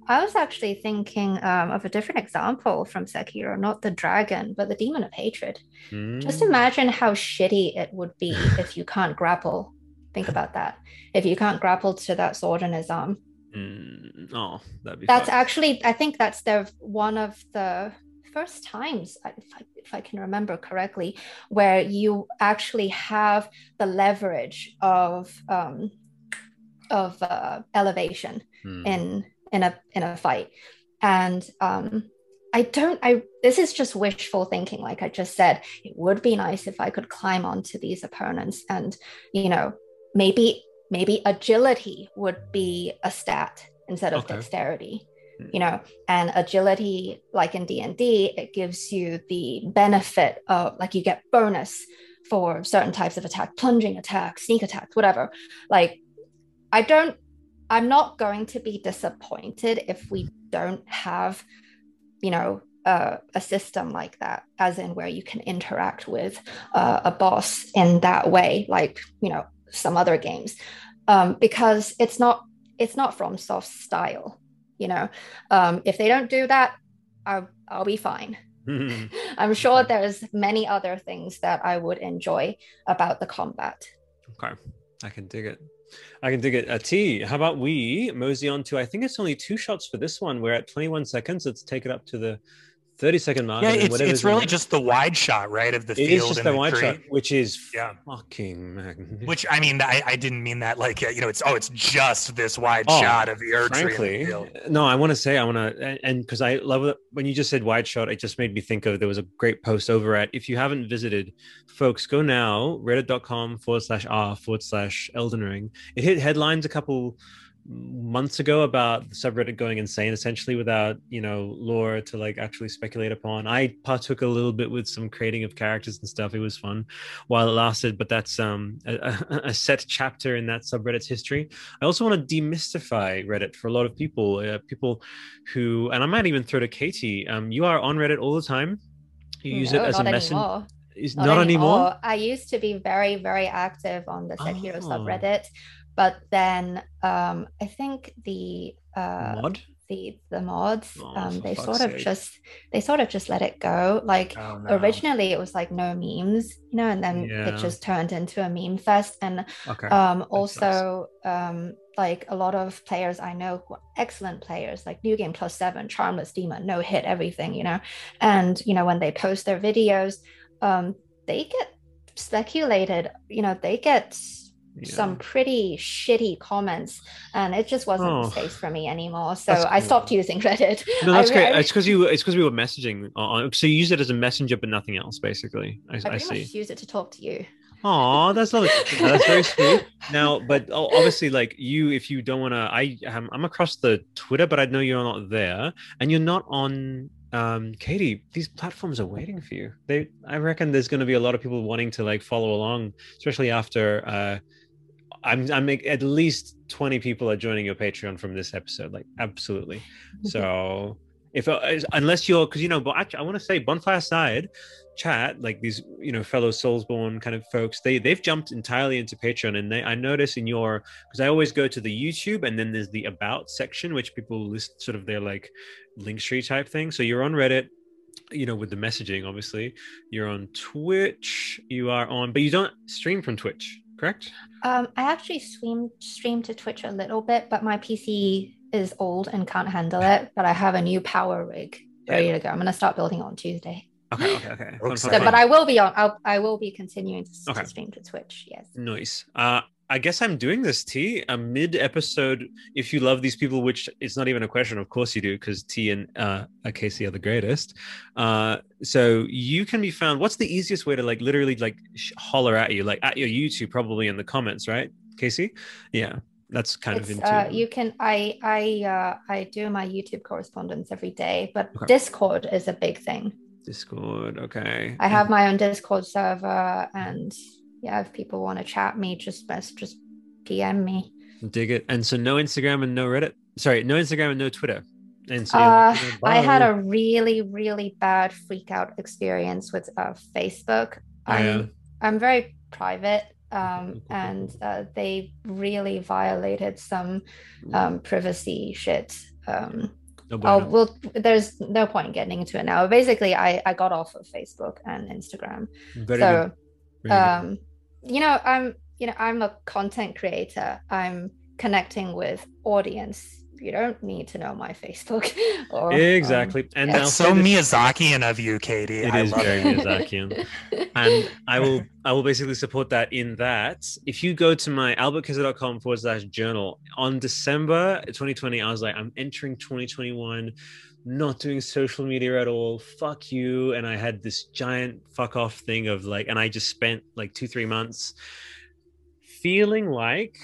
I was actually thinking um, of a different example from Sekiro, not the dragon, but the demon of hatred. Mm. Just hmm. imagine how shitty it would be *laughs* if you can't grapple. Think about that. If you can't grapple to that sword in his arm. Mm. Oh, that'd be. That's fun. actually, I think that's the one of the first times, if I, if I can remember correctly, where you actually have the leverage of um, of uh, elevation mm. in in a in a fight and um i don't i this is just wishful thinking like i just said it would be nice if i could climb onto these opponents and you know maybe maybe agility would be a stat instead of okay. dexterity hmm. you know and agility like in d&d it gives you the benefit of like you get bonus for certain types of attack plunging attack sneak attacks whatever like i don't I'm not going to be disappointed if we don't have, you know, uh, a system like that, as in where you can interact with uh, a boss in that way, like you know some other games, um, because it's not it's not FromSoft style. You know, um, if they don't do that, I'll, I'll be fine. *laughs* *laughs* I'm sure there's many other things that I would enjoy about the combat. Okay, I can dig it. I can dig it. A T. How about we mosey on to? I think it's only two shots for this one. We're at 21 seconds. Let's take it up to the 30 second mark. Yeah, it's, it's really just the wide shot, right, of the it field. It is just the, the wide tree. shot, which is yeah. fucking magnificent. Which I mean, I, I didn't mean that like you know, it's oh, it's just this wide oh, shot of the Erd frankly, tree. No, I want to say I want to, and because I love it when you just said wide shot, it just made me think of there was a great post over at. If you haven't visited, folks, go now reddit.com forward slash r forward slash Elden Ring. It hit headlines a couple months ago about the subreddit going insane essentially without you know lore to like actually speculate upon. I partook a little bit with some creating of characters and stuff. It was fun while it lasted but that's um a, a *laughs* set chapter in that subreddit's history. I also want to demystify reddit for a lot of people uh, people who and i might even throw to katie um you are on reddit all the time. You use no, it as a messenger. is not, not anymore. anymore. I used to be very, very active on the Sekiro oh. subreddit but then um, I think the uh, Mod? the the mods Oh, um, they sort of sake. just they sort of just let it go. Like Oh, no. originally it was like no memes, you know, and then Yeah. it just turned into a meme fest. And Okay. um, also um, like a lot of players I know who are excellent players, like New Game Plus Seven, Charmless Demon, No Hit, everything, you know. And you know when they post their videos, um, they get speculated. You know they get Yeah. some pretty shitty comments, and it just wasn't Oh. space for me anymore. So That's I stopped using Reddit. No, that's re- great. I It's because you. It's because we were messaging. On, so you use it as a messenger, but nothing else, basically. I, I I, see. use it to talk to you. Oh, that's lovely. That's very sweet. *laughs* Now, but obviously, like you, if you don't want to, I am. I'm across the Twitter, but I know you're not there, and you're not on. Um, Katie, these platforms are waiting for you. They, I reckon, there's going to be a lot of people wanting to like follow along, especially after. Uh, I'm, I'm at least 20 people are joining your Patreon from this episode. Like, absolutely. *laughs* So, if uh, unless you're, because you know, but actually, I want to say, bonfire side chat, like these, you know, fellow Soulsborne kind of folks, they they've jumped entirely into Patreon, and they I notice in your because I always go to the YouTube, and then there's the about section, which people list sort of their like link tree type thing. So you're on Reddit. You know, with the messaging, obviously, you're on Twitch. You are on, but you don't stream from Twitch, correct? Um, I actually stream stream to Twitch a little bit, but my PC is old and can't handle it. But I have a new power rig ready to go. I'm gonna start building on Tuesday. Okay, okay, okay. Fun, fun, So, Exciting. but. I will be on. I'll, I will be continuing to, Okay. to stream to Twitch. Yes. Nice. Uh, I guess I'm doing this, T, a mid episode. If you love these people, which it's not even a question, of course you do, because T and uh, Casey are the greatest. Uh, so you can be found. What's the easiest way to like literally like sh- holler at you, like at your YouTube, probably in the comments, right, Casey? Yeah, that's kind of It's, into. uh, you can. I I uh, I do my YouTube correspondence every day, but Okay. Discord is a big thing. Discord. Okay. I have my own Discord server, and yeah, if people want to chat me, just best just PM me. dig it. And so no Instagram and no Reddit. Sorry, no Instagram and no Twitter. And so Uh, like, I had a really, really bad freak out experience with uh, Facebook. I'm, Yeah. I'm very private, um, and uh, they really violated some um, privacy shit. Um, No oh, well, there's no point getting into it now. Basically, I, I got off of Facebook and Instagram. Very so, good. Very good. um, you know, I'm, you know, I'm a content creator. I'm connecting with audience. You don't need to know my Facebook *laughs* or um, Exactly. And yeah. I'll It's so this- Miyazakian of you, Katie. It I is love very it. Miyazakian. and I will *laughs* I will basically support that in that if you go to my albertkaiser.com forward slash journal on December 2020, I was like, I'm entering 2021, not doing social media at all. Fuck you. And I had this giant fuck off thing of like, and I just spent like two, three months feeling like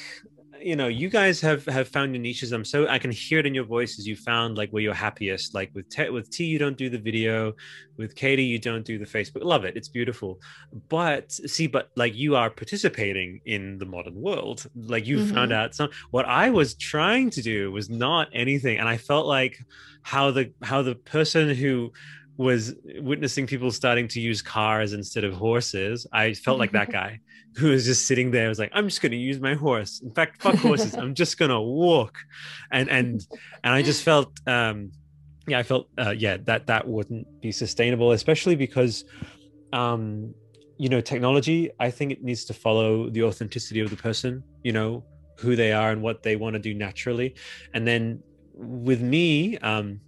you know you guys have have found your niches. I'm so i can hear it in your voices you found like where you're happiest. Like with Te- with t you don't do the video. With katie you don't do the facebook. Love it. It's beautiful. But see but like you are participating in the modern world. Like you found mm-hmm. out some what i was trying to do was not anything. And i felt like how the how the person who was witnessing people starting to use cars instead of horses i felt like that *laughs* guy who was just sitting there was like i'm just going to use my horse. In fact fuck horses. I'm just going to walk. And and and i just felt um yeah i felt uh, yeah that that wouldn't be sustainable especially because um you know technology i think it needs to follow the authenticity of the person you know who they are and what they want to do naturally. And then with me um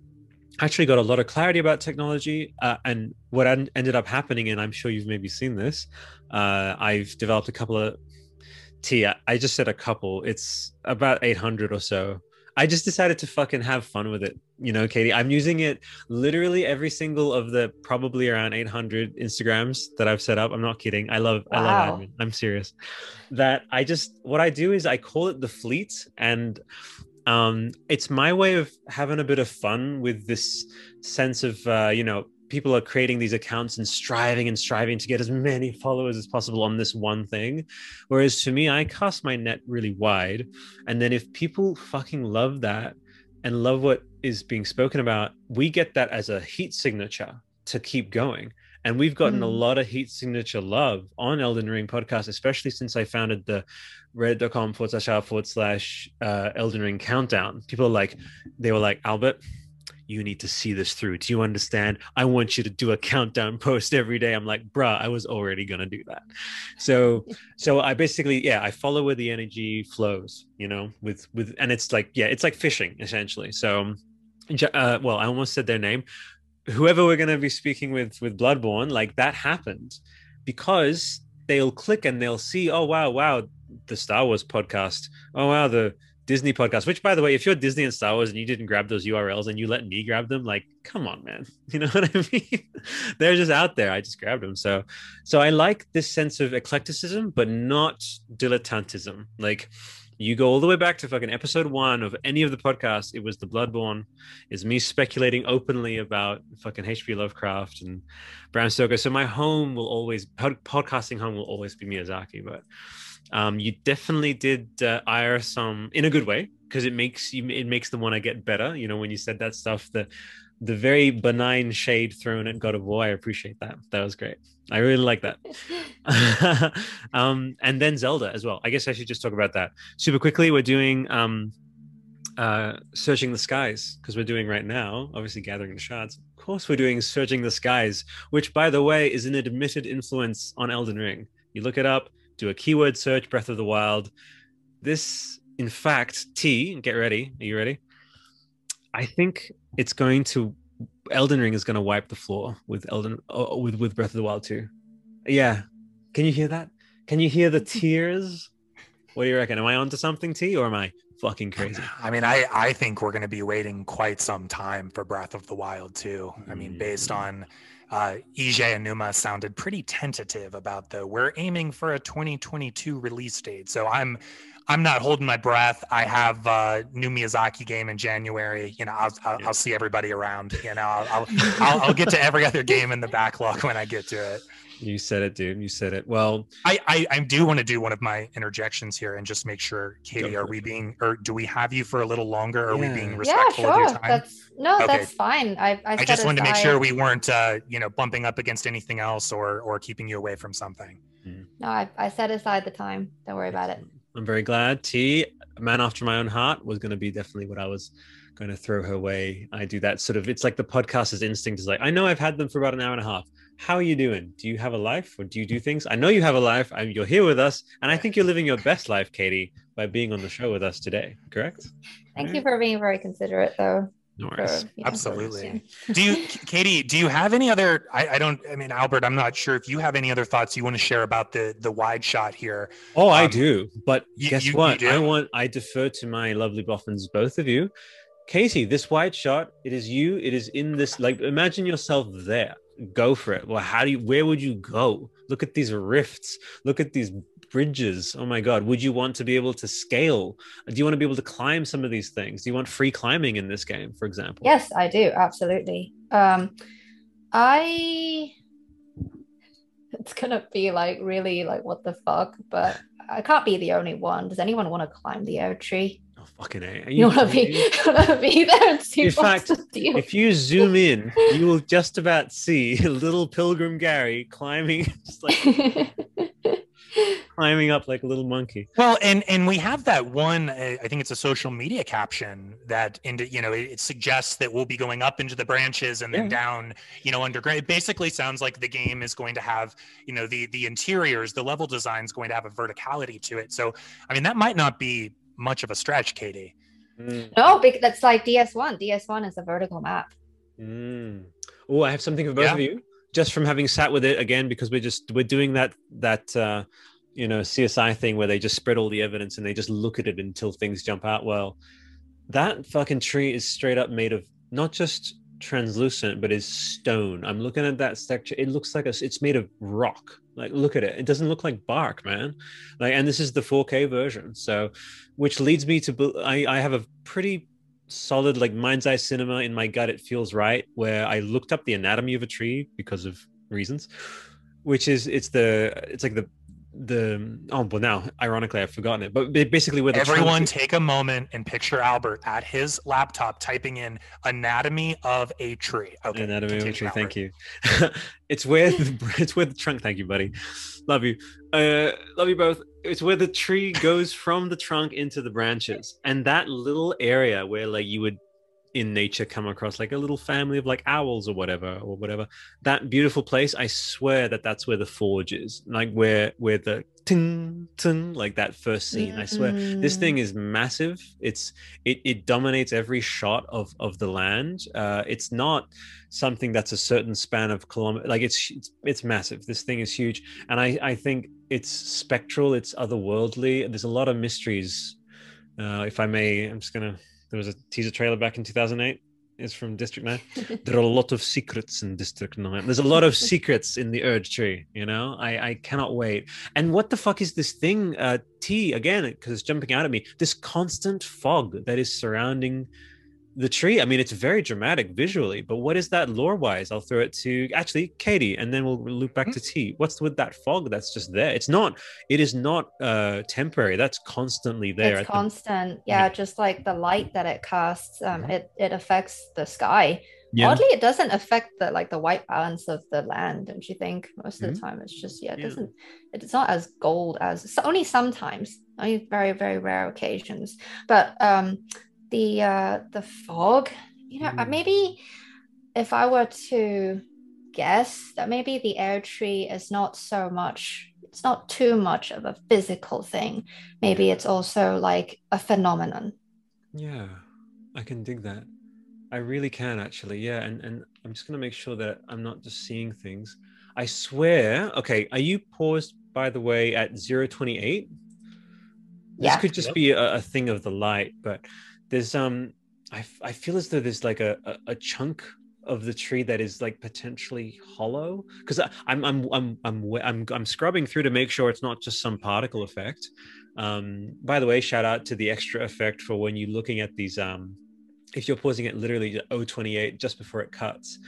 actually got a lot of clarity about technology uh, and what en- ended up happening and i'm sure you've maybe seen this uh, i've developed a couple of t i just said a couple it's about 800 or so. I just decided to fucking have fun with it you know katie? I'm using it literally every single of the probably around 800 instagrams that i've set up. I'm not kidding. I love i love Wow. admin. I'm serious. That i just what i do is i call it the fleet and um it's my way of having a bit of fun with this sense of uh you know people are creating these accounts and striving and striving to get as many *laughs* followers as possible on this one thing whereas to me i cast my net really wide and then if people fucking love that and love what is being spoken about we get that as a heat signature to keep going And we've gotten mm. a Hmm. lot of heat signature love on Elden Ring podcast, especially since I founded the reddit.com forward slash r forward slash uh, Elden Ring countdown. People are like, they were like, Albert, you need to see this through. Do you understand? I want you to do a countdown post every day. I'm like, bruh, I was already gonna do that. So, *laughs* so I basically, yeah, I follow where the energy flows, you know, with with, and it's like, yeah, it's like fishing essentially. So, uh, well, I almost said their name. Whoever we're gonna be speaking with with Bloodborne, like that happened because they'll click and they'll see, oh wow, wow, the Star Wars podcast. Oh wow, the Disney podcast, which by the way, if you're Disney and Star Wars and you didn't grab those URLs and you let me grab them, like, come on, man. *laughs* You know what I mean? *laughs* They're just out there. I just grabbed them. So so I like this sense of eclecticism, but not dilettantism. Like you go all the way back to fucking episode one of any of the podcasts, it was the Bloodborne, is me speculating openly about fucking H.P. Lovecraft and Bram Stoker. So my home will always pod- podcasting home will always be Miyazaki, but um, you definitely did uh, ire some in a good way because it makes you it makes them want to get better. You know, when you said that stuff, the the very benign shade thrown at God of War, I appreciate that. That was great. I really like that. *laughs* um, and then Zelda as well. I guess I should just talk about that super quickly. We're doing um, uh, searching the skies because we're doing right now, obviously gathering the shards. Of course, we're doing searching the skies, which, by the way, is an admitted influence on Elden Ring. You look it up, do a keyword search, Breath of the Wild. This, in fact, T, get ready. Are you ready? I think it's going to Elden Ring is going to wipe the floor with Elden uh, with with Breath of the Wild 2. Yeah. Can you hear that? Can you hear the tears? What do you reckon? Am I onto something, T, or am I fucking crazy? I mean, I I think we're going to be waiting quite some time for Breath of the Wild 2. I mean, based on uh, Eiji Aonuma sounded pretty tentative about the we're aiming for a 2022 release date. So I'm I'm not holding my breath. I have a new Miyazaki game in January. You know, I'll, I'll, Yeah. I'll see everybody around. You know, I'll, I'll, *laughs* I'll, I'll get to every other game in the backlog when I get to it. You said it, dude. You said it. Well, I, I, I do want to do one of my interjections here and just make sure, Katie, are we it. being, or do we have you for a little longer? Are we Yeah. being yeah, respectful of sure. your time? That's no, Okay. that's fine. I I, I just wanted to make aside- sure we weren't, uh, you know, bumping up against anything else or or keeping you away from something. No, I, I set aside the time. Don't worry about it. I'm very glad. T, a man after my own heart, was going to be definitely what I was going to throw her way. I do that sort of. It's like the podcaster's instinct is like, I know I've had them for about an hour and a half. How are you doing? Do you have a life, or do you do things? I know you have a life. and you're here with us, and I think you're living your best life, Katie, by being on the show with us today. Correct? Thank you for being very considerate, though. No for, worries. you know, Absolutely. Do you, Katie? Do you have any other? I, I don't. I mean, Albert, I'm not sure if you have any other thoughts you want to share about the the wide shot here. Oh, I Um, do. But you- guess you- you what? do? I want. I defer to my lovely boffins, both of you. Katie, this wide shot. It is you. It is in this. Like, imagine yourself there. Go for it. Well, how do you? Where would you go? Look at these rifts. Look at these bridges. Oh my God! Would you want to be able to scale? Do you want to be able to climb some of these things? Do you want free climbing in this game, for example? Yes, I do. Absolutely. Um, I. It's gonna be like really like what the fuck, but I can't be the only one. Does anyone want to climb the oak tree? Oh, fucking a. Are You, want to be, you want to be there and see In fact, the deal? if you zoom in, you will just about see *laughs* little Pilgrim Gary climbing, *laughs* just like *laughs* climbing up like a little monkey. Well, and and we have that one. Uh, I think it's a social media caption that into you know it, it suggests that we'll be going up into the branches and then Yeah. down you know underground. It basically sounds like the game is going to have you know the the interiors, the level design is going to have a verticality to it. So I mean that might not be much of a stretch, Katie. no, because that's like DS1. DS1 is a vertical map. Mm. Oh, I have something for both Yeah. of you. Just from having sat with it again, because we're just we're doing that that uh, you know CSI thing where they just spread all the evidence and they just look at it until things jump out. Well, that fucking tree is straight up made of not just translucent, but is stone. I'm looking at that structure. It looks like a, it's made of rock. Like, look at it. It doesn't look like bark, man. Like, and this is the 4K version. So, which leads me to, I, I have a pretty solid, like mind's eye cinema in my gut. It feels right. Where I looked up the anatomy of a tree because of reasons, which is, it's the, it's like the, the oh well now ironically I've forgotten it but basically with everyone take a moment and picture Albert at his laptop typing in anatomy of a tree. Okay, anatomy of a tree. Thank you. *laughs* it's with the, it's with the trunk. Thank you, buddy. Love you. Uh, love you both. It's where the tree goes from the trunk into the branches, and that little area where like you would in nature come across like a little family of like owls or whatever or whatever. That beautiful place i swear that that's where the forge is. Like where where the ting, ting, like that first scene i swear. This thing is massive. It's it, it dominates every shot of of the land. Uh it's not something that's a certain span of kilometer like it's, it's it's massive. This thing is huge. And i i think it's spectral it's otherworldly. There's a lot of mysteries. Uh if i may i'm just gonna there was a teaser trailer back in 2008 it's from district 9 *laughs* there are a lot of secrets in district 9 there's a lot of secrets in the Erd tree you know? I i cannot wait. And what the fuck is this thing uh t again because it's jumping out at me. This constant fog that is surrounding the tree i mean it's very dramatic visually but what is that lore wise i'll throw it to actually katie and then we'll loop back to t. What's with that fog that's just there? It's not it is not uh temporary. That's constantly there it's constant. Yeah. Just like the light that it casts um it it affects the sky. Yeah. oddly it doesn't affect the like the white balance of the land don't you think? Most of mm-hmm. the time it's just yeah it yeah. doesn't it's not as gold as so only sometimes only very very rare occasions. But um the uh the fog you know mm. maybe if i were to guess that maybe the Erd tree is not so much it's not too much of a physical thing. Maybe it's also like a phenomenon. Yeah i can dig that. I really can actually. Yeah and and i'm just going to make sure that i'm not just seeing things. I swear okay are you paused by the way at 028 yeah. this could just be a, a thing of the light but there's um I, I feel as though there's like a, a, a chunk of the tree that is like potentially hollow because I'm, I'm I'm I'm I'm I'm scrubbing through to make sure it's not just some particle effect. Um, by the way, shout out to the extra effect for when you're looking at these. Um, if you're pausing it literally 028 just before it cuts,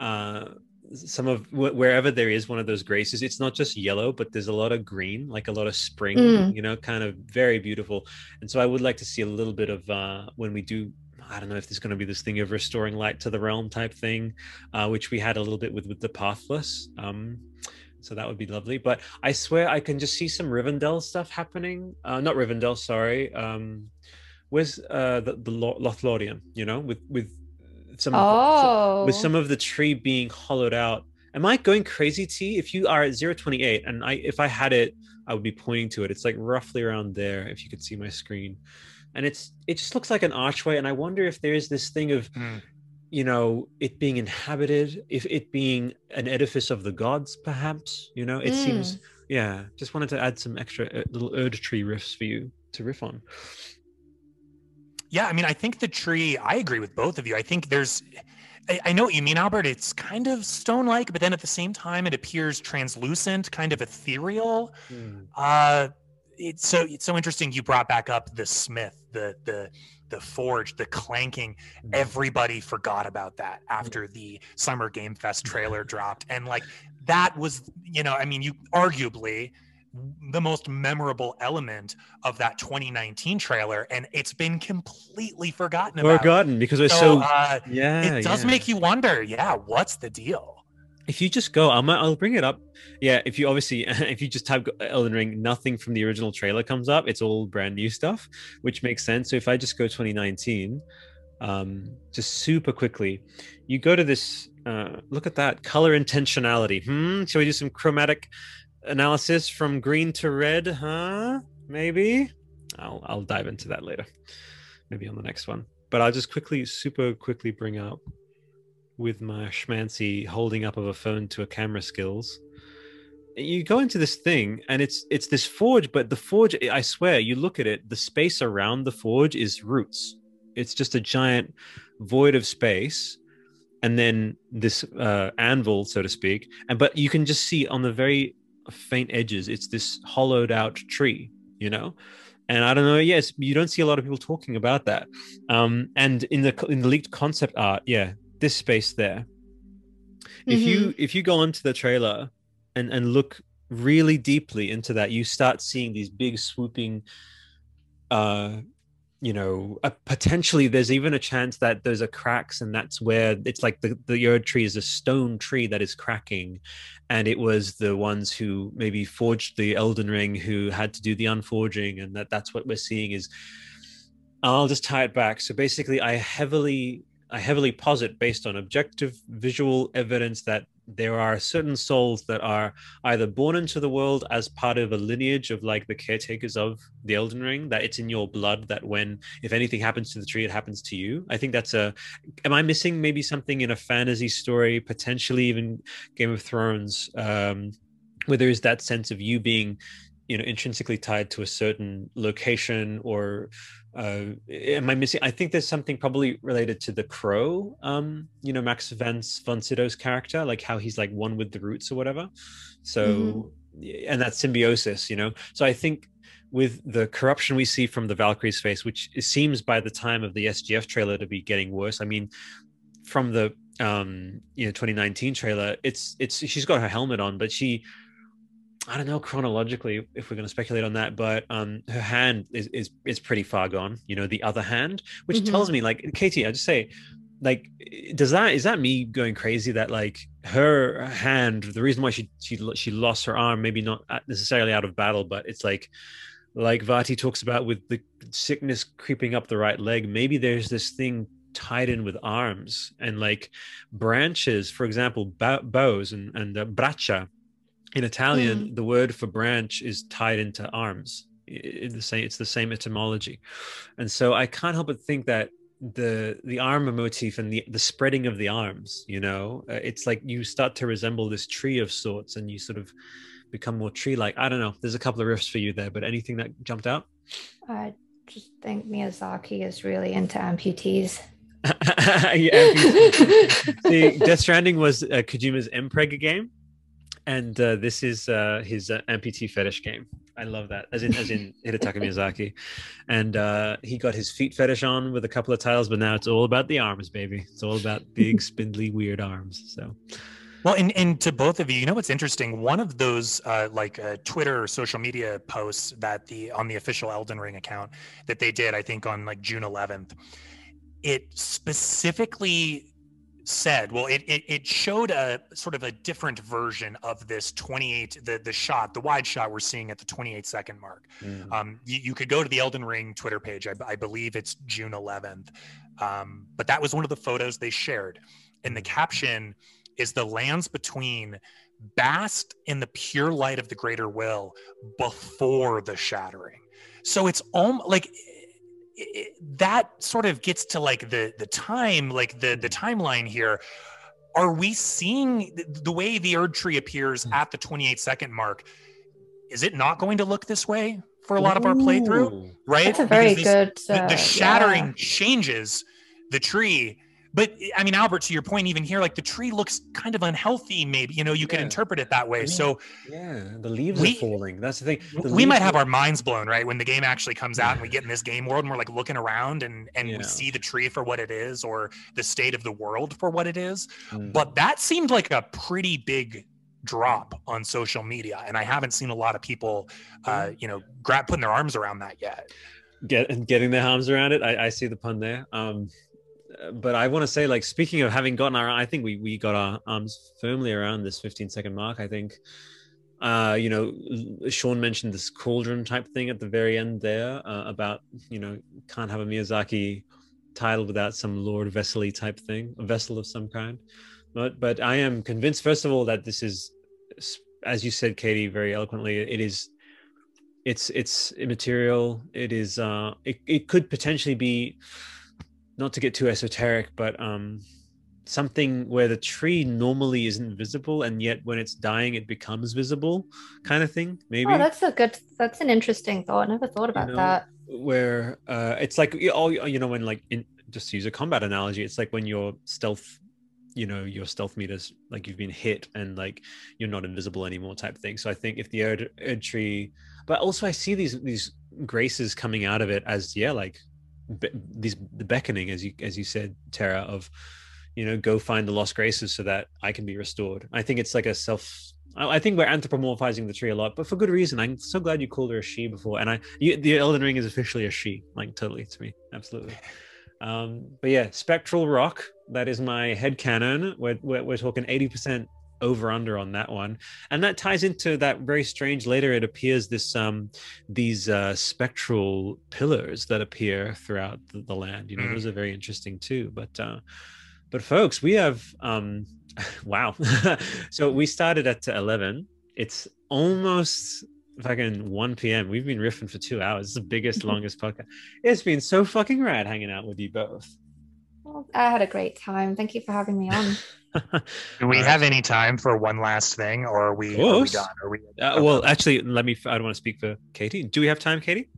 uh, some of wherever there is one of those graces it's not just yellow but there's a lot of green like a lot of spring mm. you know kind of very beautiful and so i would like to see a little bit of uh when we do i don't know if there's going to be this thing of restoring light to the realm type thing uh which we had a little bit with with the pathless um so that would be lovely but i swear i can just see some rivendell stuff happening uh not rivendell sorry um where's uh the, the lothlorien you know with with some oh. with some of the tree being hollowed out. Am I going crazy, T? If you are at 028 and I if I had it, I would be pointing to it. It's like roughly around there if you could see my screen. And it's it just looks like an archway and I wonder if there's this thing of mm. you know, it being inhabited, if it being an edifice of the gods perhaps, you know, it mm. seems yeah, just wanted to add some extra uh, little Erdtree riffs for you to riff on. Yeah, I mean, I think the tree, I agree with both of you. I think there's, I, I know what you mean, Albert. It's kind of stone like, but then at the same time, it appears translucent, kind of ethereal. Mm. Uh, it's so it's so interesting you brought back up the smith the the the forge the clanking hmm. everybody forgot about that after the summer game fest trailer *laughs* dropped and like that was you know i mean you arguably the most memorable element of that 2019 trailer and it's been completely forgotten about. Forgotten because it's so, so uh, yeah it does yeah. make you wonder yeah what's the deal? If you just go I'll, I'll bring it up. Yeah if you obviously *laughs* if you just type elden ring nothing from the original trailer comes up. It's all brand new stuff which makes sense. So if i just go 2019 um just super quickly you go to this uh look at that color intentionality. Hmm shall we do some chromatic analysis from green to red, huh? Maybe. I'll I'll dive into that later. Maybe on the next one. But I'll just quickly, super quickly bring up with my schmancy holding up of a phone to a camera skills. You go into this thing and it's it's this forge, but the forge, I swear, you look at it, the space around the forge is roots. It's just a giant void of space and then this uh, anvil, so to speak. And but you can just see on the very faint edges. It's this hollowed out tree, you know. And I don't know. Yes, you don't see a lot of people talking about that. Um, and in the in the leaked concept art, yeah, this space there. Mm-hmm. If you mm-hmm. if you go onto the trailer and and look really deeply into that, you start seeing these big swooping uh you know uh, potentially there's even a chance that there's a cracks and that's where it's like the the Erd tree is a stone tree that is cracking. And it was the ones who maybe forged the elden ring who had to do the unforging and that that's what we're seeing is i'll just tie it back. So basically i heavily i heavily posit based on objective visual evidence that there are certain souls that are either born into the world as part of a lineage of like the caretakers of the Elden Ring, that it's in your blood that when if anything happens to the tree, it happens to you. I think that's a am I missing maybe something in a fantasy story, potentially even Game of Thrones, um, where there is that sense of you being you know intrinsically tied to a certain location or uh, am I missing? I think there's something probably related to the crow. Um, you know, Max Vance von Sydow's character, like how he's like one with the roots or whatever. So, mm-hmm. and that symbiosis, you know. So I think with the corruption we see from the Valkyrie's face, which seems by the time of the SGF trailer to be getting worse. I mean, from the um, you know 2019 trailer, it's it's she's got her helmet on, but she I don't know chronologically if we're going to speculate on that, but um, her hand is, is is pretty far gone. You know, the other hand, which mm-hmm. tells me like Katie, I just say, like, does that is that me going crazy that like her hand, the reason why she she she lost her arm, maybe not necessarily out of battle, but it's like like Vaati talks about with the sickness creeping up the right leg. Maybe there's this thing tied in with arms and like branches, for example, bows and and uh, braccia in Italian, mm. the word for branch is tied into arms. It's the same. It's the same etymology, and so I can't help but think that the the arm motif and the the spreading of the arms. You know, uh, it's like you start to resemble this tree of sorts, and you sort of become more tree-like. I don't know. There's a couple of riffs for you there, but anything that jumped out? I just think Miyazaki is really into amputees. *laughs* yeah, amputees. *laughs* See, Death Stranding was uh, Kojima's Mpreg game and uh, this is uh, his uh, amputee fetish game. I love that, as in as in *laughs* Hidetaka Miyazaki, and uh, he got his feet fetish on with a couple of titles, but now it's all about the arms, baby. It's all about big, *laughs* spindly, weird arms. So. Well, and, and to both of you, you know what's interesting? One of those uh, like uh, Twitter or social media posts that the on the official Elden Ring account that they did, I think on like June 11th, it specifically said well it, it, it showed a sort of a different version of this 28 the the shot the wide shot we're seeing at the 28 second mark. Mm. um, you, you, could go to the elden ring twitter page. I, I believe it's june 11th um, but that was one of the photos they shared. And the mm. caption is the lands between basked in the pure light of the greater will before the shattering. So it's almost like it, that sort of gets to like the the time like the the timeline here are we seeing the way the Erd tree appears hmm. at the 28 second mark is it not going to look this way for a lot of our playthrough right that's a very good uh, the, the, shattering yeah. changes the tree but I mean, Albert, to your point, even here, like the tree looks kind of unhealthy. Maybe you know you yeah. could interpret it that way. I mean, so yeah, the leaves we, are falling. That's the thing. The we might have our minds blown, right, when the game actually comes out and we get in this game world and we're like looking around and and yeah. we see the tree for what it is or the state of the world for what it is. Mm. But that seemed like a pretty big drop on social media, and I haven't seen a lot of people, uh, you know, grab putting their arms around that yet. Get getting their arms around it. I, I see the pun there. Um, but I want to say, like, speaking of having gotten our, I think we we got our arms firmly around this 15 second mark. I think, uh, you know, Sean mentioned this cauldron type thing at the very end there uh, about, you know, can't have a Miyazaki title without some Lordvessel type thing, a vessel of some kind. But but I am convinced, first of all, that this is, as you said, Katie, very eloquently, it is. It's it's immaterial. It is. Uh, it it could potentially be not to get too esoteric, but um, something where the tree normally isn't visible, and yet when it's dying, it becomes visible, kind of thing. Maybe. Oh, that's a good. That's an interesting thought. I never thought about you know, that. Where uh, it's like all you know, when like in, just use a combat analogy, it's like when your stealth, you know, your stealth meters like you've been hit and like you're not invisible anymore, type thing. So I think if the Erd, Erd tree, but also I see these these graces coming out of it as yeah, like be- these the beckoning as you as you said Tara of you know go find the lost graces so that I can be restored I think it's like a self I, think we're anthropomorphizing the tree a lot, but for good reason. I'm so glad you called her a she before, and I you, the Elden Ring is officially a she, like totally to me, absolutely. *laughs* Um, but yeah, spectral rock. That is my head canon. We're, we're, we're talking 80% over under on that one. And that ties into that very strange later it appears this um these uh spectral pillars that appear throughout the, the land you know mm. those are very interesting too but uh but folks we have um *laughs* wow. *laughs* So we started at 11 it's almost fucking 1 p.m we've been riffing for two hours. It's the biggest *laughs* longest podcast. It's been so fucking rad hanging out with you both. Well, i had a great time. Thank you for having me on Do we have any time for one last thing, or are we, are we done? Are we? Uh, well, actually, let me. I don't want to speak for Katie. Do we have time, Katie?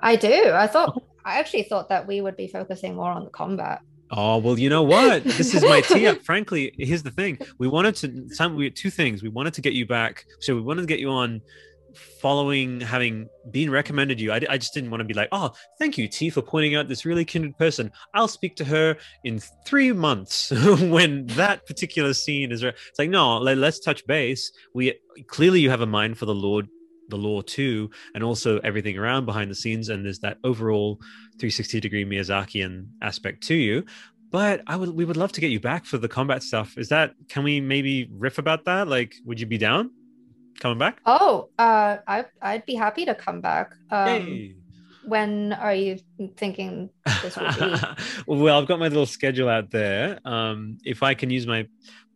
I do. I thought. I actually thought that we would be focusing more on the combat. Oh well, you know what? *laughs* This is my tee up. Frankly, here's the thing: we wanted to. Some we two things. We wanted to get you back. So we wanted to get you on following having been recommended you I, I just didn't want to be like oh thank you t for pointing out this really kindred person i'll speak to her in three months *laughs* when that particular scene is it's like no let, us touch base we clearly you have a mind for the lord the law too and also everything around behind the scenes and there's that overall 360 degree miyazakian aspect to you but I would we would love to get you back for the combat stuff. Is that can we maybe riff about that? Like, would you be down? Coming back? Oh, uh, I I'd be happy to come back. Um, hey. When are you thinking this will be? *laughs* well, I've got my little schedule out there. Um, if I can use my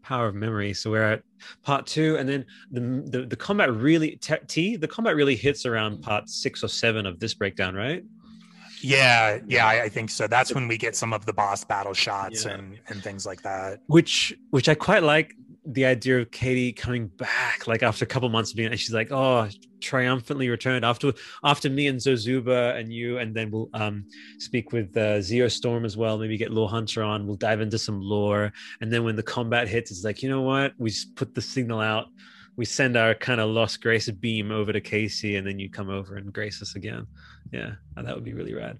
power of memory, so we're at part two, and then the the, the combat really T the combat really hits around part six or seven of this breakdown, right? Yeah, yeah, I, I, think so. That's when we get some of the boss battle shots yeah. and and things like that. Which which I quite like the idea of Katie coming back, like after a couple months of being, and she's like, "Oh, triumphantly returned after after me and Zozuba and you, and then we'll um speak with uh, Zeo Storm as well. Maybe get Lore Hunter on. We'll dive into some lore, and then when the combat hits, it's like, you know what? We just put the signal out. We send our kind of lost grace beam over to Casey, and then you come over and grace us again. Yeah, that would be really rad.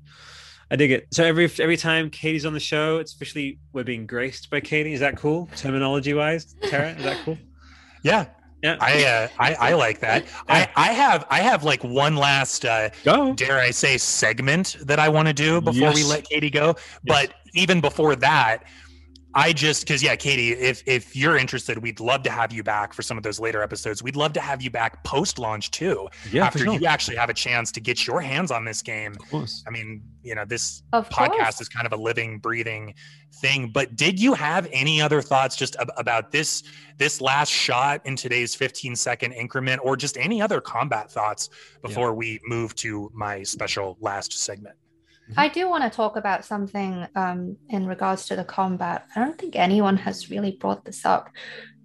I dig it. So every every time Katie's on the show, it's officially we're being graced by Katie. Is that cool, terminology wise? Tara, is that cool? Yeah, yeah. I, uh, I I like that. I I have I have like one last uh, go. dare I say segment that I want to do before yes. we let Katie go. But yes. even before that, I just because yeah, Katie, if if you're interested, we'd love to have you back for some of those later episodes. We'd love to have you back post launch too. Yeah, after sure. you actually have a chance to get your hands on this game. Of course. I mean, you know, this of podcast course. is kind of a living, breathing thing. But did you have any other thoughts just ab- about this this last shot in today's 15 second increment, or just any other combat thoughts before yeah. we move to my special last segment? Mm-hmm. I do want to talk about something um, in regards to the combat. I don't think anyone has really brought this up.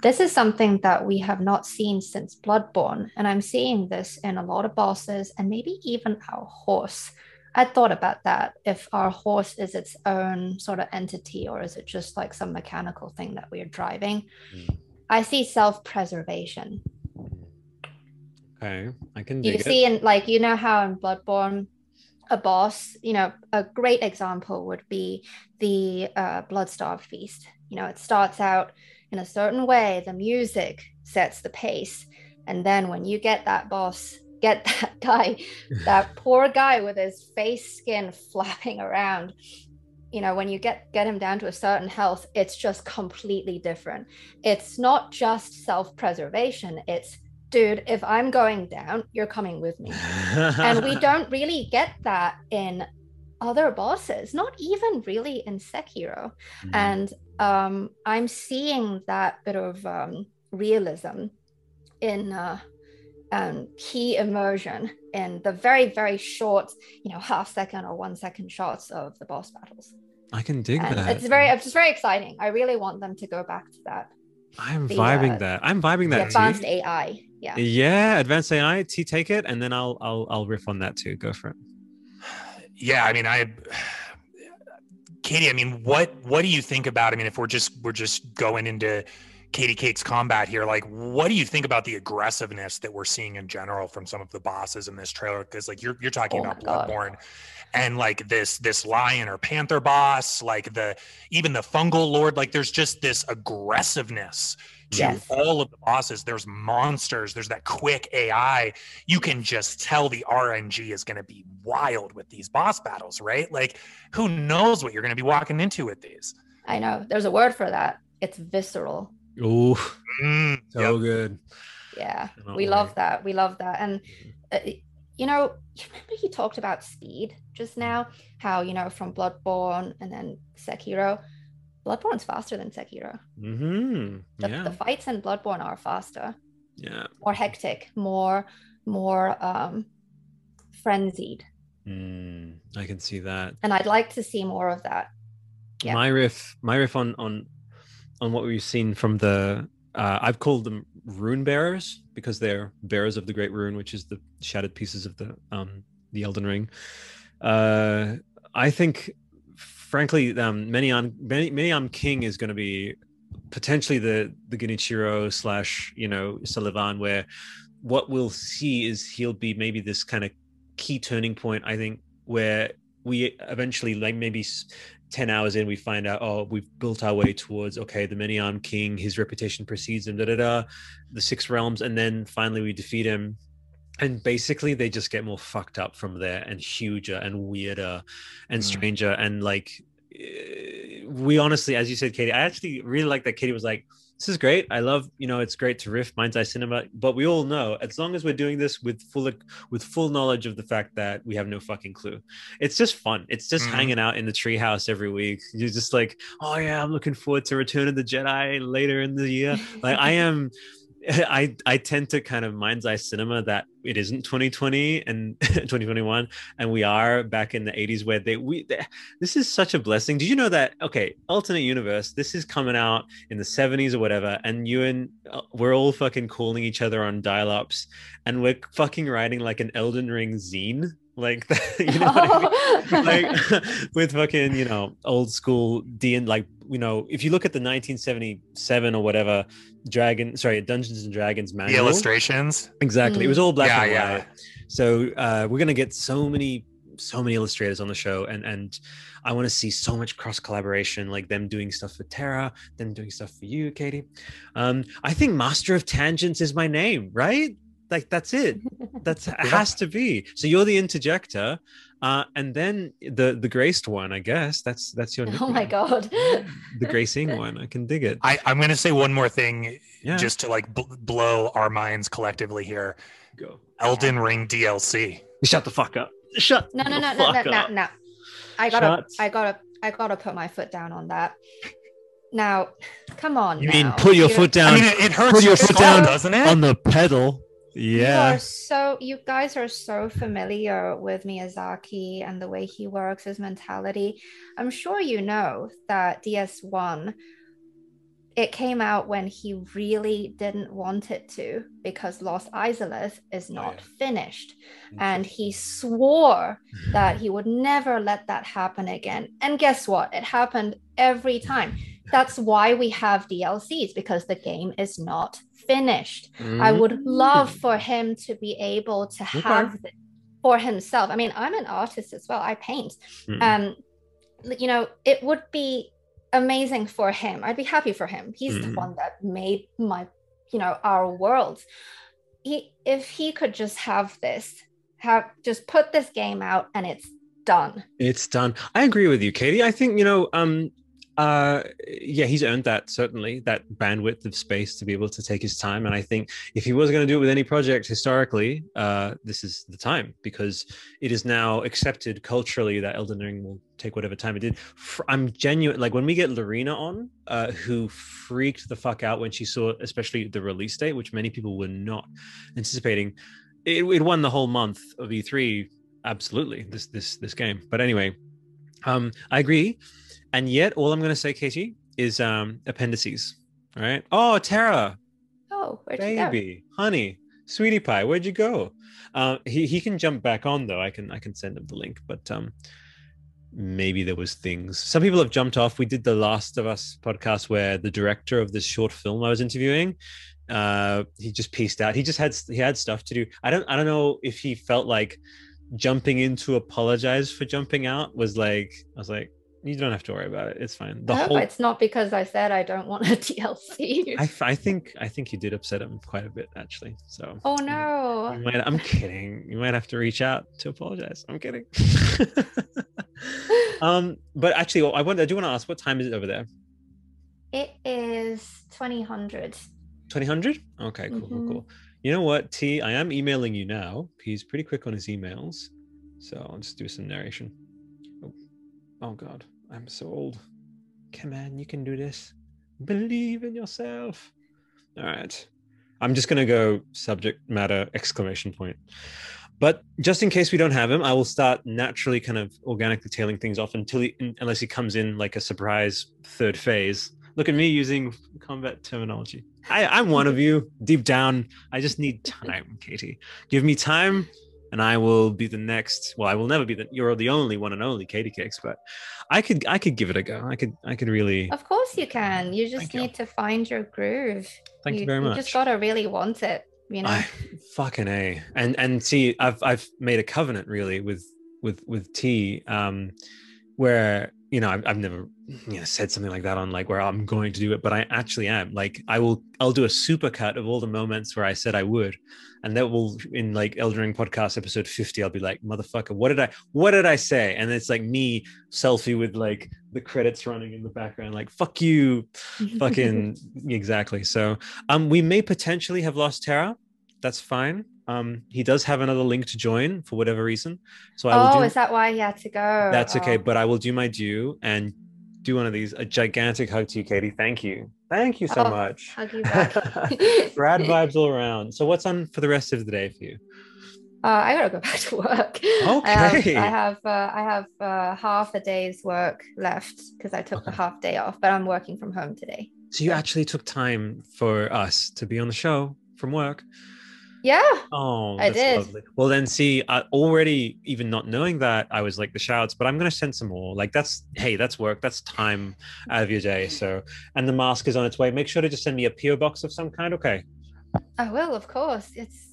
This is something that we have not seen since Bloodborne, and I'm seeing this in a lot of bosses and maybe even our horse. I thought about that. If our horse is its own sort of entity, or is it just like some mechanical thing that we're driving? Mm. I see self preservation. Okay, I can. you see, in like you know how in Bloodborne a boss, you know, a great example would be the uh, Blood-starved Beast. You know, it starts out in a certain way, the music sets the pace. And then when you get that boss, get *laughs* that guy, that *laughs* poor guy with his face skin flapping around, you know, when you get get him down to a certain health, it's just completely different. It's not just self-preservation, it's dude, if I'm going down, you're coming with me. and we *laughs* don't really get that in other bosses, not even really in Sekiro. Mm-hmm. And um, I'm seeing that bit of um, realism in uh, um, key immersion in the very, very short, you know, half second or one second shots of the boss battles. I can dig and that. It's very, it's very exciting. I really want them to go back to that. I'm the, vibing uh, that. I'm vibing that. advanced AI. Yeah. Yeah, advanced AI. T, take it, and then I'll I'll I'll riff on that too. Go for it. Yeah, I mean, I, Katie. I mean, what what do you think about? I mean, if we're just we're just going into Katie Cake's combat here. Like, what do you think about the aggressiveness that we're seeing in general from some of the bosses in this trailer? Because like you're you're talking Oh about my Bloodborne and like this this lion or panther boss, like the even the fungal lord, like there's just this aggressiveness to Yes. all of the bosses. There's monsters, there's that quick AI. You can just tell the RNG is gonna be wild with these boss battles, right? Like who knows what you're gonna be walking into with these. I know. There's a word for that. It's visceral. Ooh, Mm, so good. Yeah, we wait. love that. We love that. And uh, you know, you remember you talked about speed just now? How you know from Bloodborne and then Sekiro. Bloodborne's faster than Sekiro. Mm-hmm. The, Yeah. the fights in Bloodborne are faster, yeah. more hectic, more more um frenzied. Mm, I can see that. And I'd like to see more of that. Yeah. my riff my riff on on on what we've seen from the uh i've called them rune bearers because they're bearers of the great rune which is the shattered pieces of the um the elden ring uh i think frankly um Meni- Menion king is going to be potentially the the genichiro slash you know Sulyvahn where what we'll see is he'll be maybe this kind of key turning point i think where we eventually like maybe s- 10 hours in we find out oh we've built our way towards okay the many armed king his reputation precedes him da da da the six realms and then finally we defeat him and basically they just get more fucked up from there and huger and weirder and Mm. stranger and like eh, we honestly as you said katie i actually really like that katie was like this is great i love you know it's great to riff mind's eye cinema but we all know as long as we're doing this with full with full knowledge of the fact that we have no fucking clue it's just fun it's just Mhm. hanging out in the treehouse every week you're just like oh yeah i'm looking forward to return of the jedi later in the year like i am *laughs* I I tend to kind of mind's eye cinema that it isn't 2020 and *laughs* 2021 and we are back in the 80s where they we they, this is such a blessing. Did you know that okay, alternate universe, this is coming out in the 70s or whatever and you and uh, we're all fucking calling each other on dial-ups and we're fucking writing like an Elden Ring zine like that, *laughs* you know what I mean? *laughs* like with fucking you know old school D and like you know if you look at the 1977 or whatever dragon sorry Dungeons and Dragons The manual illustrations. exactly it was all black Yeah, and yeah. white so uh, we're gonna get so many so many illustrators on the show and and I want to see so much cross collaboration like them doing stuff for Tara them doing stuff for you Katie. Um I think Master of Tangents is my name right? Like that's it. *laughs* That's it has to be. So you're the interjector uh and then the the graced one i guess. That's that's your oh my god. *laughs* the gracing one. I can dig it. I, I'm going to say one more thing yeah. just to like bl- blow our minds collectively here. Go Elden Ring DLC. shut the fuck up shut No, no, the no, no, no, no, no. I gotta, Shut. I gotta, I gotta put my foot down on that. Now, come on. you mean put your You- foot down I mean, it, it hurts put your your foot skull, down doesn't it? on the pedal You yeah are so you guys are so familiar with Miyazaki and the way he works, his mentality. I'm sure you know that DS1 it came out when he really didn't want it to because Lost Izalith is not yeah. finished. And he swore *laughs* that he would never let that happen again. And guess what? It happened every time. That's why we have DLCs because the game is not finished. I would love for him to be able to Okay. have for himself. I mean, I'm an artist as well. I paint. Mm. Um, you know, it would be amazing for him. I'd be happy for him. He's the Mhm. one that made my, you know, our world. He, if he could just have this, have just put this game out and it's done. It's done. I agree with you, Katie. I think you know, um, uh, yeah, he's earned that certainly that bandwidth of space to be able to take his time. And I think if he was going to do it with any project historically, uh, this is the time because it is now accepted culturally that Elden Ring will take whatever time it did. I'm genuine. Like when we get Lorena on, uh, who freaked the fuck out when she saw, especially the release date, which many people were not anticipating. It, it won the whole month of E3 absolutely this this this game but anyway um i agree and yet all i'm going to say katie is um appendices all right? Oh tara. Oh, where'd baby honey sweetie pie where'd you go? Uh he, he can jump back on though. I can i can send him the link. But um maybe there was things. Some people have jumped off. We did the last of us podcast where the director of this short film i was interviewing uh he just pieced out. He just had he had stuff to do. I don't i don't know if he felt like jumping in to apologize for jumping out was like i was like you don't have to worry about it. It's fine. The whole it's not because i said i don't want a *laughs* dlc I, I think i think you did upset him quite a bit actually so. Oh no. might, i'm kidding. You might have to reach out to apologize. I'm kidding. *laughs* Um but actually i want i do want to ask what time is it over there? It is 2000 2000 okay cool mm-hmm. cool. Cool you know what t i am emailing you now he's pretty quick on his emails so i'll just do some narration oh god I'm so old. Come on, you can do this. Believe in yourself. All right. I'm just going to go subject matter exclamation point. But just in case we don't have him, I will start naturally kind of organically tailing things off until he, unless he comes in like a surprise third phase. Look at me using combat terminology. I, I'm one of you deep down. I just need time, Katie. Give me time and I will be the next. Well, I will never be the. You're the only one and only Katie Cakes, but I could I could give it a go. I could I could really. Of course you can. You just Thank need you. to find your groove. Thank you, you very much. You just gotta really want it. You know. I, fucking a. And and see, I've I've made a covenant really with with with T, um, where you know I've, I've never you know said something like that on like where I'm going to do it, but I actually am. Like I will I'll do a super cut of all the moments where I said I would and that will in like Elden Ring podcast episode 50 I'll be like motherfucker what did I what did I say? And it's like me selfie with like the credits running in the background like fuck you. *laughs* Fucking exactly. So um we may potentially have lost Tara that's fine um he does have another link to join for whatever reason so I will oh do, is that why he had to go that's okay oh. but I will do my due and do one of these a gigantic hug to you Katie thank you Thank you so oh, much. Hug you back. *laughs* Rad *laughs* vibes all around. So, what's on for the rest of the day for you? Uh, I gotta go back to work. Okay. I have I have, uh, I have uh, half a day's work left because I took okay. the half day off, but I'm working from home today. So you actually took time for us to be on the show from work. Yeah. Oh, I did. Lovely. Well, then see, I already even not knowing that I was like the shouts, but I'm gonna send some more. Like that's hey, that's work. That's time out of your day. So, and the mask is on its way. Make sure to just send me a PO box of some kind. Okay. I will, of course. It's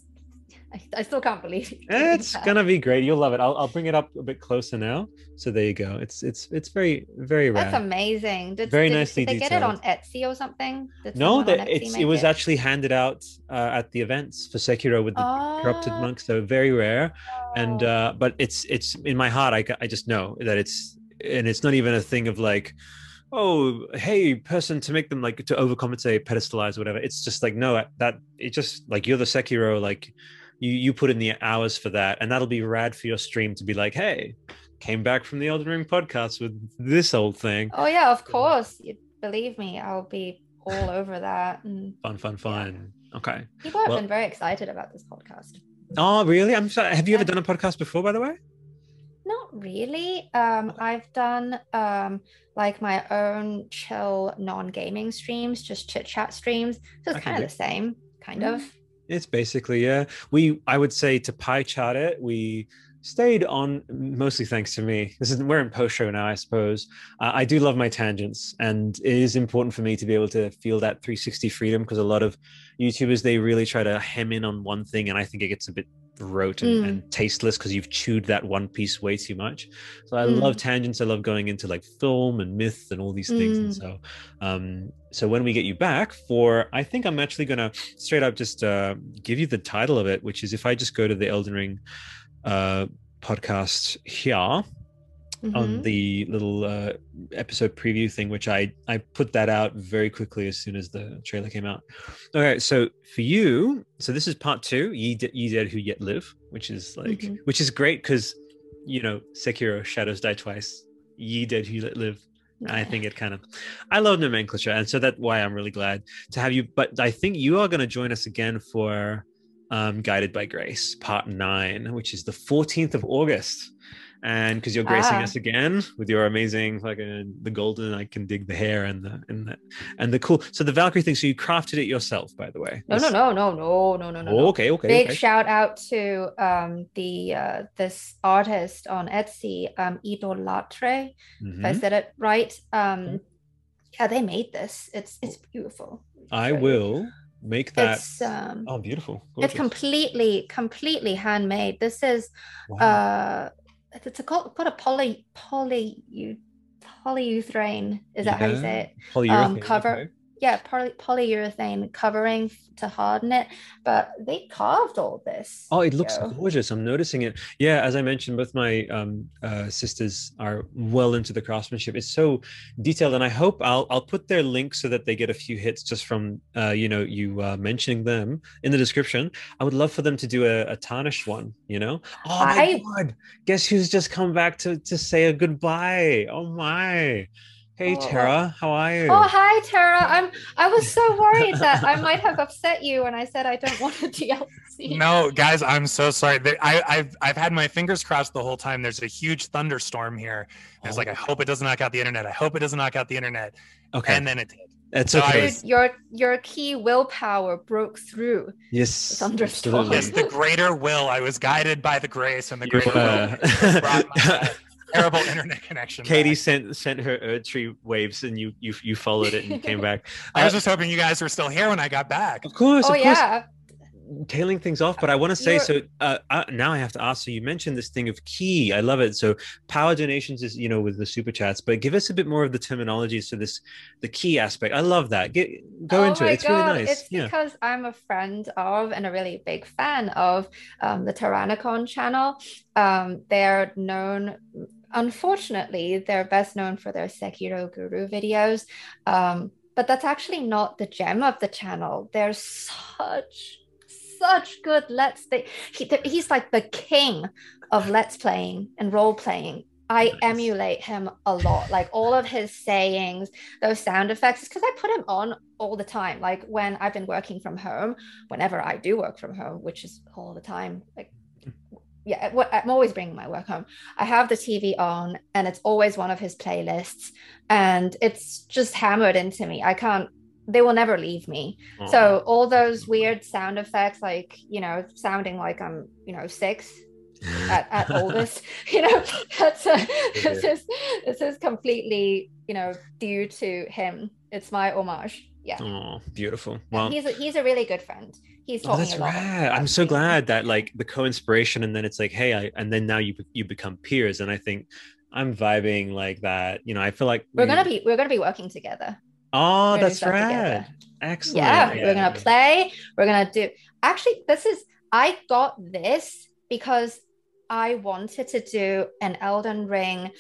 I, I still can't believe it. It's that. gonna be great. You'll love it. I'll, I'll bring it up a bit closer now. So there you go. It's it's it's very very rare. That's amazing. Did, very did, nicely did they detailed. get it on Etsy or something? Did no, that it's it was it? actually handed out uh, at the events for Sekiro with the oh. corrupted monk. So very rare, oh. and uh, but it's it's in my heart. I I just know that it's and it's not even a thing of like oh hey person to make them like to overcompensate pedestalize or whatever it's just like no that it just like you're the sekiro like you you put in the hours for that and that'll be rad for your stream to be like hey came back from the Elden Ring podcast with this old thing. Oh yeah of course. You believe me I'll be all over that and fun *laughs* fun fun. Yeah. okay. People have well, been very excited about this podcast. Oh really? I'm sorry have you ever done a podcast before by the way? Not really. Um I've done um like my own chill non-gaming streams just chit chat streams. So it's kind of the same kind mm-hmm. of it's basically yeah. We I would say to pie chart it, we stayed on mostly thanks to me. This is we're in post show now, I suppose. Uh, I do love my tangents, and it is important for me to be able to feel that 360 freedom because a lot of YouTubers they really try to hem in on one thing, and I think it gets a bit rote and, mm. and tasteless because you've chewed that one piece way too much. So I mm. love tangents. I love going into like film and myth and all these things. Mm. And so, um, so when we get you back for, I think I'm actually gonna straight up just uh, give you the title of it, which is if I just go to the Elden Ring uh, podcast here mm-hmm. on the little uh, episode preview thing, which I I put that out very quickly as soon as the trailer came out. Okay, so for you, so this is part two, ye, De- ye dead who yet live, which is like mm-hmm. which is great because you know Sekiro shadows die twice, ye dead who yet live. Yeah. I think it kind of, I love nomenclature, and so that's why I'm really glad to have you. But I think you are going to join us again for um, Guided by Grace, Part Nine, which is the 14th of August and because you're gracing Ah. us again with your amazing fucking the golden. I can dig the hair and the and the and the cool. So the Valkyrie thing. So you crafted it yourself, by the way. No, no, This- no, no, no, no, no, no. Oh, okay, okay. Big okay. shout out to um the uh this artist on Etsy, um Idolatre, if I Mhm. said it right. Um yeah, they made this. It's it's beautiful. I will make that. It's um oh, beautiful. it's completely completely handmade. This is Wow. uh it's a called called a poly poly polyurethane. Is that how you say it? Polyurethane, um, cover- okay. Yeah, poly, polyurethane covering to harden it, but they carved all this. Oh, it looks Joe. gorgeous. I'm noticing it. Yeah, as I mentioned, both my um, uh, sisters are well into the craftsmanship. It's so detailed, and I hope I'll I'll put their links so that they get a few hits just from uh, you know you uh, mentioning them in the description. I would love for them to do a, a tarnished one. You know. Oh my I- god! Guess who's just come back to to say a goodbye? Oh my! Hey Oh. Tara, how are you? Oh, hi, Tara. I'm. I was so worried that I might have upset you when I said I don't want a DLC. No, guys, I'm so sorry. I, I've I've had my fingers crossed the whole time. There's a huge thunderstorm here. And it's like I hope it doesn't knock out the internet. I hope it doesn't knock out the internet. okay, And then it did. it's so okay. Dude, your your key willpower broke through. yes, thunderstorm. absolutely. Yes, the greater will. I was guided by the grace and the greater uh, will. *laughs* brought my terrible internet connection. Katie back. sent sent her Erd tree waves, and you you you followed it and you came *laughs* back. I was Uh, just hoping you guys were still here when I got back. of course, oh of course, yeah. tailing things off. But I want to say, You're- so uh, uh, now I have to ask. So you mentioned this thing of key. I love it. So power donations is you know with the super chats, but give us a bit more of the terminology. So this the key aspect. I love that. Get go oh into it. It's God. really nice. It's yeah. because I'm a friend of and a really big fan of um, the Tyrannicon channel. Um, they're known, unfortunately, they're best known for their Sekiro Guru videos. Um, but that's actually not the gem of the channel. They're such, such good let's play. He, he's like the king of let's playing and role playing. I emulate him a lot. Like all of his sayings, those sound effects, because I put him on all the time. Like when I've been working from home, whenever I do work from home, which is all the time, like yeah, I'm always bringing my work home. I have the TV on, and it's always one of his playlists, and it's just hammered into me. I can't. They will never leave me. So oh. all those weird sound effects, like you know, sounding like I'm, you know, six *laughs* at, at oldest, *laughs* you know, that's a, this is this is completely, you know, due to him. It's my homage. Yeah. Oh, beautiful. Well, he's a, he's a really good friend. He's Oh, that's rad. I'm so glad that like the co-inspiration and then it's like, hey, I and then now you you become peers. And I think I'm vibing like that. You know, I feel like We're gonna be we're gonna be working together. Oh, that's stuff together. rad. Excellent. Yeah, we're gonna play. We're gonna do. Actually, this is. I got this because I wanted to do an Elden Ring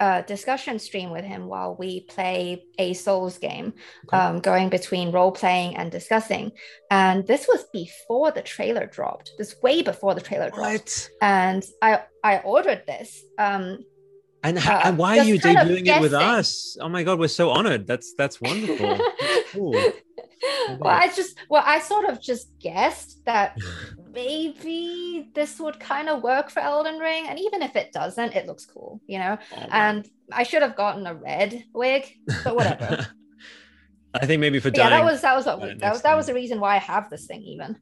uh, discussion stream with him while we play a Souls game, Okay. um, going between role playing and discussing. And this was before the trailer dropped. This way before the trailer dropped. What? And I I ordered this. Um, And, Uh, and why are you debuting it with us? Oh my god, we're so honored. That's that's wonderful. That's cool. *laughs* well, I just well, I sort of just guessed that *laughs* maybe this would kind of work for Elden Ring, and even if it doesn't, it looks cool, you know. Oh, wow. And I should have gotten a red wig, but whatever. *laughs* I think maybe for But yeah, that was that was what Right, that was that was the reason why I have this thing even.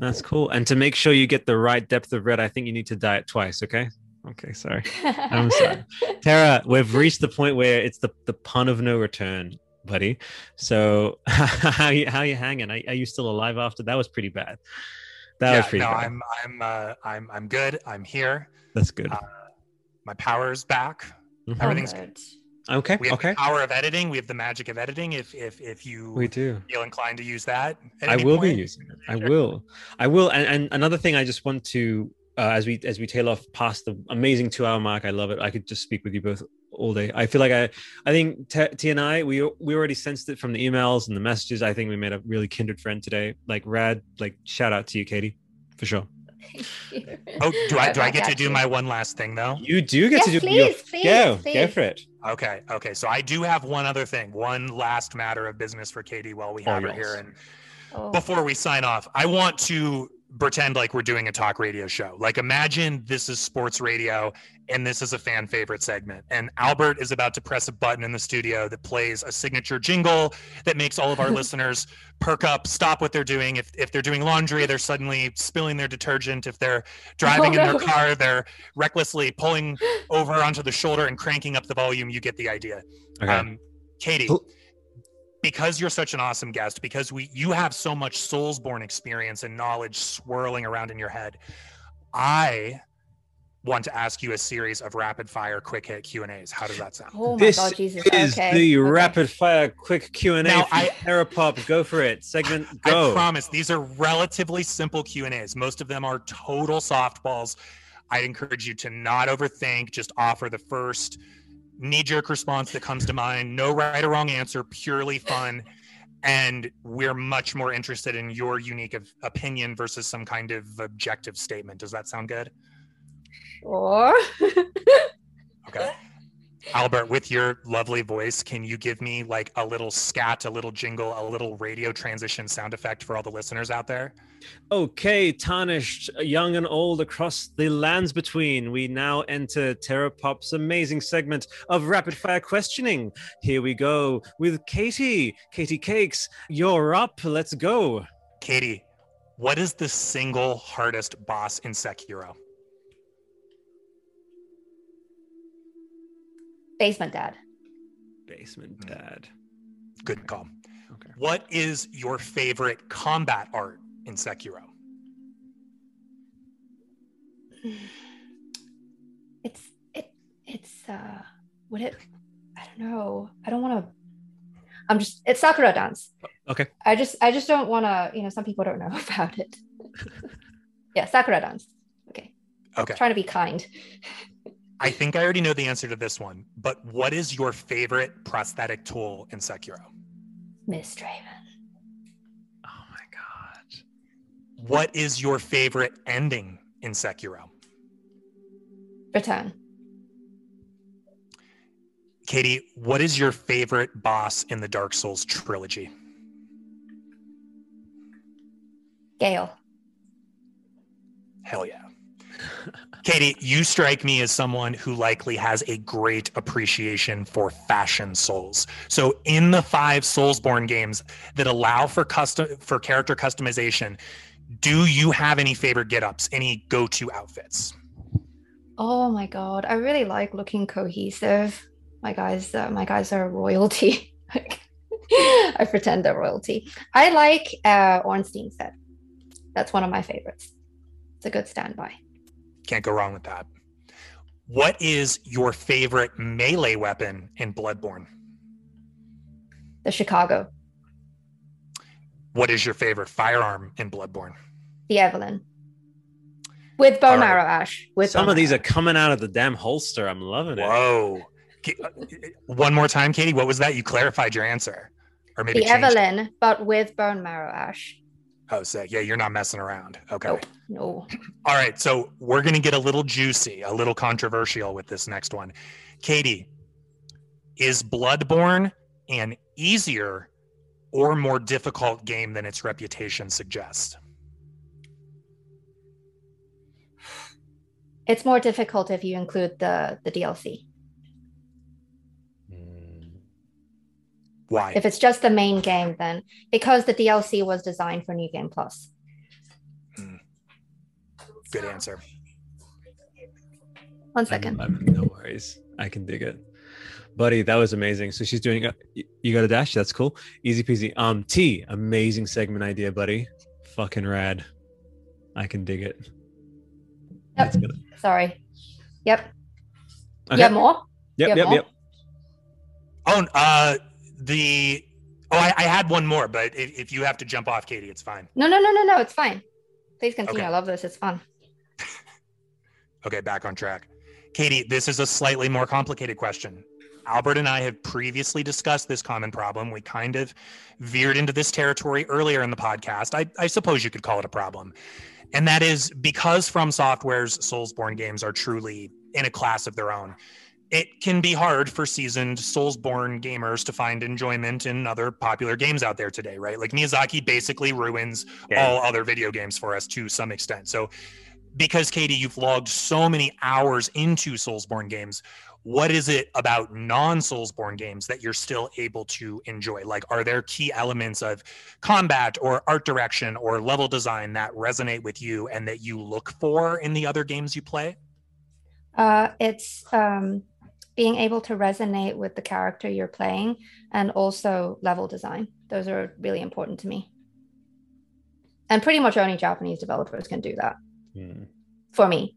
That's cool. And to make sure you get the right depth of red, I think you need to dye it twice. Okay. Okay. Sorry. *laughs* I'm sorry. Tara, we've reached the point where it's the, the pun of no return, buddy. So *laughs* how you how you hanging? Are, are you still alive after that? Was pretty bad. That was yeah, pretty no, bad. I'm I'm uh, I'm I'm good. I'm here. That's good. uh, My power's back. Mhm. everything's good. okay. We have Okay. the power of editing. We have the magic of editing. If if if you We do. feel inclined to use that, at I any will be using it. I will. I will. And, and another thing, I just want to, uh, as we as we tail off past the amazing two hour mark, I love it. I could just speak with you both all day. I feel like I, I think T, T and I, we we already sensed it from the emails and the messages. I think we made a really kindred friend today. Like rad. Like shout out to you, Katie, for sure. Oh, do I do I get to do my one last thing though? You do get Yes, to do. please, your- please, go, please. go for it. Okay, okay. So I do have one other thing, one last matter of business for Katie while we All have her yours. here, and Oh, before we sign off, I want to pretend like we're doing a talk radio show. Like imagine this is sports radio and this is a fan favorite segment. And Albert is about to press a button in the studio that plays a signature jingle that makes all of our *laughs* listeners perk up, stop what they're doing. If if they're doing laundry, they're suddenly spilling their detergent. If they're driving oh, no. in their car, they're recklessly pulling over onto the shoulder and cranking up the volume. You get the idea. Okay. Um, Katie because you're such an awesome guest, because we you have so much Soulsborne experience and knowledge swirling around in your head, I want to ask you a series of rapid fire quick hit Q and A's. How does that sound? Oh my this God, Jesus. is okay. the okay. rapid fire quick Q and A. I Terrapop, go for it. Segment *laughs* go. I promise these are relatively simple Q and A's. Most of them are total softballs. I'd encourage you to not overthink. Just offer the first knee jerk response that comes to mind. No right or wrong answer, purely fun. And we're much more interested in your unique opinion versus some kind of objective statement. Does that sound good? Sure. *laughs* okay. Albert, with your lovely voice, can you give me like a little scat, a little jingle, a little radio transition sound effect for all the listeners out there? Okay, tarnished, young and old across the lands between, we now enter Terrapop's amazing segment of rapid fire questioning. Here we go with Katie. Katie Cakes, you're up. Let's go. Katie, what is the single hardest boss in Sekiro? Basement Dad. Basement Dad. Good call. Okay. What is your favorite combat art in Sekiro? *sighs* It's it it's uh what it I don't know. I don't want to I'm just it's Sakura dance. Okay. I just I just don't want to, you know, some people don't know *laughs* about it. *laughs* yeah, Sakura dance. Okay. Okay. trying to be kind. I think I already know the answer to this one, but what is your favorite prosthetic tool in Sekiro? Mist Raven. Oh my god. What is your favorite ending in Sekiro? Return. Katie, what is your favorite boss in the Dark Souls trilogy? Gael. Hell yeah. Katie, you strike me as someone who likely has a great appreciation for fashion souls. So, in the five Soulsborne games that allow for custom for character customization, do you have any favorite get-ups, any go-to outfits? Oh my god, I really like looking cohesive. My guys, uh, my guys are royalty. *laughs* I pretend they're royalty. I like uh, Ornstein set. That's one of my favorites. It's a good standby. Can't go wrong with that. What is your favorite melee weapon in Bloodborne? The Chikage. What is your favorite firearm in Bloodborne? The Evelyn. With bone right. arrow ash. With some of these are coming out of the damn holster. I'm loving it. Whoa. Uh, one more time, Katie. What was that? You clarified your answer. Or maybe the Evelyn, it. but with bone marrow ash. Oh, sick. Yeah, you're not messing around. Okay. Nope. No. All right. So we're going to get a little juicy, a little controversial with this next one. Katie, is Bloodborne an easier or more difficult game than its reputation suggests? It's more difficult if you include the the DLC. Why? If it's just the main game, then because the DLC was designed for New Game Plus. Mm. Good answer. One second. I'm, I'm, no worries. I can dig it. Buddy, that was amazing. So she's doing. A, you got a dash. That's cool. Easy peasy. Um, T. Amazing segment idea, buddy. Fucking rad. I can dig it. Yep. Sorry. Yep. Okay. Yeah, more. Yep. Yep. More? Yep. Oh, uh, the oh, I, I, had one more, but if, if, you have to jump off, Katie, it's fine. No, no, no, no, no, it's fine. Please continue. Okay. I love this. It's fun. *laughs* okay, back on track. Katie, this is a slightly more complicated question. Albert and I have previously discussed this common problem. We kind of veered into this territory earlier in the podcast. I, I suppose you could call it a problem. And that is because From Software's Soulsborne games are truly in a class of their own it can be hard for seasoned Soulsborne gamers to find enjoyment in other popular games out there today, right? Like Miyazaki basically ruins Yeah. all other video games for us to some extent. So, because Katie, you've logged so many hours into Soulsborne games, what is it about non Soulsborne games that you're still able to enjoy? Like, are there key elements of combat or art direction or level design that resonate with you and that you look for in the other games you play? Uh, it's um, being able to resonate with the character you're playing and also level design. Those are really important to me. And pretty much only Japanese developers can do that Hmm. for me.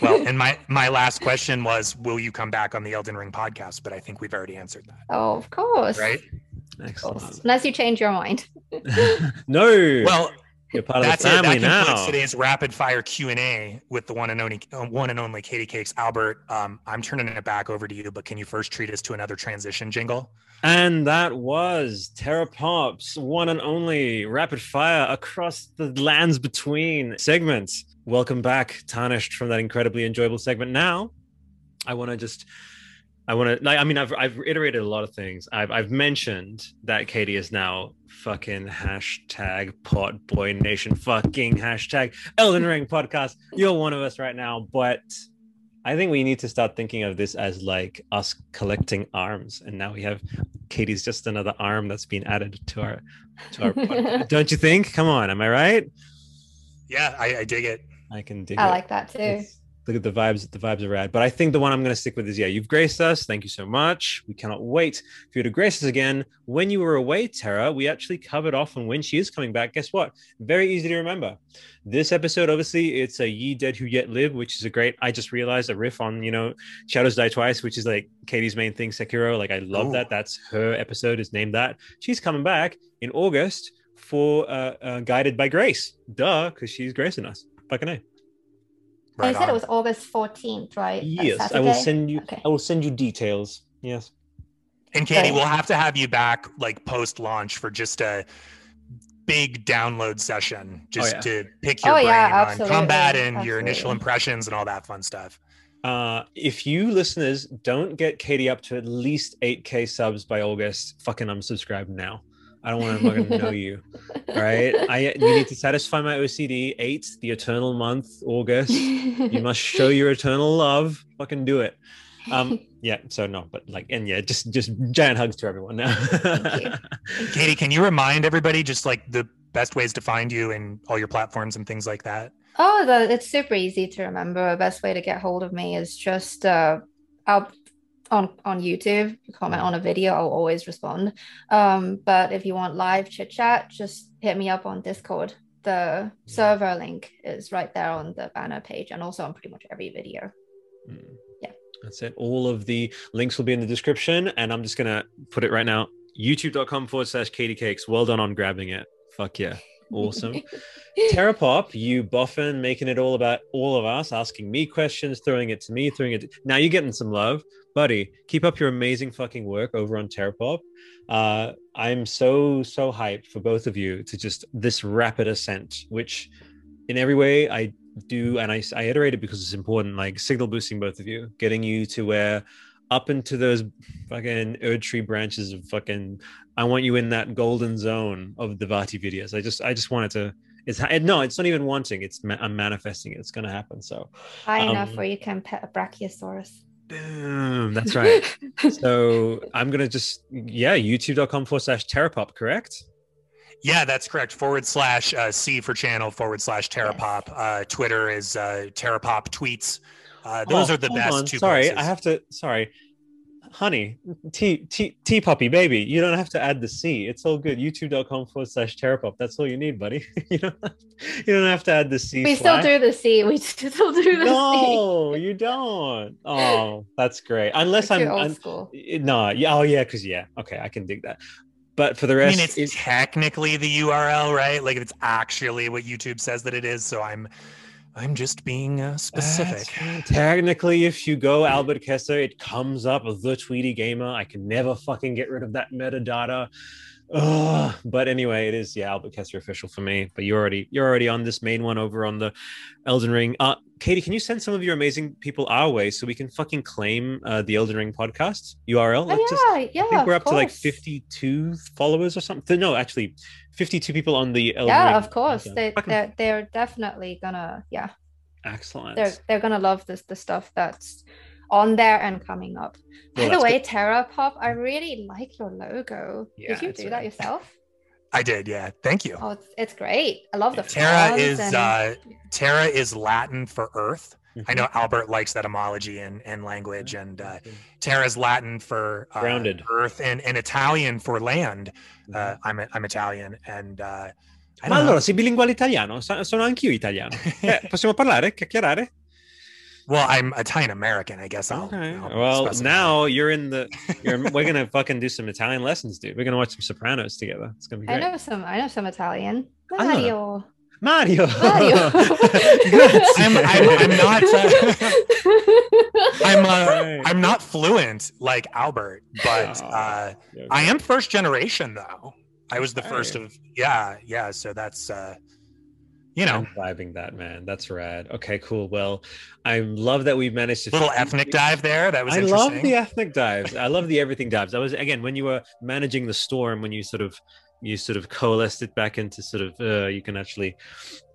Well, and my my last question was, will you come back on the Elden Ring podcast? But I think we've already answered that, Oh, of course. right? Of course. Excellent. Unless you change your mind. *laughs* *laughs* no. Well, you're part of that's the it. family That concludes now. today's rapid fire Q and A with the one and only uh, one and only Katie Cakes. Albert, um, I'm turning it back over to you, but can you first treat us to another transition jingle? And that was Terra Pop's one and only rapid fire across the lands between segments. Welcome back, tarnished from that incredibly enjoyable segment. Now, I want to just, I want to, like, I mean, I've I've reiterated a lot of things. I've I've mentioned that Katie is now fucking hashtag pot boy nation fucking hashtag Elden Ring podcast. You're one of us right now, but I think we need to start thinking of this as like us collecting arms, and now we have Katie's just another arm that's been added to our to our. podcast. *laughs* Don't you think? Come on, am I right? Yeah, I, I dig it. I can dig I it. like that too. It's- Look at the vibes. The vibes are rad. But I think the one I'm going to stick with is yeah, you've graced us. Thank you so much. We cannot wait for you to grace us again. When you were away, Tara, we actually covered off on when she is coming back. Guess what? Very easy to remember. This episode, obviously, it's a Ye Dead Who Yet Live, which is a great. I just realized a riff on you know Shadows Die Twice, which is like Katie's main thing, Sekiro. Like I love Ooh. that. That's her episode. Is named that. She's coming back in August for uh, uh Guided by Grace. Duh, because she's gracing us. Fucking a. And Right you said on. it was August 14th, right? Yes, I will send you. Okay. I will send you details. Yes. And Katie, Right. we'll have to have you back like post launch for just a big download session, just yeah. to pick your Oh, brain yeah, on absolutely, combat and your initial impressions and all that fun stuff. Uh, if you listeners don't get Katie up to at least 8k subs by August, fucking unsubscribe now. I don't want to fucking know you. All right. I you need to satisfy my OCD. Eight, the eternal month, August. You must show your eternal love. Fucking do it. Um, yeah, so no, but like and yeah, just just giant hugs to everyone now. *laughs* Katie, can you remind everybody just like the best ways to find you and all your platforms and things like that? Oh, the, it's super easy to remember. The best way to get hold of me is just uh, I'll on on YouTube. Comment on a video, I'll always respond. Um, but if you want live chit chat, just hit me up on Discord. The server link is right there on the banner page, and also on pretty much every video. Mm. Yeah. That's it. All of the links will be in the description. And I'm just going to put it right now youtube.com forward slash Katie Cakes. Well done on grabbing it. Fuck yeah. Awesome. *laughs* Terra Pop, you boffin, making it all about all of us, asking me questions, throwing it to me, throwing it. now you're getting some love, buddy. Keep up your amazing fucking work over on Terra Pop. Uh, I'm so so hyped for both of you to just this rapid ascent, which in every way I do, and I, I iterate it because it's important. Like signal boosting both of you, getting you to where up into those fucking Erd tree branches of fucking. I want you in that golden zone of the Vaati videos. I just I just wanted to. It's no, it's not even wanting. It's I'm manifesting it. It's gonna happen. So High enough Um, where you can pet a Brachiosaurus. Boom. That's right. *laughs* so I'm gonna just yeah, youtube.com forward slash terrapop, correct? Yeah, that's correct. Forward slash uh, C for channel forward slash Terrapop. Uh, Twitter is uh, Terrapop tweets. Uh, those Oh, are the best on. two Sorry, places. I have to. Sorry, honey, T T T puppy baby. You don't have to add the C. It's all good. YouTube.com forward slash terrapop. That's all you need, buddy. *laughs* you don't. Have, you don't have to add the C. we still do the C. We *laughs* still do the C. No, you don't. Oh, that's great. Unless I'm, old I'm school. Eh, no, yeah, oh yeah, because yeah, okay, I can dig that. But for the rest, I mean, it's it- technically the URL, right? Like it's actually what YouTube says that it is. So I'm, I'm just being uh, specific. That's. Technically, if you go Albert Chessa, it comes up the Tweety Gamer. I can never fucking get rid of that metadata. Oh, but anyway, it is yeah, Albert Chessa official for me. But you're already you're already on this main one over on the Elden Ring. Uh, Katie, can you send some of your amazing people our way so we can fucking claim uh, the Elden Ring podcast URL? Oh, yeah, just, yeah. I think we're up of to like 52 followers or something. No, actually, 52 people on the Elden Ring. Yeah, Ring. of course. podcast. They Fucking they're they're definitely gonna yeah. excellent. They're they're gonna love this the stuff that's on there and coming up. By the way, good. Terra Pop, I really like your logo. Yeah, Did you do right. that yourself? I did, yeah. Thank you. Oh, it's, it's great. I love the Terra is and- uh, Terra is Latin for Earth. I Mhm. know Albert likes etymology and, and language, and uh, Terra is Latin for uh, Grounded. Earth, and, and Italian for land. Uh, I'm I'm Italian, and uh, I Ma don't know. allora sei bilinguale italiano? Sa- Sono anch'io italiano. *laughs* Eh, possiamo parlare, chiacchierare? Well, I'm Italian American, I guess. I'll, Okay. I'll Well, specify. now you're in the. You're, we're gonna fucking do some Italian lessons, dude. We're gonna watch some Sopranos together. It's gonna be I know some I know some Italian. Mario. Mario. Mario. *laughs* I'm, I'm, I'm not. Uh, *laughs* I'm uh, Right. I'm not fluent like Albert, but Oh, uh, I am first generation though. I was the first Okay. of yeah, yeah. So that's uh, you know, I'm vibing that, man. That's rad. Okay, cool. Well, I love that we've managed to little ethnic dive there. That was I love the ethnic dives. I love the everything dives. I was again when you were managing the storm when you sort of you sort of coalesced it back into sort of uh, you can actually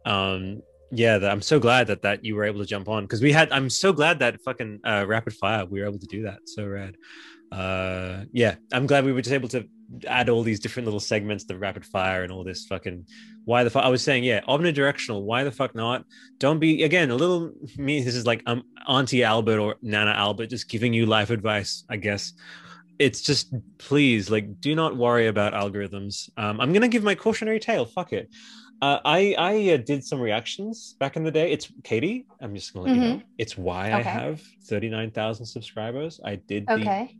um yeah that, i'm so glad that that you were able to jump on because we had i'm so glad that fucking uh rapid fire we were able to do that so rad uh yeah i'm glad we were just able to add all these different little segments the rapid fire and all this fucking why the fuck i was saying yeah omnidirectional why the fuck not? Don't be again a little *laughs* me this is like um auntie albert or nana albert just giving you life advice i guess. It's just please like do not worry about algorithms. Um, i'm gonna give my cautionary tale fuck it. Uh, i i uh, did some reactions back in the day. It's katie i'm just gonna let you know. It's why i Okay. have 39000 subscribers. I did the Okay.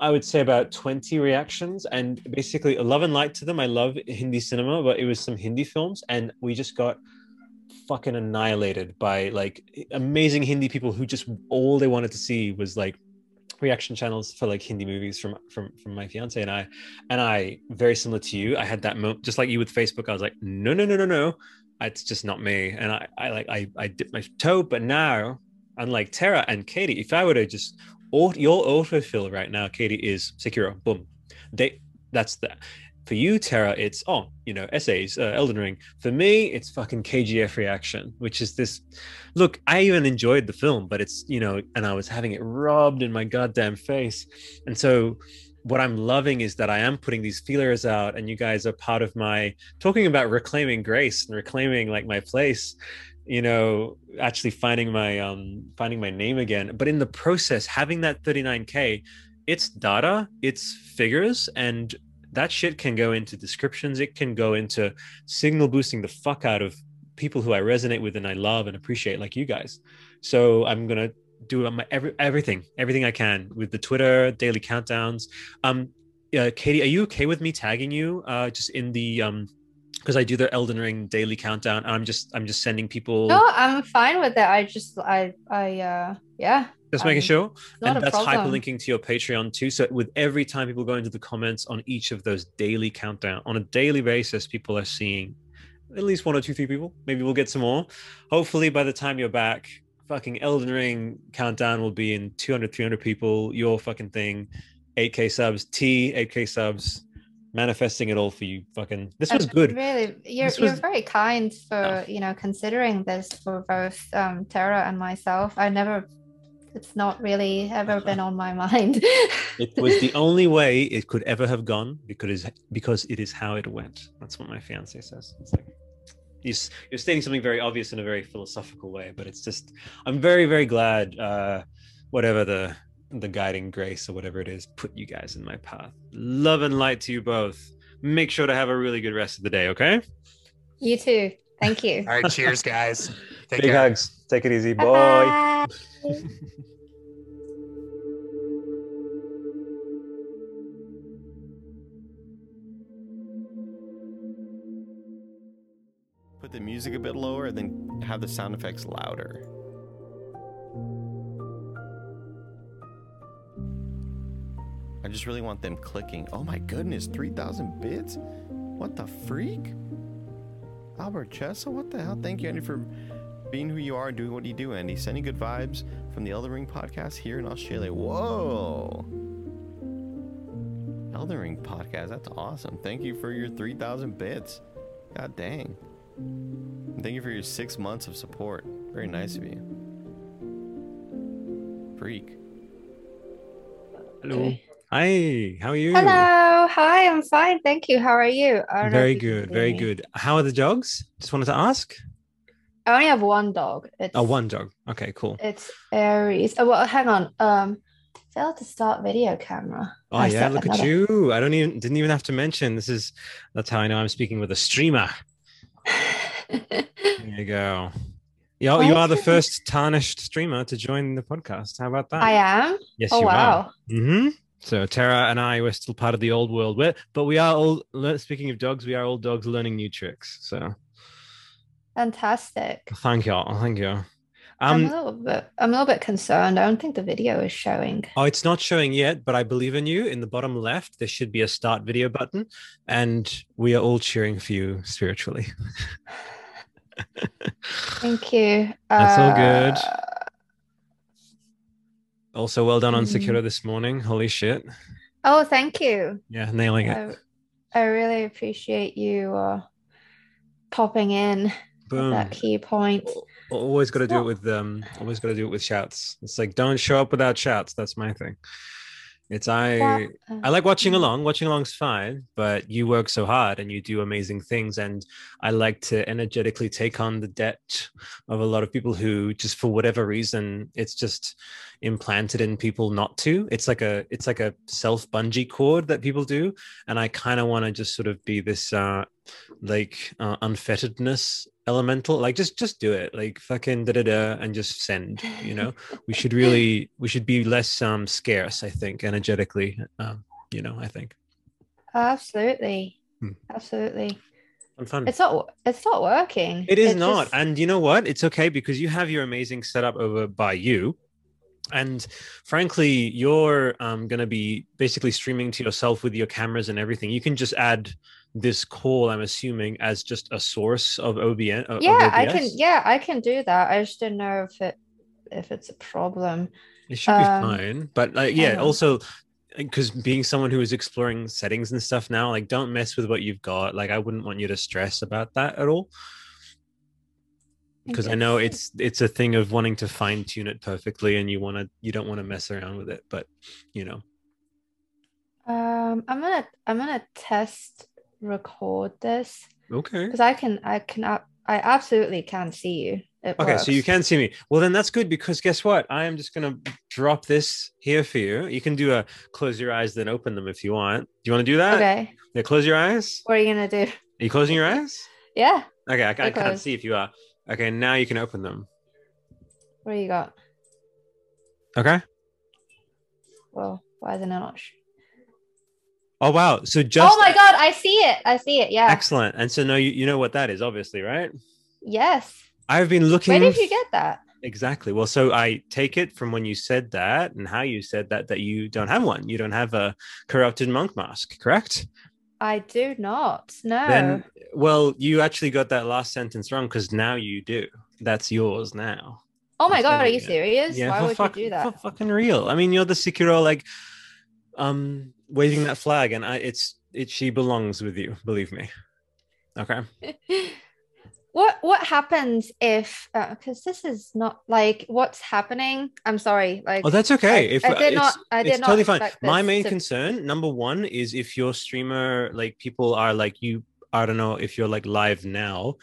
I would say about 20 reactions and basically a love and light to them. I love Hindi cinema, but it was some Hindi films and we just got fucking annihilated by like amazing Hindi people who just all they wanted to see was like reaction channels for like Hindi movies from from from my fiance and I and I very similar to you I had that moment just like you with Facebook I was like no no no no no it's just not me and I I like I I dipped my toe but now unlike Tara and Katie if I were to just your autofill right now Katie is Sekiro boom. They that's the for you Tara it's oh you know essays uh, Elden Ring. For me it's fucking KGF reaction which is this look I even enjoyed the film but it's you know and I was having it rubbed in my goddamn face. And so what I'm loving is that I am putting these feelers out and you guys are part of my talking about reclaiming grace and reclaiming like my place you know actually finding my um finding my name again. But in the process having that 39k it's data it's figures and that shit can go into descriptions. It can go into signal boosting the fuck out of people who i resonate with and i love and appreciate like you guys. So i'm gonna do my every, everything everything i can with the twitter daily countdowns. Um uh, katie are you okay with me tagging you uh just in the um because I do the Elden Ring daily countdown. And I'm just I'm just sending people No, I'm fine with that. I just I I uh yeah. just making sure. And that's problem. hyperlinking to your Patreon too. So with every time people go into the comments on each of those daily countdown on a daily basis, people are seeing at least one or two, three people. Maybe we'll get some more. Hopefully by the time you're back, fucking Elden Ring countdown will be in 200, 300 people. Your fucking thing, 8k subs, T, 8k subs, manifesting it all for you. Fucking this was good. Really, you're This you're very kind for Oh. you know considering this for both um Tara and myself. I never it's not really ever *laughs* been on my mind. *laughs* It was the only way it could ever have gone because because it is how it went. That's what my fiance says. It's like you're, you're stating something very obvious in a very philosophical way, but it's just I'm very very glad uh, whatever the the guiding grace or whatever it is put you guys in my path. Love and light to you both. Make sure to have a really good rest of the day. Okay. you too. Thank you. All right, cheers, guys. *laughs* Take Big care. hugs. Take it easy. Bye. Bye. Put the music a bit lower and then have the sound effects louder. I just really want them clicking. Oh my goodness, 3,000 bits? What the freak? Albert Chessa, what the hell? Thank you, Andy, for being who you are and doing what you do, Andy. Sending good vibes from the Elden Ring podcast here in Australia. Whoa! Elden Ring podcast, that's awesome. Thank you for your 3,000 bits. God dang. And thank you for your six months of support. Very nice of you. Freak. Hello. Okay. Hi. How are you? Hello. Hi. I'm fine. Thank you. How are you? Very good. Very good. How are the dogs? Just wanted to ask. I only have one dog. It's Oh, one dog. Okay, cool. It's Aries. Oh well, hang on. Um, failed to start video camera. Oh I yeah, look at you. I don't even didn't even have to mention this is that's how I know I'm speaking with a streamer. *laughs* There you go. You, Why you are the first tarnished streamer to join the podcast. How about that? I am. yes, Oh you are. wow. So Tara and I were still part of the old world, We're, but we are all. Speaking of dogs, we are all dogs learning new tricks. So Fantastic. thank you, thank you. I'm a Um, little bit. I'm a little bit concerned. I don't think the video is showing. oh, it's not showing yet, but I believe in you. In the bottom left, there should be a start video button, and we are all cheering for you spiritually. *laughs* Thank you. That's all good. Also, well done on Mhm. Sekiro this morning. Holy shit! Oh, thank you. Yeah, nailing it. I, I really appreciate you uh, popping in Boom. that key point. Always got to do it with um. Always got to do it with shouts. It's like don't show up without shouts. That's my thing. It's I. Well, I like watching Mhm. along. Watching along's fine, but you work so hard and you do amazing things. And I like to energetically take on the debt of a lot of people who just for whatever reason it's just implanted in people not to. It's like a it's like a self bungee cord that people do, and I kind of want to just sort of be this uh like uh, unfetteredness elemental. Like just just do it. Like fucking da da da and just send. You know *laughs* we should really we should be less um scarce i think energetically um you know i think Absolutely. Hmm. Absolutely. i'm fun It's not. It's not working. it is not just- and you know what it's okay because you have your amazing setup over by you and frankly you're um, going to be basically streaming to yourself with your cameras and everything you can just add this call i'm assuming as just a source of OBS of yeah, I can. Yeah, I can do that. I just didn't know if it if it's a problem. It should be Um, fine. But like, yeah, also because being someone who is exploring settings and stuff now, like don't mess with what you've got. Like I wouldn't want you to stress about that at all. Because I know it's- it's a thing of wanting to fine tune it perfectly and you want to you don't want to mess around with it. But you know, Um, I'm gonna I'm gonna test record this okay. because I can I can I absolutely can see you. It Okay, so you can see me. Well, then that's good because guess what? I am just gonna drop this here for you. You can do a close your eyes, then open them if you want. Do you want to do that? Okay, Yeah, close your eyes. what are you gonna do? Are you closing your eyes? *laughs* Yeah, Okay, I, I can't see if you are. Okay, now you can open them. what do you got? Okay. Well, why isn't it not? Sh- Oh wow! So oh just oh my god, I see it. I see it. Yeah. excellent. And so now you you know what that is, obviously, right? Yes. I've been looking. Where did you get that? exactly? Well, so I take it from when you said that and how you said that that you don't have one. You don't have a corrupted monk mask, correct? I do not. No. Then, well, you actually got that last sentence wrong because now you do. That's yours now. oh my god, are you you. serious? Why would fuck- you do that? For fucking real. I mean, you're the Sekiro, like, um, waving that flag, and I, it's it. She belongs with you. Believe me. Okay. *laughs* what what happens if because this is not like what's happening? I'm sorry. Like Oh, that's okay. I- if I did not- I did it's not totally fine. My main to- concern, number one, is if your streamer, like, people are like you. I don't know if you're like live now,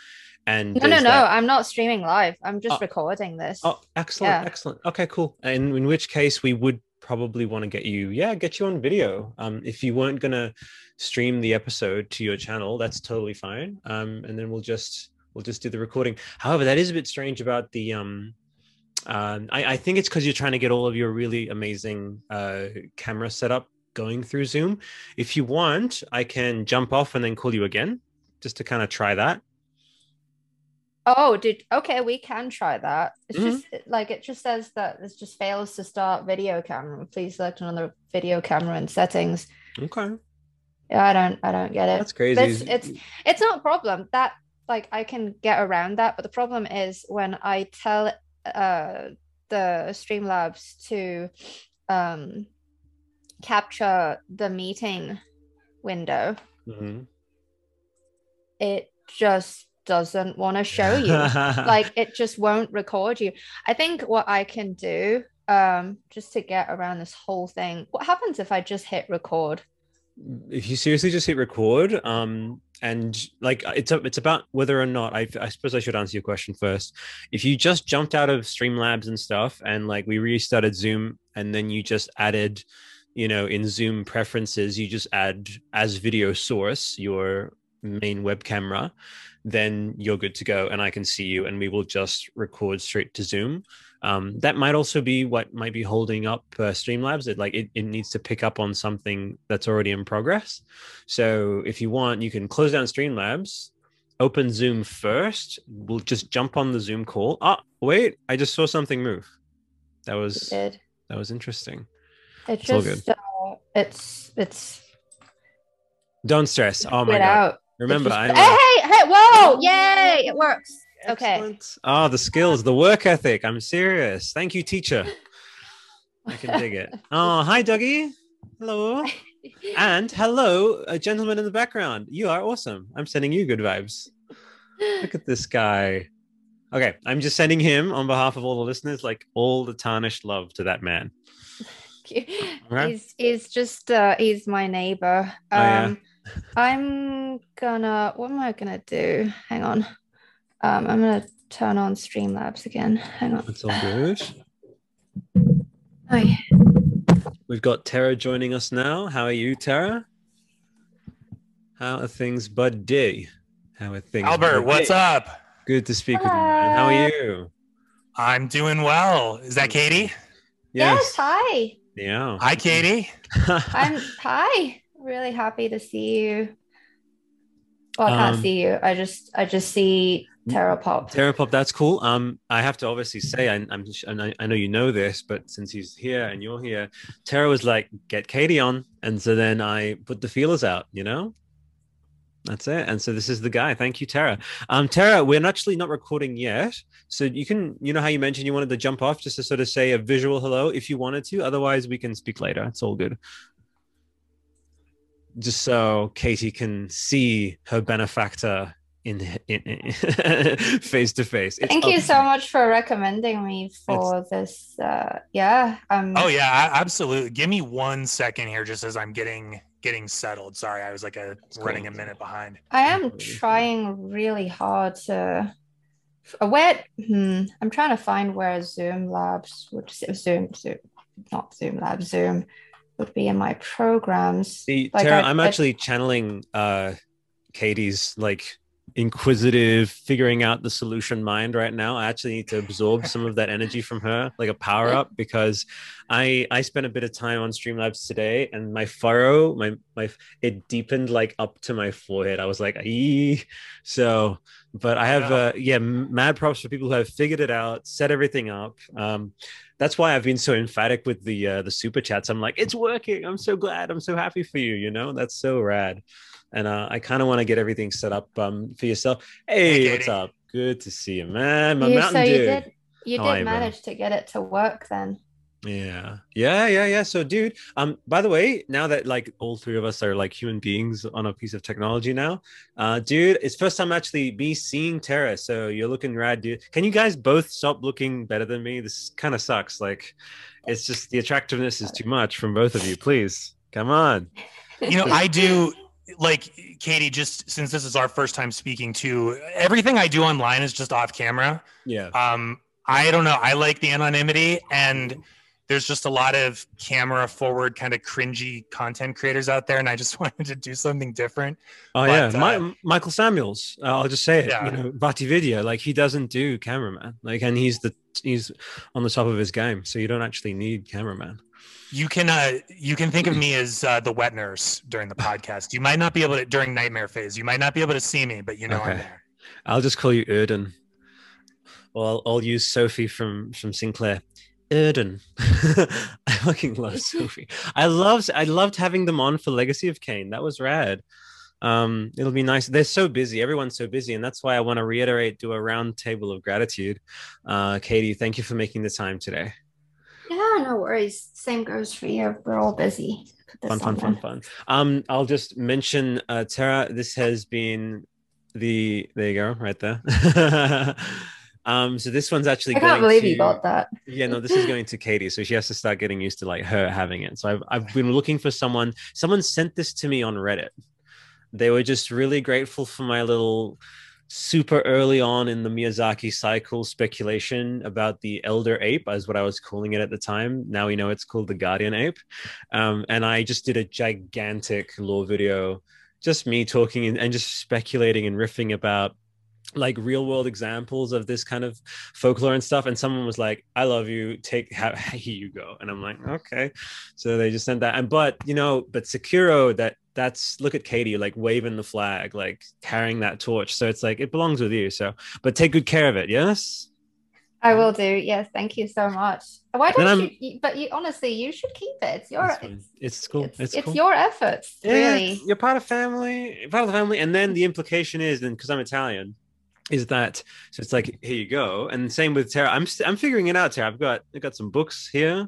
and no no no, that- I'm not streaming live. I'm just Oh. recording this. Oh, excellent, Yeah. excellent. Okay, cool. And in which case, we would probably want to get you, yeah, get you on video. Um, if you weren't gonna stream the episode to your channel, that's totally fine. Um, and then we'll just we'll just do the recording. However, that is a bit strange about the um. Um, I, I think it's because you're trying to get all of your really amazing uh, camera setup going through Zoom. If you want, I can jump off and then call you again, just to kind of try that. Oh, did okay, we can try that. It's Mhm. just like it just says that this just fails to start video camera. Please select another video camera in settings. Okay, Yeah, I don't I don't get it. that's crazy. This- it's it's not a problem. That like I can get around that, but the problem is when I tell uh the Streamlabs to um capture the meeting window, Mhm. it just doesn't want to show you. *laughs* like it just won't record you. I think what I can do um just to get around this whole thing. What happens if I just hit record? If you seriously just hit record um and like it's a, it's about whether or not I, I suppose i should answer your question first. If you just jumped out of streamlabs and stuff and like we restarted zoom and then you just added you know in zoom preferences you just add as video source your main web camera then you're good to go and i can see you and we will just record straight to zoom um, that might also be what might be holding up uh, streamlabs. It like it, it needs to pick up on something that's already in progress. So if you want you can close down streamlabs open zoom first we'll just jump on the zoom call. Oh wait i just saw something move. That was that was interesting. It It's all just uh, it's it's don't stress. Oh my god. out. Remember just- hey, hey, hey, whoa, yay, it works. Okay. Excellent. Oh, the skills, the work ethic. I'm serious. Thank you, teacher. I can dig it. Oh, *laughs* hi, Dougie. Hello. *laughs* And hello, a gentleman in the background. You are awesome. I'm sending you good vibes. Look at this guy. Okay, I'm just sending him on behalf of all the listeners, like all the tarnished love to that man. *laughs* Okay. He's he's just uh he's my neighbor. Oh, yeah. Um I'm gonna what am I gonna do? Hang on. Um I'm gonna turn on Streamlabs again. Hang on. That's all good. Yeah. We've got Tara joining us now. How are you, Tara? How are things, Bud D? How are things? Albert, Bud what's up? Good to speak with you, man. How are you? I'm doing well. Is that Katie? Yes, hi. Yeah. Hi, Katie. *laughs* I'm hi. Really happy to see you. Well, I can't Um, see you. I just I just see Terra Pop. Terrapop, that's cool. Um, I have to obviously say, I, I'm, and I, I know you know this, but since he's here and you're here, Tara was like, "Get Katie on," and so then I put the feelers out. You know, that's it. And so this is the guy. Thank you, Tara. Um, Tara, we're actually not recording yet, so you can, you know, how you mentioned you wanted to jump off just to sort of say a visual hello if you wanted to. Otherwise, we can speak later. It's all good. Just so Katie can see her benefactor in, in, face to face. It's Thank you so much for recommending me for this. Uh, yeah. Um, Oh yeah, a- absolutely. Give me one second here, just as I'm getting getting settled. Sorry, I was like a It's running a minute behind. I am trying really hard to. uh, Where hmm, I'm trying to find where Zoom Labs would Zoom Zoom not Zoom Labs Zoom would be in my programs. See, Like, Tara, I- I'm I- actually channeling uh Katie's like inquisitive, figuring out the solution mind right now. I actually need to absorb some of that energy from her, like a power up, because I I spent a bit of time on Streamlabs today, and my furrow, my my it deepened like up to my forehead. I was like, Ee. so. But I have, Yeah. uh, yeah, mad props for people who have figured it out, set everything up. Um, that's why I've been so emphatic with the uh, the super chats. I'm like, it's working. I'm so glad. I'm so happy for you. You know, that's so rad. And uh, I kind of want to get everything set up um, for yourself. Hey, Hey, what's Katie. up? Good to see you, man. My You- mountain so dude. you did you How did are bro? manage to get it to work then. Yeah, yeah, yeah, yeah. So, dude, um, by the way, now that like all three of us are like human beings on a piece of technology now, uh, dude, it's first time actually be seeing Tara. So you're looking rad, dude. Can you guys both stop looking better than me? This kind of sucks. Like, it's just the attractiveness is too much from both of you. Please, come on. You know, I do like Katie. Just since this is our first time speaking to everything I do online is just off camera. Yeah. Um, I don't know. I like the anonymity and. There's just a lot of camera forward, kind of cringy content creators out there, and I just *laughs* wanted to do something different. Oh But, yeah, My, uh, Michael Samuels. Uh, I'll just say it. Yeah. You know, VaatiVidya. Like he doesn't do cameraman. Like, and he's the he's on the top of his game. So you don't actually need cameraman. You can uh, you can think of me as uh, the wet nurse during the *laughs* podcast. You might not be able to during nightmare phase. You might not be able to see me, but you know I'm there. I'll just call you Erden. Well, I'll, I'll use Sophie from from Sinclair. Erden. *laughs* I fucking love Sophie. I loved I loved having them on for Legacy of Kain. That was rad. Um, it'll be nice. They're so busy. Everyone's so busy, and that's why I want to reiterate, do a round table of gratitude. Uh, Katie, thank you for making the time today. Yeah, no worries. Same goes for you. We're all busy. Fun, fun, fun, fun. Um, I'll just mention uh, Tara. This has been the there you go, right there. *laughs* um, so this one's actually. I can't going believe to- you got that. Yeah, no, this is going to Katie, so she has to start getting used to like her having it. So I've I've been looking for someone. Someone sent this to me on Reddit. They were just really grateful for my little super early on in the Miyazaki cycle speculation about the elder ape, as what I was calling it at the time. Now we know it's called the guardian ape. Um, and I just did a gigantic lore video, just me talking and, and just speculating and riffing about like real world examples of this kind of folklore and stuff. And someone was like i love you. Take how *laughs* here you go. And i'm like okay. So they just sent that. And but you know but sekiro that that's look at katie like waving the flag like carrying that torch so it's like it belongs with you so but take good care of it yes I will do. Yes, thank you so much. Why don't you? But you honestly, you should keep it. It's your. It's. It's, cool it's, it's, it's cool your efforts, Yeah, really. you're part of family you're part of the family and then the implication is then because i'm italian is that so it's like here you go and same with tara i'm st- i'm figuring it out tara i've got i've got some books here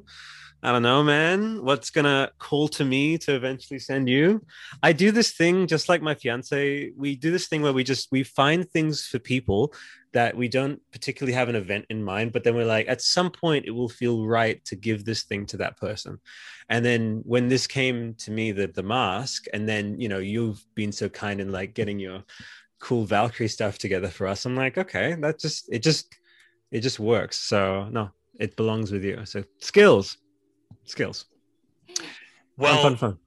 i don't know man. What's gonna call to me to eventually send you? I do this thing just like my fiance we do this thing where we just we find things for people that we don't particularly have an event in mind but then we're like at some point it will feel right to give this thing to that person. And then when this came to me the the mask and then you know you've been so kind in like getting your cool valkyrie stuff together for us i'm like okay that just it just it just works. So no it belongs with you. So skills skills Well, fun, fun, fun.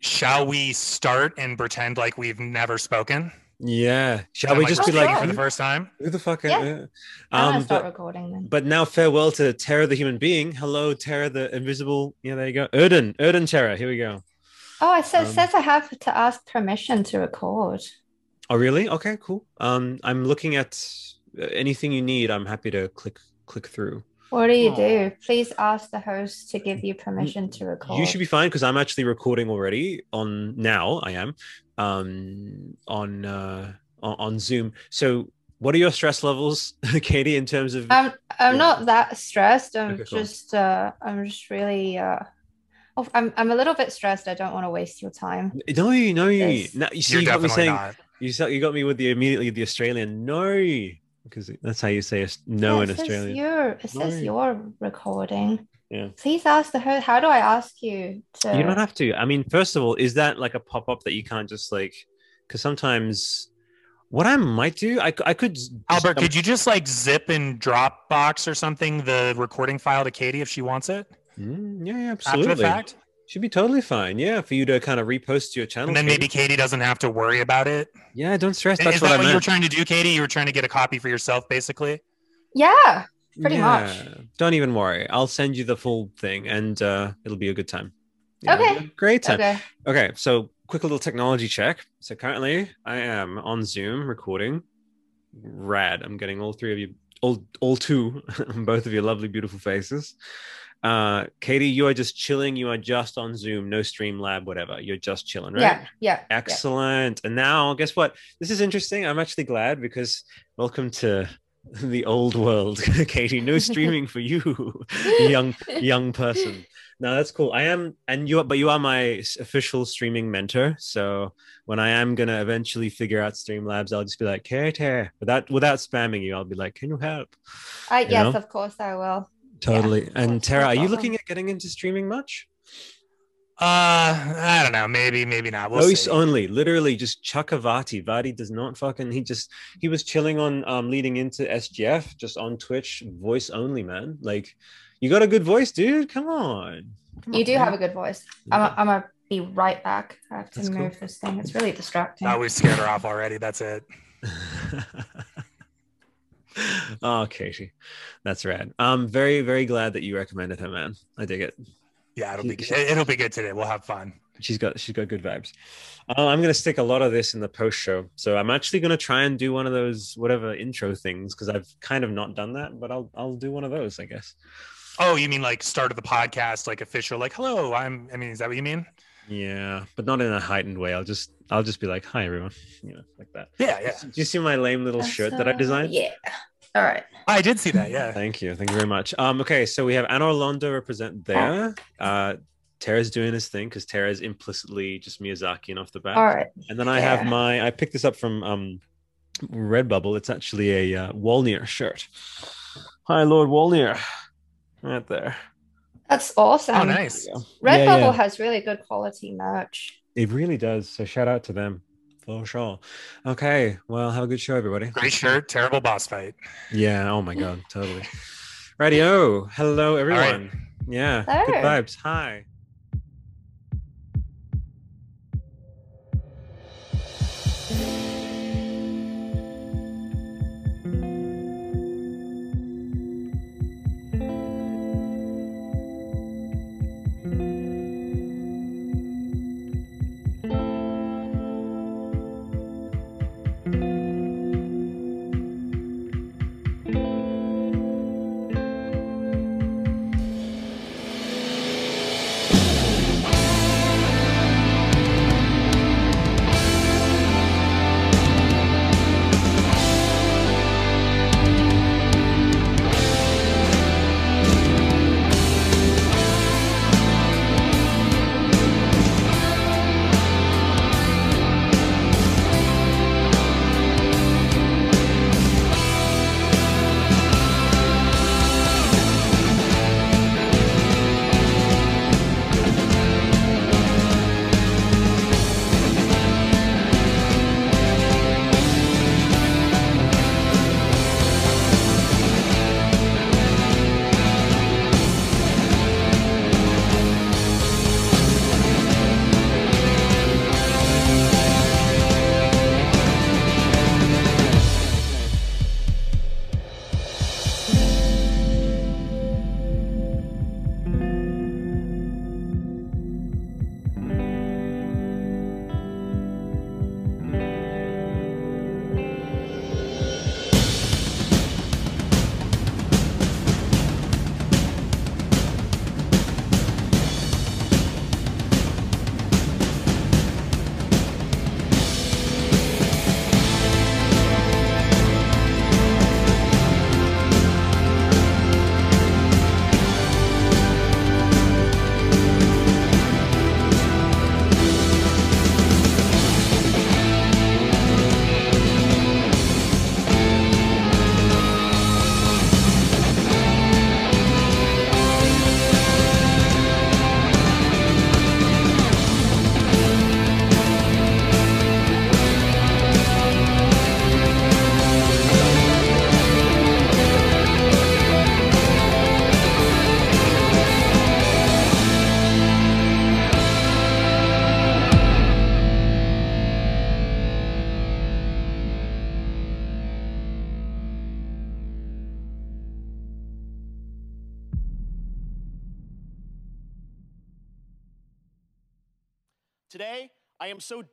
shall we start and pretend like we've never spoken? yeah shall And, we like, just be like sure. for the first time? who the fuck Yeah. yeah. I'm gonna um start but, recording then. but now farewell to Terra the human being. Hello, Terra the invisible. Yeah, there you go. Erden, Erden Terra. Here we go. oh, it says, um, says I have to ask permission to record. Oh, really? Okay, cool. Um, I'm looking at uh, anything you need. I'm happy to click click through. What do you Aw. do? Please ask the host to give you permission to record. You should be fine because I'm actually recording already on now. I am um on uh on, on Zoom. So, what are your stress levels, *laughs* Katie, in terms of? I'm I'm Yeah. not that stressed. I'm Okay, cool. just uh I'm just really uh oh, I'm I'm a little bit stressed. I don't want to waste your time. no, you no, you. Yes. No, you see, You're you got me saying not. you said you got me with the immediately the Australian no because that's how you say es- no Yeah, in it says Australia. You're, it says No. you're recording. Yeah. Please ask the host. How do I ask you to? You don't have to. I mean, first of all, is that like a pop up that you can't just like? Because sometimes, what I might do, I, I could. Albert, could you just like zip in Dropbox or something the recording file to Katie if she wants it Mm, yeah, yeah, after absolutely. the fact? Should be totally fine. Yeah, for you to kind of repost to your channel. And then maybe Katie doesn't have to worry about it. Yeah, don't stress. That's Is That's that what what, you were trying to do, Katie? You were trying to get a copy for yourself, basically. Yeah. pretty much. Don't even worry. I'll send you the full thing, and uh, it'll be a good time. Yeah, Okay. great time. Okay. Okay, so quick little technology check. So currently I am on Zoom recording. Rad. I'm getting all three of you, all all two, *laughs* both of your lovely, beautiful faces. Uh Katie, you are just chilling. You are just on Zoom, no stream lab, whatever. You're just chilling, right? Yeah. Yeah. yeah. Excellent. And now, guess what? This is interesting. I'm actually glad because welcome to *laughs* the old world, *laughs* Katie. No streaming for you, *laughs* young young person. No, that's cool. I am, and you, are, but you are my official streaming mentor. So when I am gonna eventually figure out Streamlabs, I'll just be like, Katie, without without spamming you, I'll be like, can you help? I, You yes, know? of course I will. Totally. and Tara, no are you looking at getting into streaming much? Uh, I don't know. Maybe, maybe not. We'll Voice see. only, literally just chuck a Vaati. Vaati does not fucking. He just he was chilling on um leading into SGF just on Twitch, voice only, man. Like, you got a good voice, dude. Come on. Come You on, do man. have a good voice. I'm, a, I'm gonna be right back. I have to That's cool. move this thing. It's really distracting. Oh, we scared her off already. That's it. *laughs* *laughs* oh, Katie, that's rad. I'm very, very glad that you recommended her, man. I dig it. Yeah, it'll be good. It'll be good today. We'll have fun. she's got she's got good vibes. Uh, I'm gonna stick a lot of this in the post show, so I'm actually gonna try and do one of those whatever intro things because I've kind of not done that, but I'll I'll do one of those, I guess. Oh, you mean like start of the podcast, like official, like hello, I'm. I mean, is that what you mean? Yeah, but not in a heightened way. I'll just I'll just be like, hi everyone, you know, like that. Yeah, yeah. Do you see my lame little shirt that I designed? Yeah. All right. I did see that. Yeah. Thank you. Thank you very much. Um, okay, so we have Anor Londo represent there. Uh Tara's doing his thing because Tara's implicitly just Miyazaki and off the bat. All right. And then I have Yeah. my I picked this up from um Redbubble. It's actually a uh, Wolnir shirt. Hi, Lord Wolnir. Right there. That's awesome. Oh, nice. There you go. Redbubble Yeah, yeah. has really good quality merch. It really does. So shout out to them for sure. Okay. Well, have a good show, everybody. Great shirt. Terrible boss fight. Yeah. Oh my god. Totally. Radio. Hello, everyone. Yeah. Good vibes. Hi.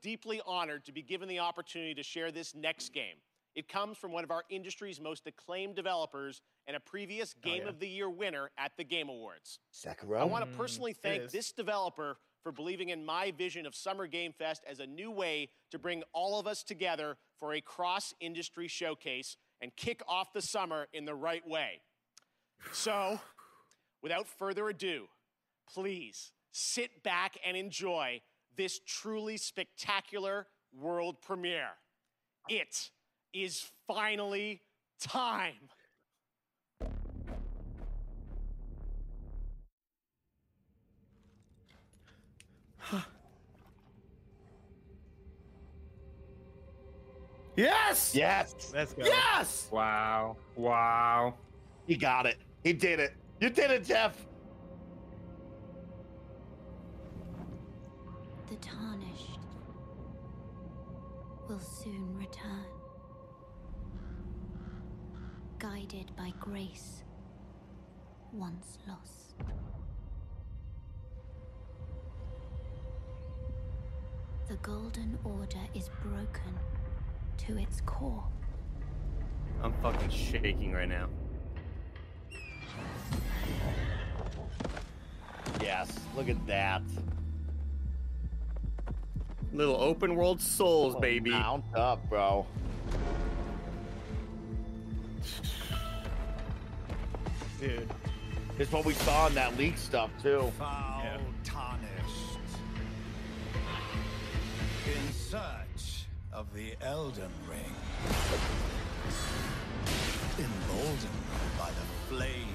Deeply honored to be given the opportunity to share this next game. It comes from one of our industry's most acclaimed developers and a previous oh, Game yeah. of the Year winner at the Game Awards. Sekiro. I want to personally mm, thank this developer for believing in my vision of Summer Game Fest as a new way to bring all of us together for a cross industry showcase and kick off the summer in the right way. So, without further ado, please sit back and enjoy this truly spectacular world premiere. It is finally time. Yes. Yes. Let's go. Yes. Wow. Wow. He got it. He did it. You did it, Jeff. The tarnished will soon return, guided by grace once lost. The Golden Order is broken to its core. I'm fucking shaking right now. Yes, look at that. Little open world souls, Oh, baby. Mount up, bro. Dude. It's what we saw in that leak stuff too. Foul Yeah. tarnished. In search of the Elden Ring. Emboldened by the flame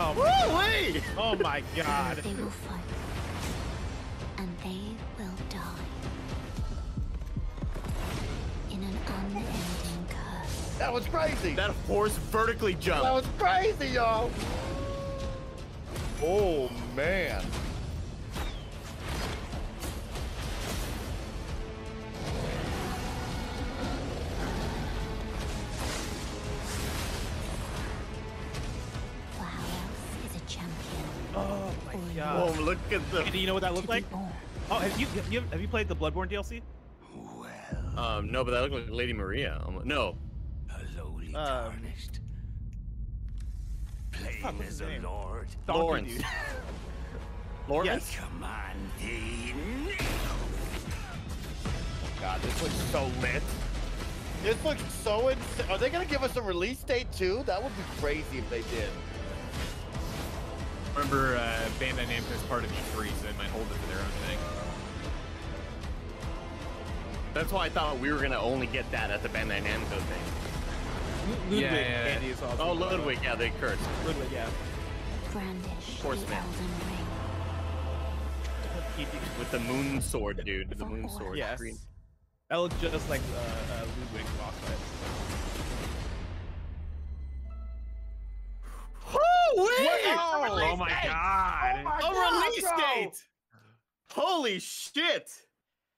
Oh, Woo-wee! oh my god. They will fight. And they will die. In an unending curse. That was crazy. That horse vertically jumped. That was crazy, y'all. Oh man. Look at the. Do you know what that looked like? Oh, have you have you, have you played the Bloodborne DLC? Well, Um, no, but that looked like Lady Maria. No, a lowly Um, tarnished. Plain what's as a name? lord. Donkey Laurence. dude. *laughs* Laurence. Command thee God, this looks so lit. This looks so insane. Are they gonna give us a release date too? That would be crazy if they did. Remember, uh, Bandai Namco is part of E3, so they might hold it for their own thing. That's why I thought we were gonna only get that at the Bandai Namco thing. Ludwig Yeah, yeah, yeah. Andy is also. Oh, Ludwig, yeah, they cursed. Ludwig, yeah. Brandish course, the man. Elden Ring. With the moon sword, dude. The moon sword. Yes. Green. That looks just like uh, uh, Ludwig boss fight. Oh my god! A release date! Holy shit!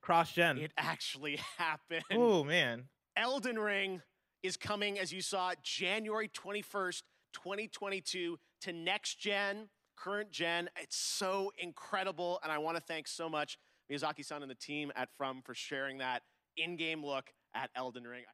Cross gen. It actually *laughs* happened. Oh man. Elden Ring is coming, as you saw, January 21st, 2022 to next gen, current gen. It's so incredible. And I want to thank so much Miyazaki san and the team at From for sharing that in game look at Elden Ring.